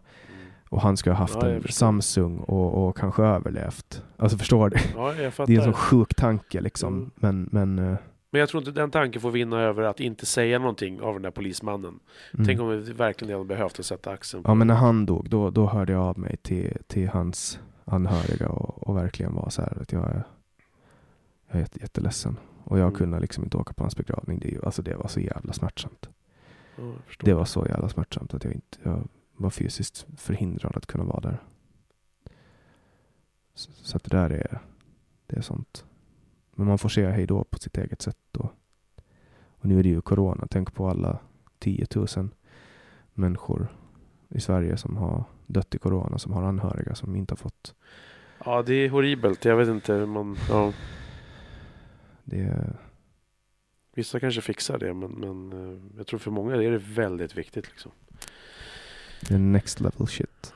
och han skulle ha haft Ja, en. Samsung och, och kanske överlevt. Alltså förstår du? ja. [LAUGHS] Det är en sån sjuk tanke liksom. Mm. Men, men eh, Men jag tror inte den tanken får vinna över att inte säga någonting av den där polismannen. mm. Tänk om vi verkligen hade behövt att sätta axeln på Ja, men när han dog, då, då hörde jag av mig till, till hans anhöriga och, och verkligen var så här att jag är, jag är jätte, jätteledsen. Och jag Mm. kunde liksom inte åka på hans begravning. Det, alltså det var så jävla smärtsamt. Ja. Det var så jävla smärtsamt att jag inte jag var fysiskt förhindrad att kunna vara där. Så, så att det där är, det är sånt. Men man får säga hej då på sitt eget sätt. då. Och nu är det ju corona. Tänk på alla 10 000 människor i Sverige som har dött i corona, som har anhöriga som inte har fått. Ja, det är horribelt. Jag vet inte hur man... Ja, Det vissa kanske fixar det, men, men eh, jag tror för många är det väldigt viktigt. Liksom. det är next level shit.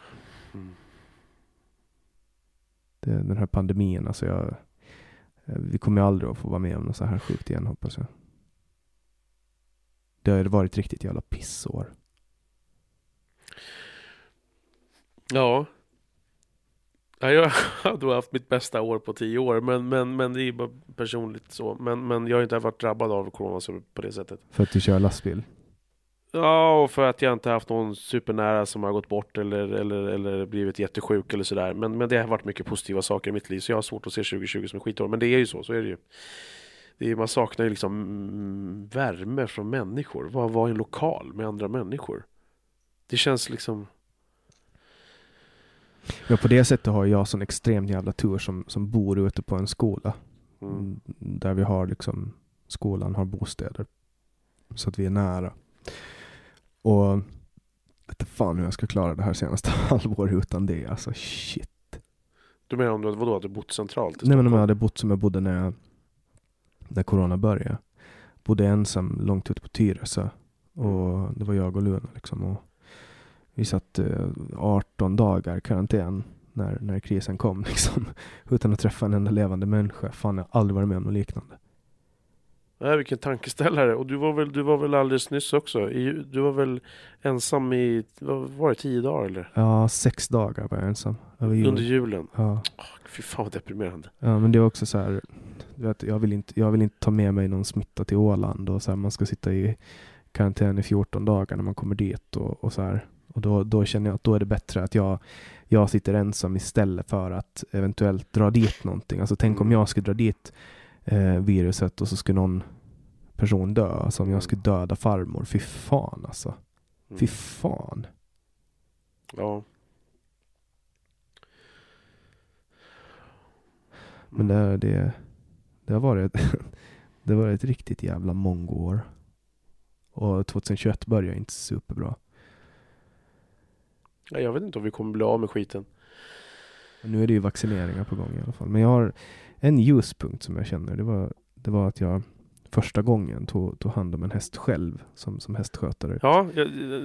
Mm. Det, den här pandemin, alltså jag, eh, vi kommer aldrig att få vara med om något så här sjukt igen hoppas jag. Det har ju varit riktigt jävla pissår. Ja. Ja. Jag [LAUGHS] har då haft mitt bästa år på tio år, men, men, men det är bara personligt så. Men, men jag har inte varit drabbad av corona så på det sättet. För att du kör lastbil. Ja, och för att jag inte haft någon supernära som har gått bort eller, eller, eller blivit jättesjuk eller sådär. Men, men det har varit mycket positiva saker i mitt liv, så jag har svårt att se 2020 som ett skitår. Men det är ju så, så är det ju. Det är, man saknar ju liksom mm, värme från människor. Vad vara i en lokal med andra människor? Det känns liksom... Ja, på det sättet har jag sån extremt jävla tur som, som bor ute på en skola. Mm. Mm, Där vi har liksom, skolan har bostäder. Så att vi är nära. Och jag vet fan hur jag ska klara det här senaste [LAUGHS] halvåret utan det. Alltså shit. Du menar om du vadå, du bott centralt Nej men om jag hade bott som jag bodde när, jag, när corona började. Bodde ensam långt ute på Tyresö. Och det var jag och Luna liksom. Och vi satt eh, 18 dagar i karantän när, när krisen kom [LAUGHS] liksom. Utan att träffa en enda levande människa. Fan jag har aldrig varit med om något liknande. Nej, vilken tankeställare. Och du var väl, du var väl alldeles nyss också? I, du var väl ensam i, vad var det, tio dagar eller? Ja, sex dagar var jag ensam. Jul. Under julen? Ja. Fy fan vad deprimerande. ja, men det är också så här. Vet, jag, vill inte, jag vill inte ta med mig någon smitta till Åland. Och så här, man ska sitta i karantän i 14 dagar när man kommer dit. Och, och så här. Och då, då känner jag att då är det bättre att jag, jag sitter ensam istället för att eventuellt dra dit någonting. Alltså tänk om Mm. jag skulle dra dit eh, viruset och så skulle någon person dö. Alltså om jag skulle döda farmor. Fy fan alltså. Mm. Fy fan. Ja. Men det, det, det har varit [LAUGHS] det varit ett riktigt jävla mongoår. Och 2021 började inte superbra. Ja, jag vet inte om vi kommer bli av med skiten. Nu är det ju vaccineringar på gång i alla fall. Men jag har en ljuspunkt som jag känner. Det var, det var att jag första gången tog, tog hand om en häst själv som, som hästskötare. Ja,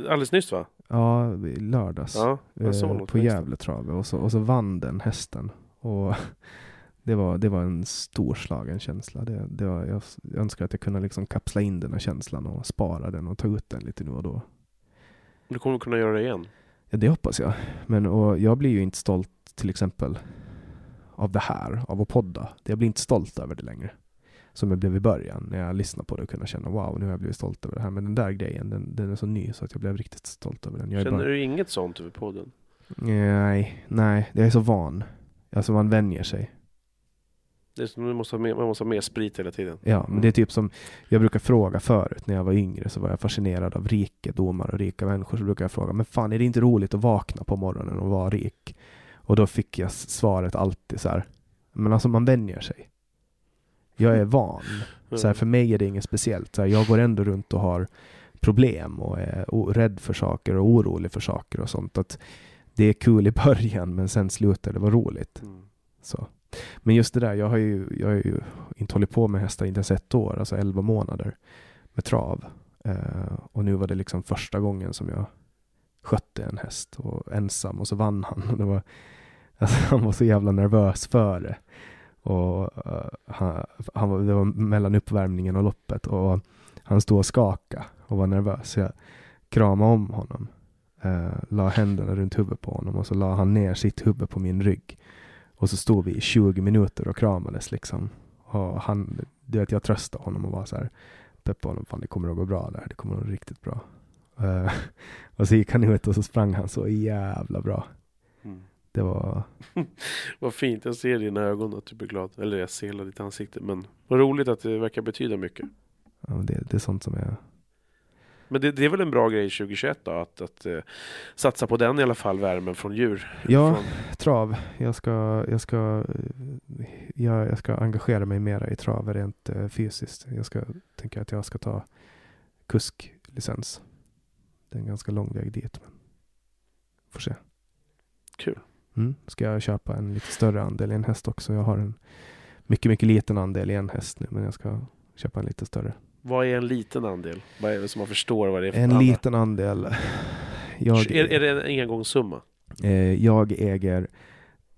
alldeles nyss va? Ja, lördags. Ja, eh, på. Gävletravet. Och så, och så vann den hästen. Och [LAUGHS] det var, det var en storslagen känsla. Det, det var, jag önskar att jag kunde liksom kapsla in den här känslan och spara den och ta ut den lite nu och då. Du kommer kunna göra det igen. Det hoppas jag. Men och jag blir ju inte stolt till exempel av det här, av att podda. Jag blir inte stolt över det längre. Som jag blev i början när jag lyssnade på det och kunde känna wow, nu har jag blivit stolt över det här. Men den där grejen, den, den är så ny så att jag blev riktigt stolt över den. Jag Känner bara... du inget sånt över podden? Nej, nej, jag är så van. Alltså man vänjer sig. Det är som du måste ha mer, man måste ha mer sprit hela tiden. Ja, men det är typ som jag brukar fråga förut när jag var yngre så var jag fascinerad av rikedomar och rika människor. Så brukar jag fråga, men fan är det inte roligt att vakna på morgonen och vara rik? Och då fick jag svaret alltid så här, men alltså man vänjer sig. Jag är van. Så här, för mig är det inget speciellt. Så här, jag går ändå runt och har problem och är rädd för saker och orolig för saker och sånt. Att det är kul i början men sen slutar det vara roligt. Mm. Så. Men just det där, jag har ju, jag har ju inte hållit på med hästar inte ens ett år, alltså 11 månader med trav. Eh, och nu var det liksom första gången som jag skötte en häst och ensam och så vann han. Och [LAUGHS] det var, alltså, han var så jävla nervös för det. Och uh, han, han var, det var mellan uppvärmningen och loppet och han stod och skakade och var nervös. Så jag kramade om honom, eh, la händerna runt huvudet på honom och så la han ner sitt huvud på min rygg. Och så stod vi i 20 minuter och kramades liksom. Och han, du vet, jag tröstade honom och var så här, peppade honom, fan det kommer att gå bra där, det kommer att gå riktigt bra. Eh, [LAUGHS] och så gick han ut och så sprang han så jävla bra. Mm. Det var, [LAUGHS] Vad fint, jag ser i dina ögon att du blir glad. Eller jag ser hela ditt ansikte. Men vad roligt att det verkar betyda mycket. ja, det, det är sånt som är, Men det, det är väl en bra grej 2021 då? Att, att eh, satsa på den i alla fall, värmen från djur. ja, Från, trav. Jag ska, jag ska, eh, jag, jag ska engagera mig mera i trav rent eh, fysiskt. Jag ska, tänker att jag ska ta kusklicens. Det är en ganska lång väg dit. Men får se. kul. Mm. Ska jag köpa en lite större andel i en häst också. Jag har en mycket, mycket liten andel i en häst nu, men jag ska köpa en lite större. Vad är en liten andel? Vad är det som man förstår vad det är för En andel? liten andel. Jag, Är, är det en engångssumma? eh, jag äger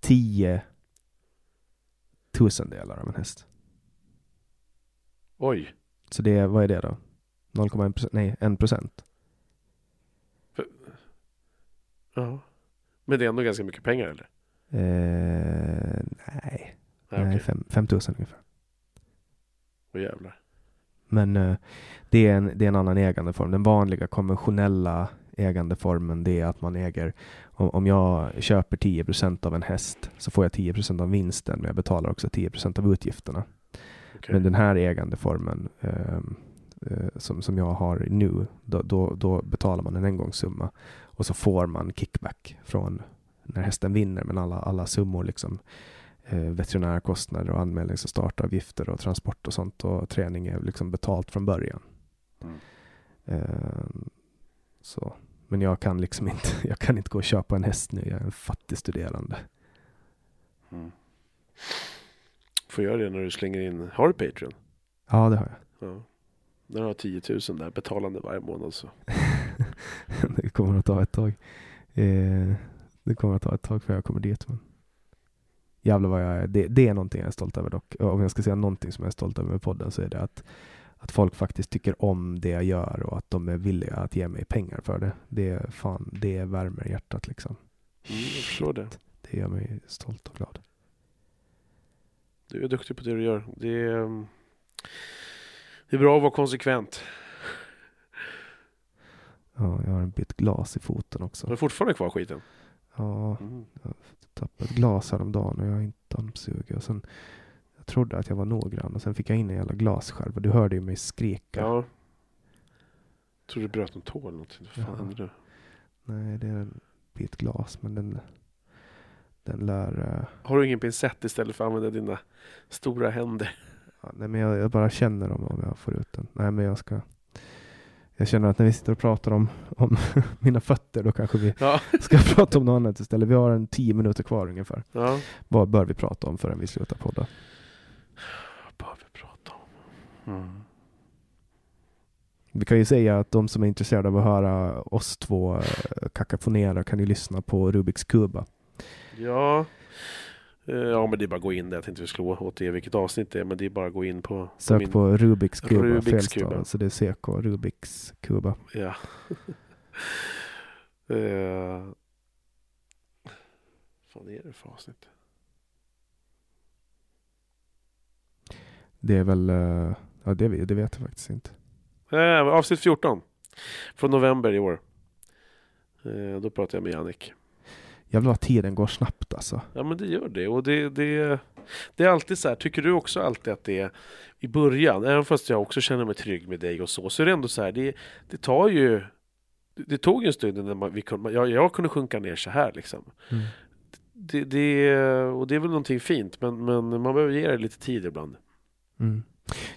10 tusendelar av en häst. Oj. Så det är, vad är det då? 0,1 procent? Nej, 1 procent. Ja. Men det är ändå ganska mycket pengar eller? Eh, nej, Nej, nej okej. 5 000 ungefär. Åh jävlar. Men eh, det, är en, det är en annan ägandeform. Den vanliga konventionella ägandeformen det är att man äger, om, om jag köper 10% av en häst så får jag 10% av vinsten men jag betalar också 10% av utgifterna. Okej. Men den här ägandeformen ehm, eh, som, som jag har nu, då, då, då betalar man en engångssumma och så får man kickback från när hästen vinner, men alla, alla summor liksom eh, veterinärkostnader och anmälnings och startavgifter och transport och sånt och träning är liksom betalt från början. Mm. Ehm, så. Men jag kan liksom inte, [LAUGHS] jag kan inte gå och köpa en häst nu, jag är en fattig studerande. Mm. Får göra det när du slänger in, har du Patreon? Ja, det har jag. Ja. När du har 10 000 där betalande varje månad så. [LAUGHS] det kommer att ta ett tag. Eh, det kommer att ta ett tag för jag kommer dit. Men jävlar vad jag är. Det, det är någonting jag är stolt över dock. Om jag ska säga någonting som jag är stolt över med podden så är det att, att folk faktiskt tycker om det jag gör och att de är villiga att ge mig pengar för det. Det är fan, det värmer hjärtat liksom. Mm, förstår det. Det gör mig stolt och glad. Du är duktig på det du gör. Det är, mm, det är bra att vara konsekvent. Ja, jag har en bit glas i foten Har också. du fortfarande kvar skiten? Ja, Mm. jag tappade ett glas häromdagen och jag har inte dammsugit. Och sen, jag trodde att jag var noggrann och sen fick jag in en jävla glasskärva. Du hörde ju mig skrika. Ja. Jag tror du bröt någon tå eller någonting. Vad fan Ja. hände nu? Nej, det är en bit glas, men den, den lär... eh, Har du ingen pincett istället för att använda dina stora händer? Ja, nej, men jag, jag bara känner om, om jag får ut den. Nej, men jag ska... Jag känner att när vi sitter och pratar om, om [LAUGHS] mina fötter, då kanske vi Ja. [LAUGHS] ska prata om något annat istället. Vi har en tio minuter kvar ungefär. ja. Vad bör vi prata om förrän vi slutar podda? Vad bör vi prata om? Mm. Vi kan ju säga att de som är intresserade av att höra oss två eh, kakafonera kan ju lyssna på Rubiks kuba. Ja. Eh, Ja men det är bara att gå in där. Jag tänkte vi slå åt er vilket avsnitt det är. Men det är bara att gå in på... Sök min- på Rubiks kuba, Rubiks kuba. Så det är CK, Rubiks kuba. Ja. [LAUGHS] eh... Vad är det för avsnitt? Det är väl, eh, ja det, vet- det vet jag faktiskt inte. Eh, avsnitt 14. Från november i år. Eh, då pratade jag med Jannik. Jävlar vad tiden går snabbt alltså. Ja men det gör det. Och det, det, det är alltid så här. Tycker du också alltid att det är i början, även fast jag också känner mig trygg med dig och så, så är det ändå så här. Det, det tar ju det, tog en stund innan man, vi kunde, jag, jag kunde sjunka ner så här liksom. Det, det, och det är väl någonting fint, men, men man behöver ge det lite tid ibland. Mm.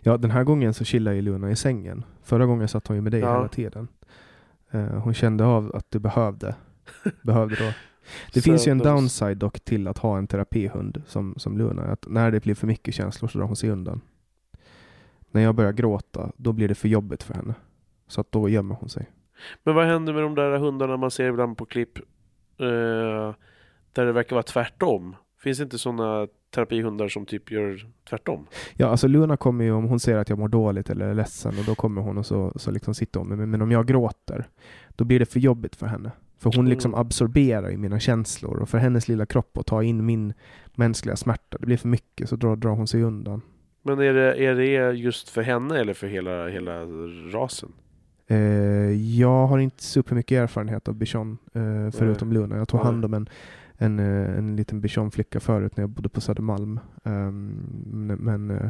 Ja, den här gången så chillar ju Luna i sängen. Förra gången satt hon ju med dig Ja. hela tiden. Eh, hon kände av att du behövde. behövde då. [LAUGHS] Det finns ju en downside dock till att ha en terapihund som, som Luna. Att när det blir för mycket känslor så drar hon sig undan. När jag börjar gråta, då blir det för jobbigt för henne. Så att då gömmer hon sig. Men vad händer med de där hundarna man ser ibland på klipp eh, där det verkar vara tvärtom? Finns det inte sådana terapihundar som typ gör tvärtom? Ja, alltså Luna kommer ju om hon ser att jag mår dåligt eller är ledsen och då kommer hon och så, så liksom sitter hon med mig. Men om jag gråter, då blir det för jobbigt för henne. För hon liksom Mm. absorberar i mina känslor och för hennes lilla kropp att ta in min mänskliga smärta, det blir för mycket så drar, drar hon sig undan. Men är det, är det just för henne eller för hela, hela rasen? Eh, jag har inte supermycket erfarenhet av bichon eh, förutom Luna. Jag tog Nej. hand om en, en, eh, en liten bichonflicka förut när jag bodde på Södermalm. Ehm, men, eh,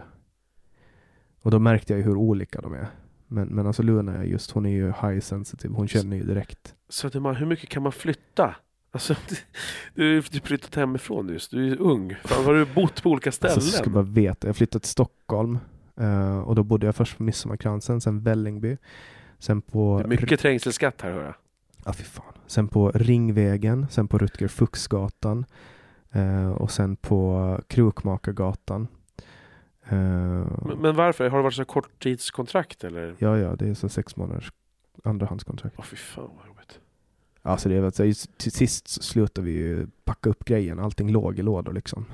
och då märkte jag ju hur olika de är. Men, men alltså Luna är just, hon är ju high sensitive. Hon känner ju direkt. Södermalm, hur mycket kan man flytta? Alltså, [LAUGHS] du har ju flyttat hemifrån just, du är ju ung. Fan, har du bott på olika ställen? Alltså, ska bara veta, jag flyttade till Stockholm eh, och då bodde jag först på Midsommarkransen, sen Vällingby. Sen på, Det är mycket trängselskatt här hör jag. ja, fy fan. sen på Ringvägen, sen på Rutger Fuchsgatan eh, och sen på Krokmakargatan. Eh, Men, men varför? Har det varit så korttidskontrakt eller? Ja, ja, det är så sex månaders andrahandskontrakt. Åh fy fan vad jobbigt. Alltså det är så, till sist slutade vi ju packa upp grejen. Allting låg i lådor liksom.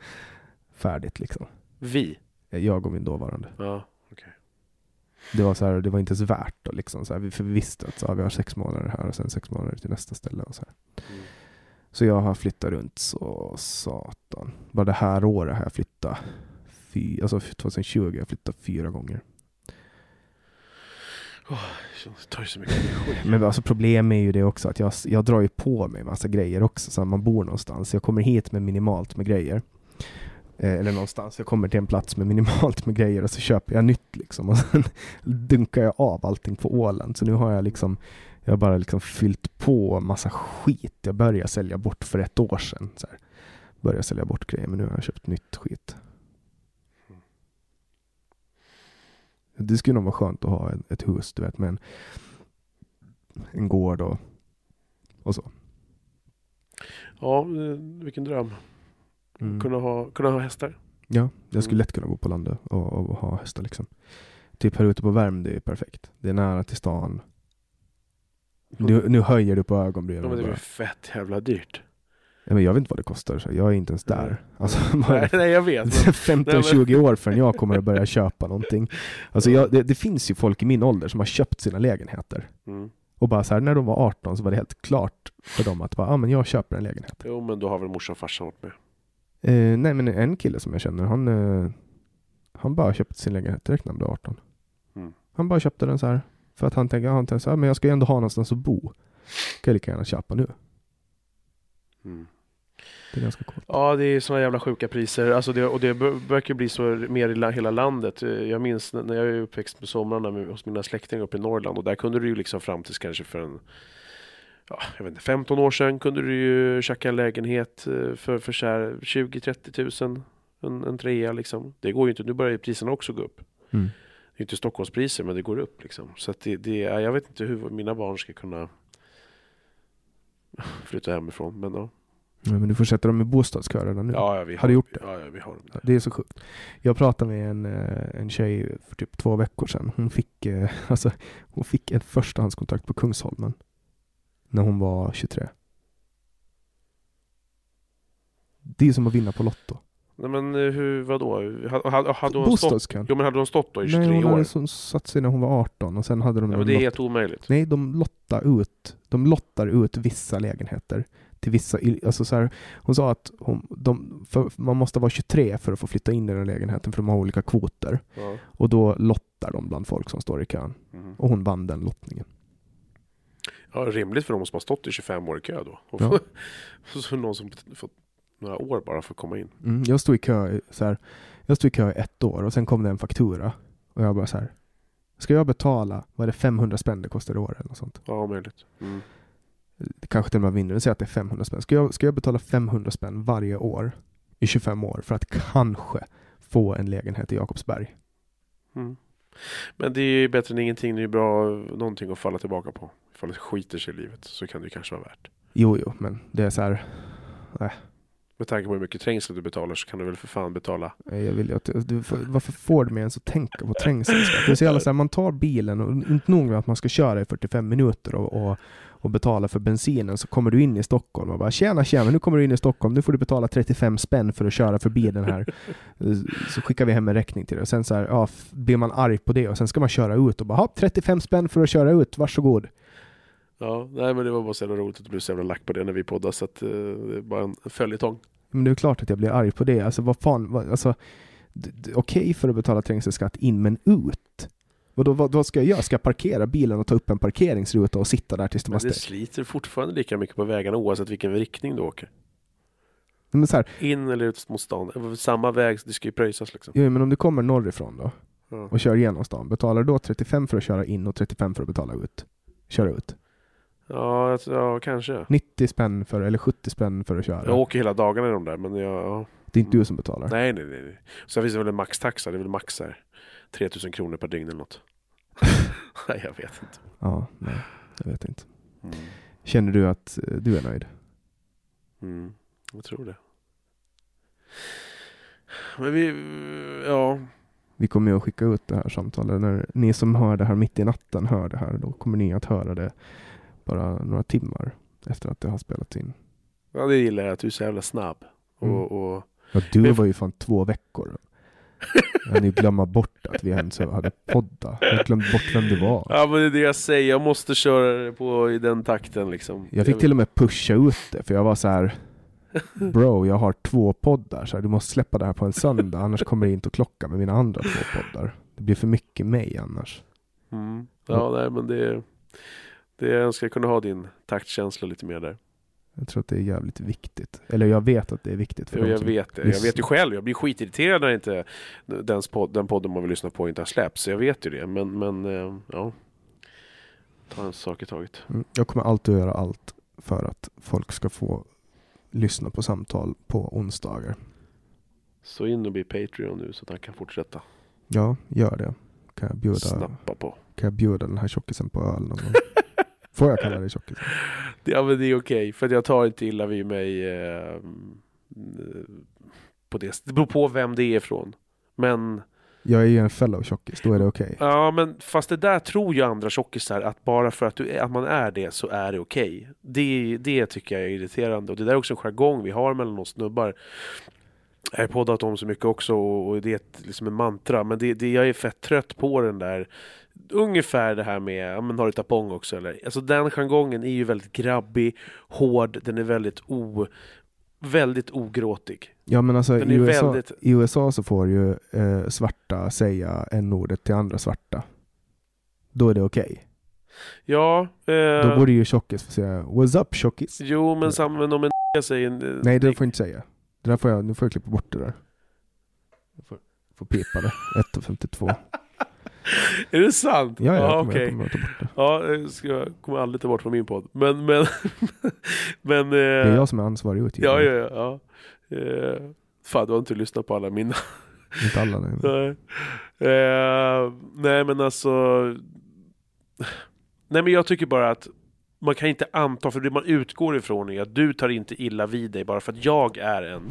[LAUGHS] Färdigt liksom. Vi? Jag och min dåvarande. Ja. Det var så här, det var inte ens värt då liksom. Så här, vi- för vi visste att så här, vi har sex månader här och sen sex månader till nästa ställe. Och så, här. Mm. så jag har flyttat runt så satan. Bara det här året har jag flyttat, fy, alltså 2020 har jag flyttat fyra gånger. Det tar så mycket energi. [LAUGHS] Men alltså problemet är ju det också att jag, jag drar ju på mig massa grejer också. Så här, man bor någonstans. Jag kommer hit med minimalt med grejer. Eh, eller någonstans. Jag kommer till en plats med minimalt med grejer och så köper jag nytt liksom. Och sen [LAUGHS] dunkar jag av allting på Åland. Så nu har jag liksom jag har bara liksom fyllt på massa skit. Jag började sälja bort för ett år sedan. Så här. Började sälja bort grejer men nu har jag köpt nytt skit. Det skulle nog vara skönt att ha ett, hus du vet med en, en gård och, och så. Ja, eh, vilken dröm. Mm. Kunna, ha, kunna ha hästar. Ja, jag skulle Mm. lätt kunna bo på landet och, och ha hästar liksom. Typ här ute på Värmdö är perfekt. Det är nära till stan. Nu, nu höjer du på ögonbrynen. ja, men det är fett jävla dyrt. Ja, men jag vet inte vad det kostar, så jag är inte ens där. Nej. Alltså, [LAUGHS] Nej, nej, jag vet. [LAUGHS] Men, 15-20 år förrän jag kommer att börja köpa någonting. Alltså jag, det, det finns ju folk i min ålder som har köpt sina lägenheter. mm. Och bara så här, när de var 18 så var det helt klart för dem att bara, ah, men jag köper en lägenhet. Jo, men då har väl morsan och farsan varit med. Eh, nej men en kille som jag känner, han, eh, han bara köpte sin lägenhet direkt när han blev 18. Mm. Han bara köpte den så här. För att han tänker, han tänker så här, men jag ska ju ändå ha någonstans att bo. Kan jag lika gärna köpa nu. Mm. Det är ganska coolt. Ja, det är såna jävla sjuka priser. Alltså det, och det verkar bli så mer i la, hela landet. Eh, Jag minns när jag är uppväxt på somrarna med, hos mina släktingar uppe i Norrland och där kunde du ju liksom fram tills kanske för en Ja, jag vet inte, 15 år sedan kunde du ju tjacka en lägenhet eh, för, för så här 20-30 tusen. En, en trea liksom. Det går ju inte, nu börjar ju priserna också gå upp. Mm. Det är inte Stockholmspriser men det går upp liksom. Så det, det, jag vet inte hur mina barn ska kunna flytta hemifrån. Men ja, Ja, men du får sätta dem i bostadskö redan nu. ja, ja vi har, Har du gjort det? Ja, ja vi har dem där. Det är så sjukt. Jag pratade med en, eh, en tjej för typ två veckor sedan. Hon fick, eh, [LAUGHS] alltså, hon fick ett förstahandskontrakt på Kungsholmen. När hon var 23. Det är som att vinna på Lotto. Nej men eh, hur, vadå? Hade, hade, hon stått, Bostadskön. jo men hade hon stått då i 23 Nej, hon år? hade satt sig när hon var 18 och sen hade de Ja, men det är helt omöjligt. Nej, de lottar ut, de lottar ut vissa lägenheter till vissa, alltså så här, hon sa att hon, de, man måste vara 23 för att få flytta in i den lägenheten för de har olika kvoter. Ja. Och då lottar de bland folk som står i kön. Mhm. Och hon vann den lottningen. ja, rimligt för de som har stått i 25 år i kö då. Och Ja. [LAUGHS] så någon som fått några år bara för att komma in. Mm, jag stod i kö så här, jag stod i kö i ett år och sen kom det en faktura. Och jag bara så här, ska jag betala, vad är det 500 spänn det kostar i år eller något sånt? Ja, omöjligt. Mm. Kanske till och med vinner, säg att det är 500 spänn. Ska jag, ska jag betala 500 spänn varje år i 25 år för att kanske få en lägenhet i Jakobsberg? Mm. Men det är ju bättre än ingenting. Det är ju bra någonting att falla tillbaka på. Ifall det skiter sig i livet så kan det ju kanske vara värt. Jo, jo, men det är så här, Med tanke på hur mycket trängsel du betalar så kan du väl för fan betala. nej, jag vill att, du, varför får du mig ens att tänka på? Det är så jävla så här, man tar bilen och inte nog med att man ska köra i 45 minuter och, och, och betala för bensinen så kommer du in i Stockholm och bara tjena tjena, nu kommer du in i Stockholm, nu får du betala 35 spänn för att köra förbi den här. [LAUGHS] så skickar vi hem en räkning till dig och sen så här, ja, blir man arg på det och sen ska man köra ut och bara "Ha, 35 spänn för att köra ut, varsågod. Ja, nej men det var bara så jävla roligt att du blev så jävla lack på det när vi poddade så att eh, det är bara en följetong. Men det är klart att jag blir arg på det. Alltså vad fan, vad, alltså, okej för att betala trängselskatt in men ut. Vadå, vad, vad ska jag göra? Ska jag parkera bilen och ta upp en parkeringsruta och sitta där tills de har det stängt? sliter fortfarande lika mycket på vägarna oavsett vilken riktning du åker. Men, så här, In eller ut mot stan. Det var Samma väg, det ska ju pröjsas liksom. jo, men om du kommer norrifrån då och kör igenom stan, betalar du då 35 för att köra in och 35 för att betala ut? Köra ut. Ja, tror- ja, kanske. 90 spänn för, eller 70 spänn för att köra. Jag åker hela dagarna i de där men jag, ja. Det är inte du som betalar. Nej, nej, nej. nej. Sen finns det väl en maxtaxa. Det är väl max här 3000 kronor per dygn eller något. [LAUGHS] nej, jag vet inte. Ja, nej, jag vet inte. Mm. Känner du att eh, du är nöjd? Mm. Jag tror det. Men vi, ja. Vi kommer ju att skicka ut det här samtalet. När ni som hör det här mitt i natten hör det här, då kommer ni att höra det bara några timmar efter att det har spelats in. Ja, det gillar jag att du är så jävla snabb. Mm. Och, och, Ja, du Men- var ju fan två veckor. Jag ni glömma bort att vi ens hade podda. Jag glömt bort vem du var. ja, men det är det jag säger. Jag måste köra det på i den takten liksom. Jag fick till och med pusha ut det, för jag var så här Bro, jag har två poddar, så här, du måste släppa det här på en söndag, annars kommer det inte att klocka med mina andra två poddar. Det blir för mycket mig annars. Mm. Ja, nej, men det, det jag önskar kunna ha din taktkänsla lite mer där. Jag tror att det är jävligt viktigt. Eller jag vet att det är viktigt för Jo, jag vet det. Jag vet ju själv. Jag blir skitirriterad när inte den, podd, den podden man vill lyssna på inte har släppts. Så jag vet ju det. Men, men eh, ja. Ta en sak i taget. Mm, Jag kommer alltid att göra allt för att folk ska få lyssna på samtal på onsdagar. Så in och bli Patreon nu så att han kan fortsätta Ja, gör det. Kan jag bjuda, snappa på. kan jag bjuda den här tjockisen på öl någon gång? [LAUGHS] Får jag kalla dig tjockisen? [LAUGHS] Ja men det är okej. För att jag tar inte illa vid mig. Eh, på det. Det beror på vem det är ifrån. Men Jag är ju en fellow tjockis, då är det okej. Ja, men fast det där tror ju andra tjockisar att bara för att, du, att man är det så är det okej. Det, det tycker jag är irriterande och det där är också en jargong vi har mellan oss snubbar. Jag har poddat om så mycket också och och det är ett, liksom en mantra men det, det, jag är fett trött på den där Ungefär det här med, ja men har du tapong också eller? Alltså den jargongen är ju väldigt grabbig, hård, den är väldigt o... Väldigt ogråtig. Ja men alltså i USA, väldigt- i USA så får ju eh, svarta säga n-ordet till andra svarta. Då är det okej. Ja, eh, Då borde ju tjockis få säga What's up tjockis? Jo men samma men om en säger... en- Nej det får jag inte säga. Det där får jag, nu får jag klippa bort det där. Jag får, får pipa det. [LAUGHS] 1.52. Är det sant? Ja, ja, jag kommer, okej. jag kommer bort det. Ja, jag ska, kommer aldrig ta bort från min podd. Men, men, [LAUGHS] men... Det är Eh, jag som är ansvarig utgivare. ja, ja, ja. ja. Eh, fan, du har inte lyssnat på alla mina. Inte alla nej. [LAUGHS] nej. Eh, nej, men alltså... Nej, men jag tycker bara att man kan inte anta, för det man utgår ifrån är att du tar inte illa vid dig bara för att jag är en,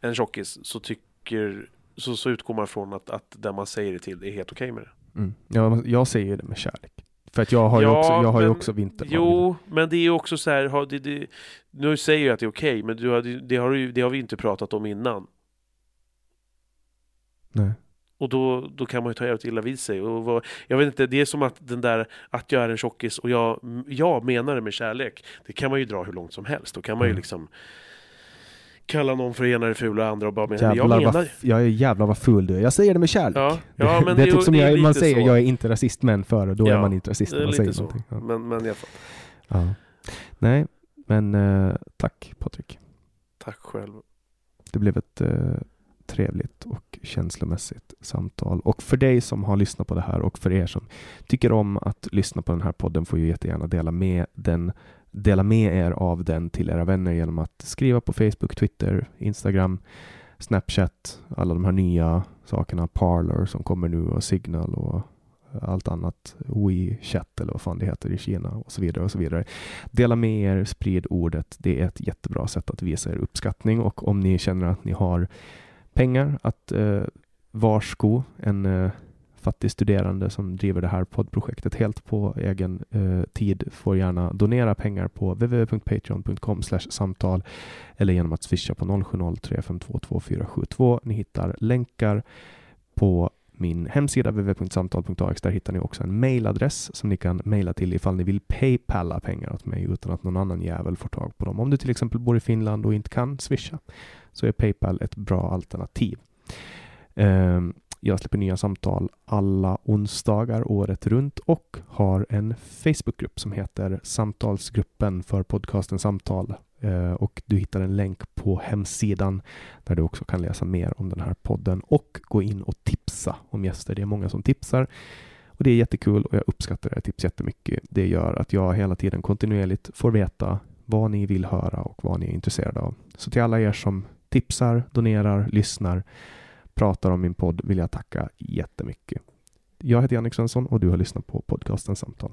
en tjockis, så tycker... Så, så utgår man från att, att den man säger det till är helt okej med det. Mm. Ja, jag säger det med kärlek. För att jag har ju Ja, också, jag har ju men- också vintermage. Jo, men det är ju också så här, har- det, det, nu säger jag att det är okej, men du har, det, har, du- det har vi inte pratat om innan. Nej. Och då, då kan man ju ta jävligt illa vid sig. Och vad, jag vet inte, det är som att den där att jag är en tjockis och jag, jag menar det med kärlek. Det kan man ju dra hur långt som helst. Då kan man ju Mm. liksom kalla någon för ena det fula andra och bara men Jävlar, jag vad, menar... f- jag är jävlar vad ful du är. Jag säger det med kärlek. Ja, ja, [LAUGHS] men det är det- typ som det jag, man säger, så. jag är inte rasist men före, då Ja, är man inte rasist Det när är man säger så. någonting. Ja. Men, men jag fattar. Ja. Nej, men eh, tack Patrik. Tack själv. Det blev ett eh, trevligt och känslomässigt samtal. Och för dig som har lyssnat på det här och för er som tycker om att lyssna på den här podden får ju jättegärna dela med den Dela med er av den till era vänner genom att skriva på Facebook, Twitter, Instagram, Snapchat, alla de här nya sakerna, Parler som kommer nu och Signal och allt annat, WeChat eller vad fan det heter i Kina och så vidare och så vidare. Dela med er, sprid ordet. Det är ett jättebra sätt att visa er uppskattning och om ni känner att ni har pengar att eh, varsko en eh, fattig studerande som driver det här poddprojektet helt på egen eh, tid får gärna donera pengar på www.patreon.com samtal eller genom att swisha på 0703522472. Ni hittar länkar på min hemsida www.samtal.ax. Där hittar ni också en mailadress som ni kan mejla till ifall ni vill paypalla pengar åt mig utan att någon annan jävel får tag på dem. Om du till exempel bor i Finland och inte kan swisha så är Paypal ett bra alternativ. Ehm, jag släpper nya samtal alla onsdagar året runt och har en Facebookgrupp som heter Samtalsgruppen för podcasten Samtal. Eh, och du hittar en länk på hemsidan där du också kan läsa mer om den här podden och gå in och tipsa om gäster. Det är många som tipsar och det är jättekul och jag uppskattar era tips jättemycket. Det gör att jag hela tiden kontinuerligt får veta vad ni vill höra och vad ni är intresserade av. Så till alla er som tipsar, donerar, lyssnar, pratar om min podd vill jag tacka jättemycket. Jag heter Jannik Svensson och du har lyssnat på podcasten Samtal.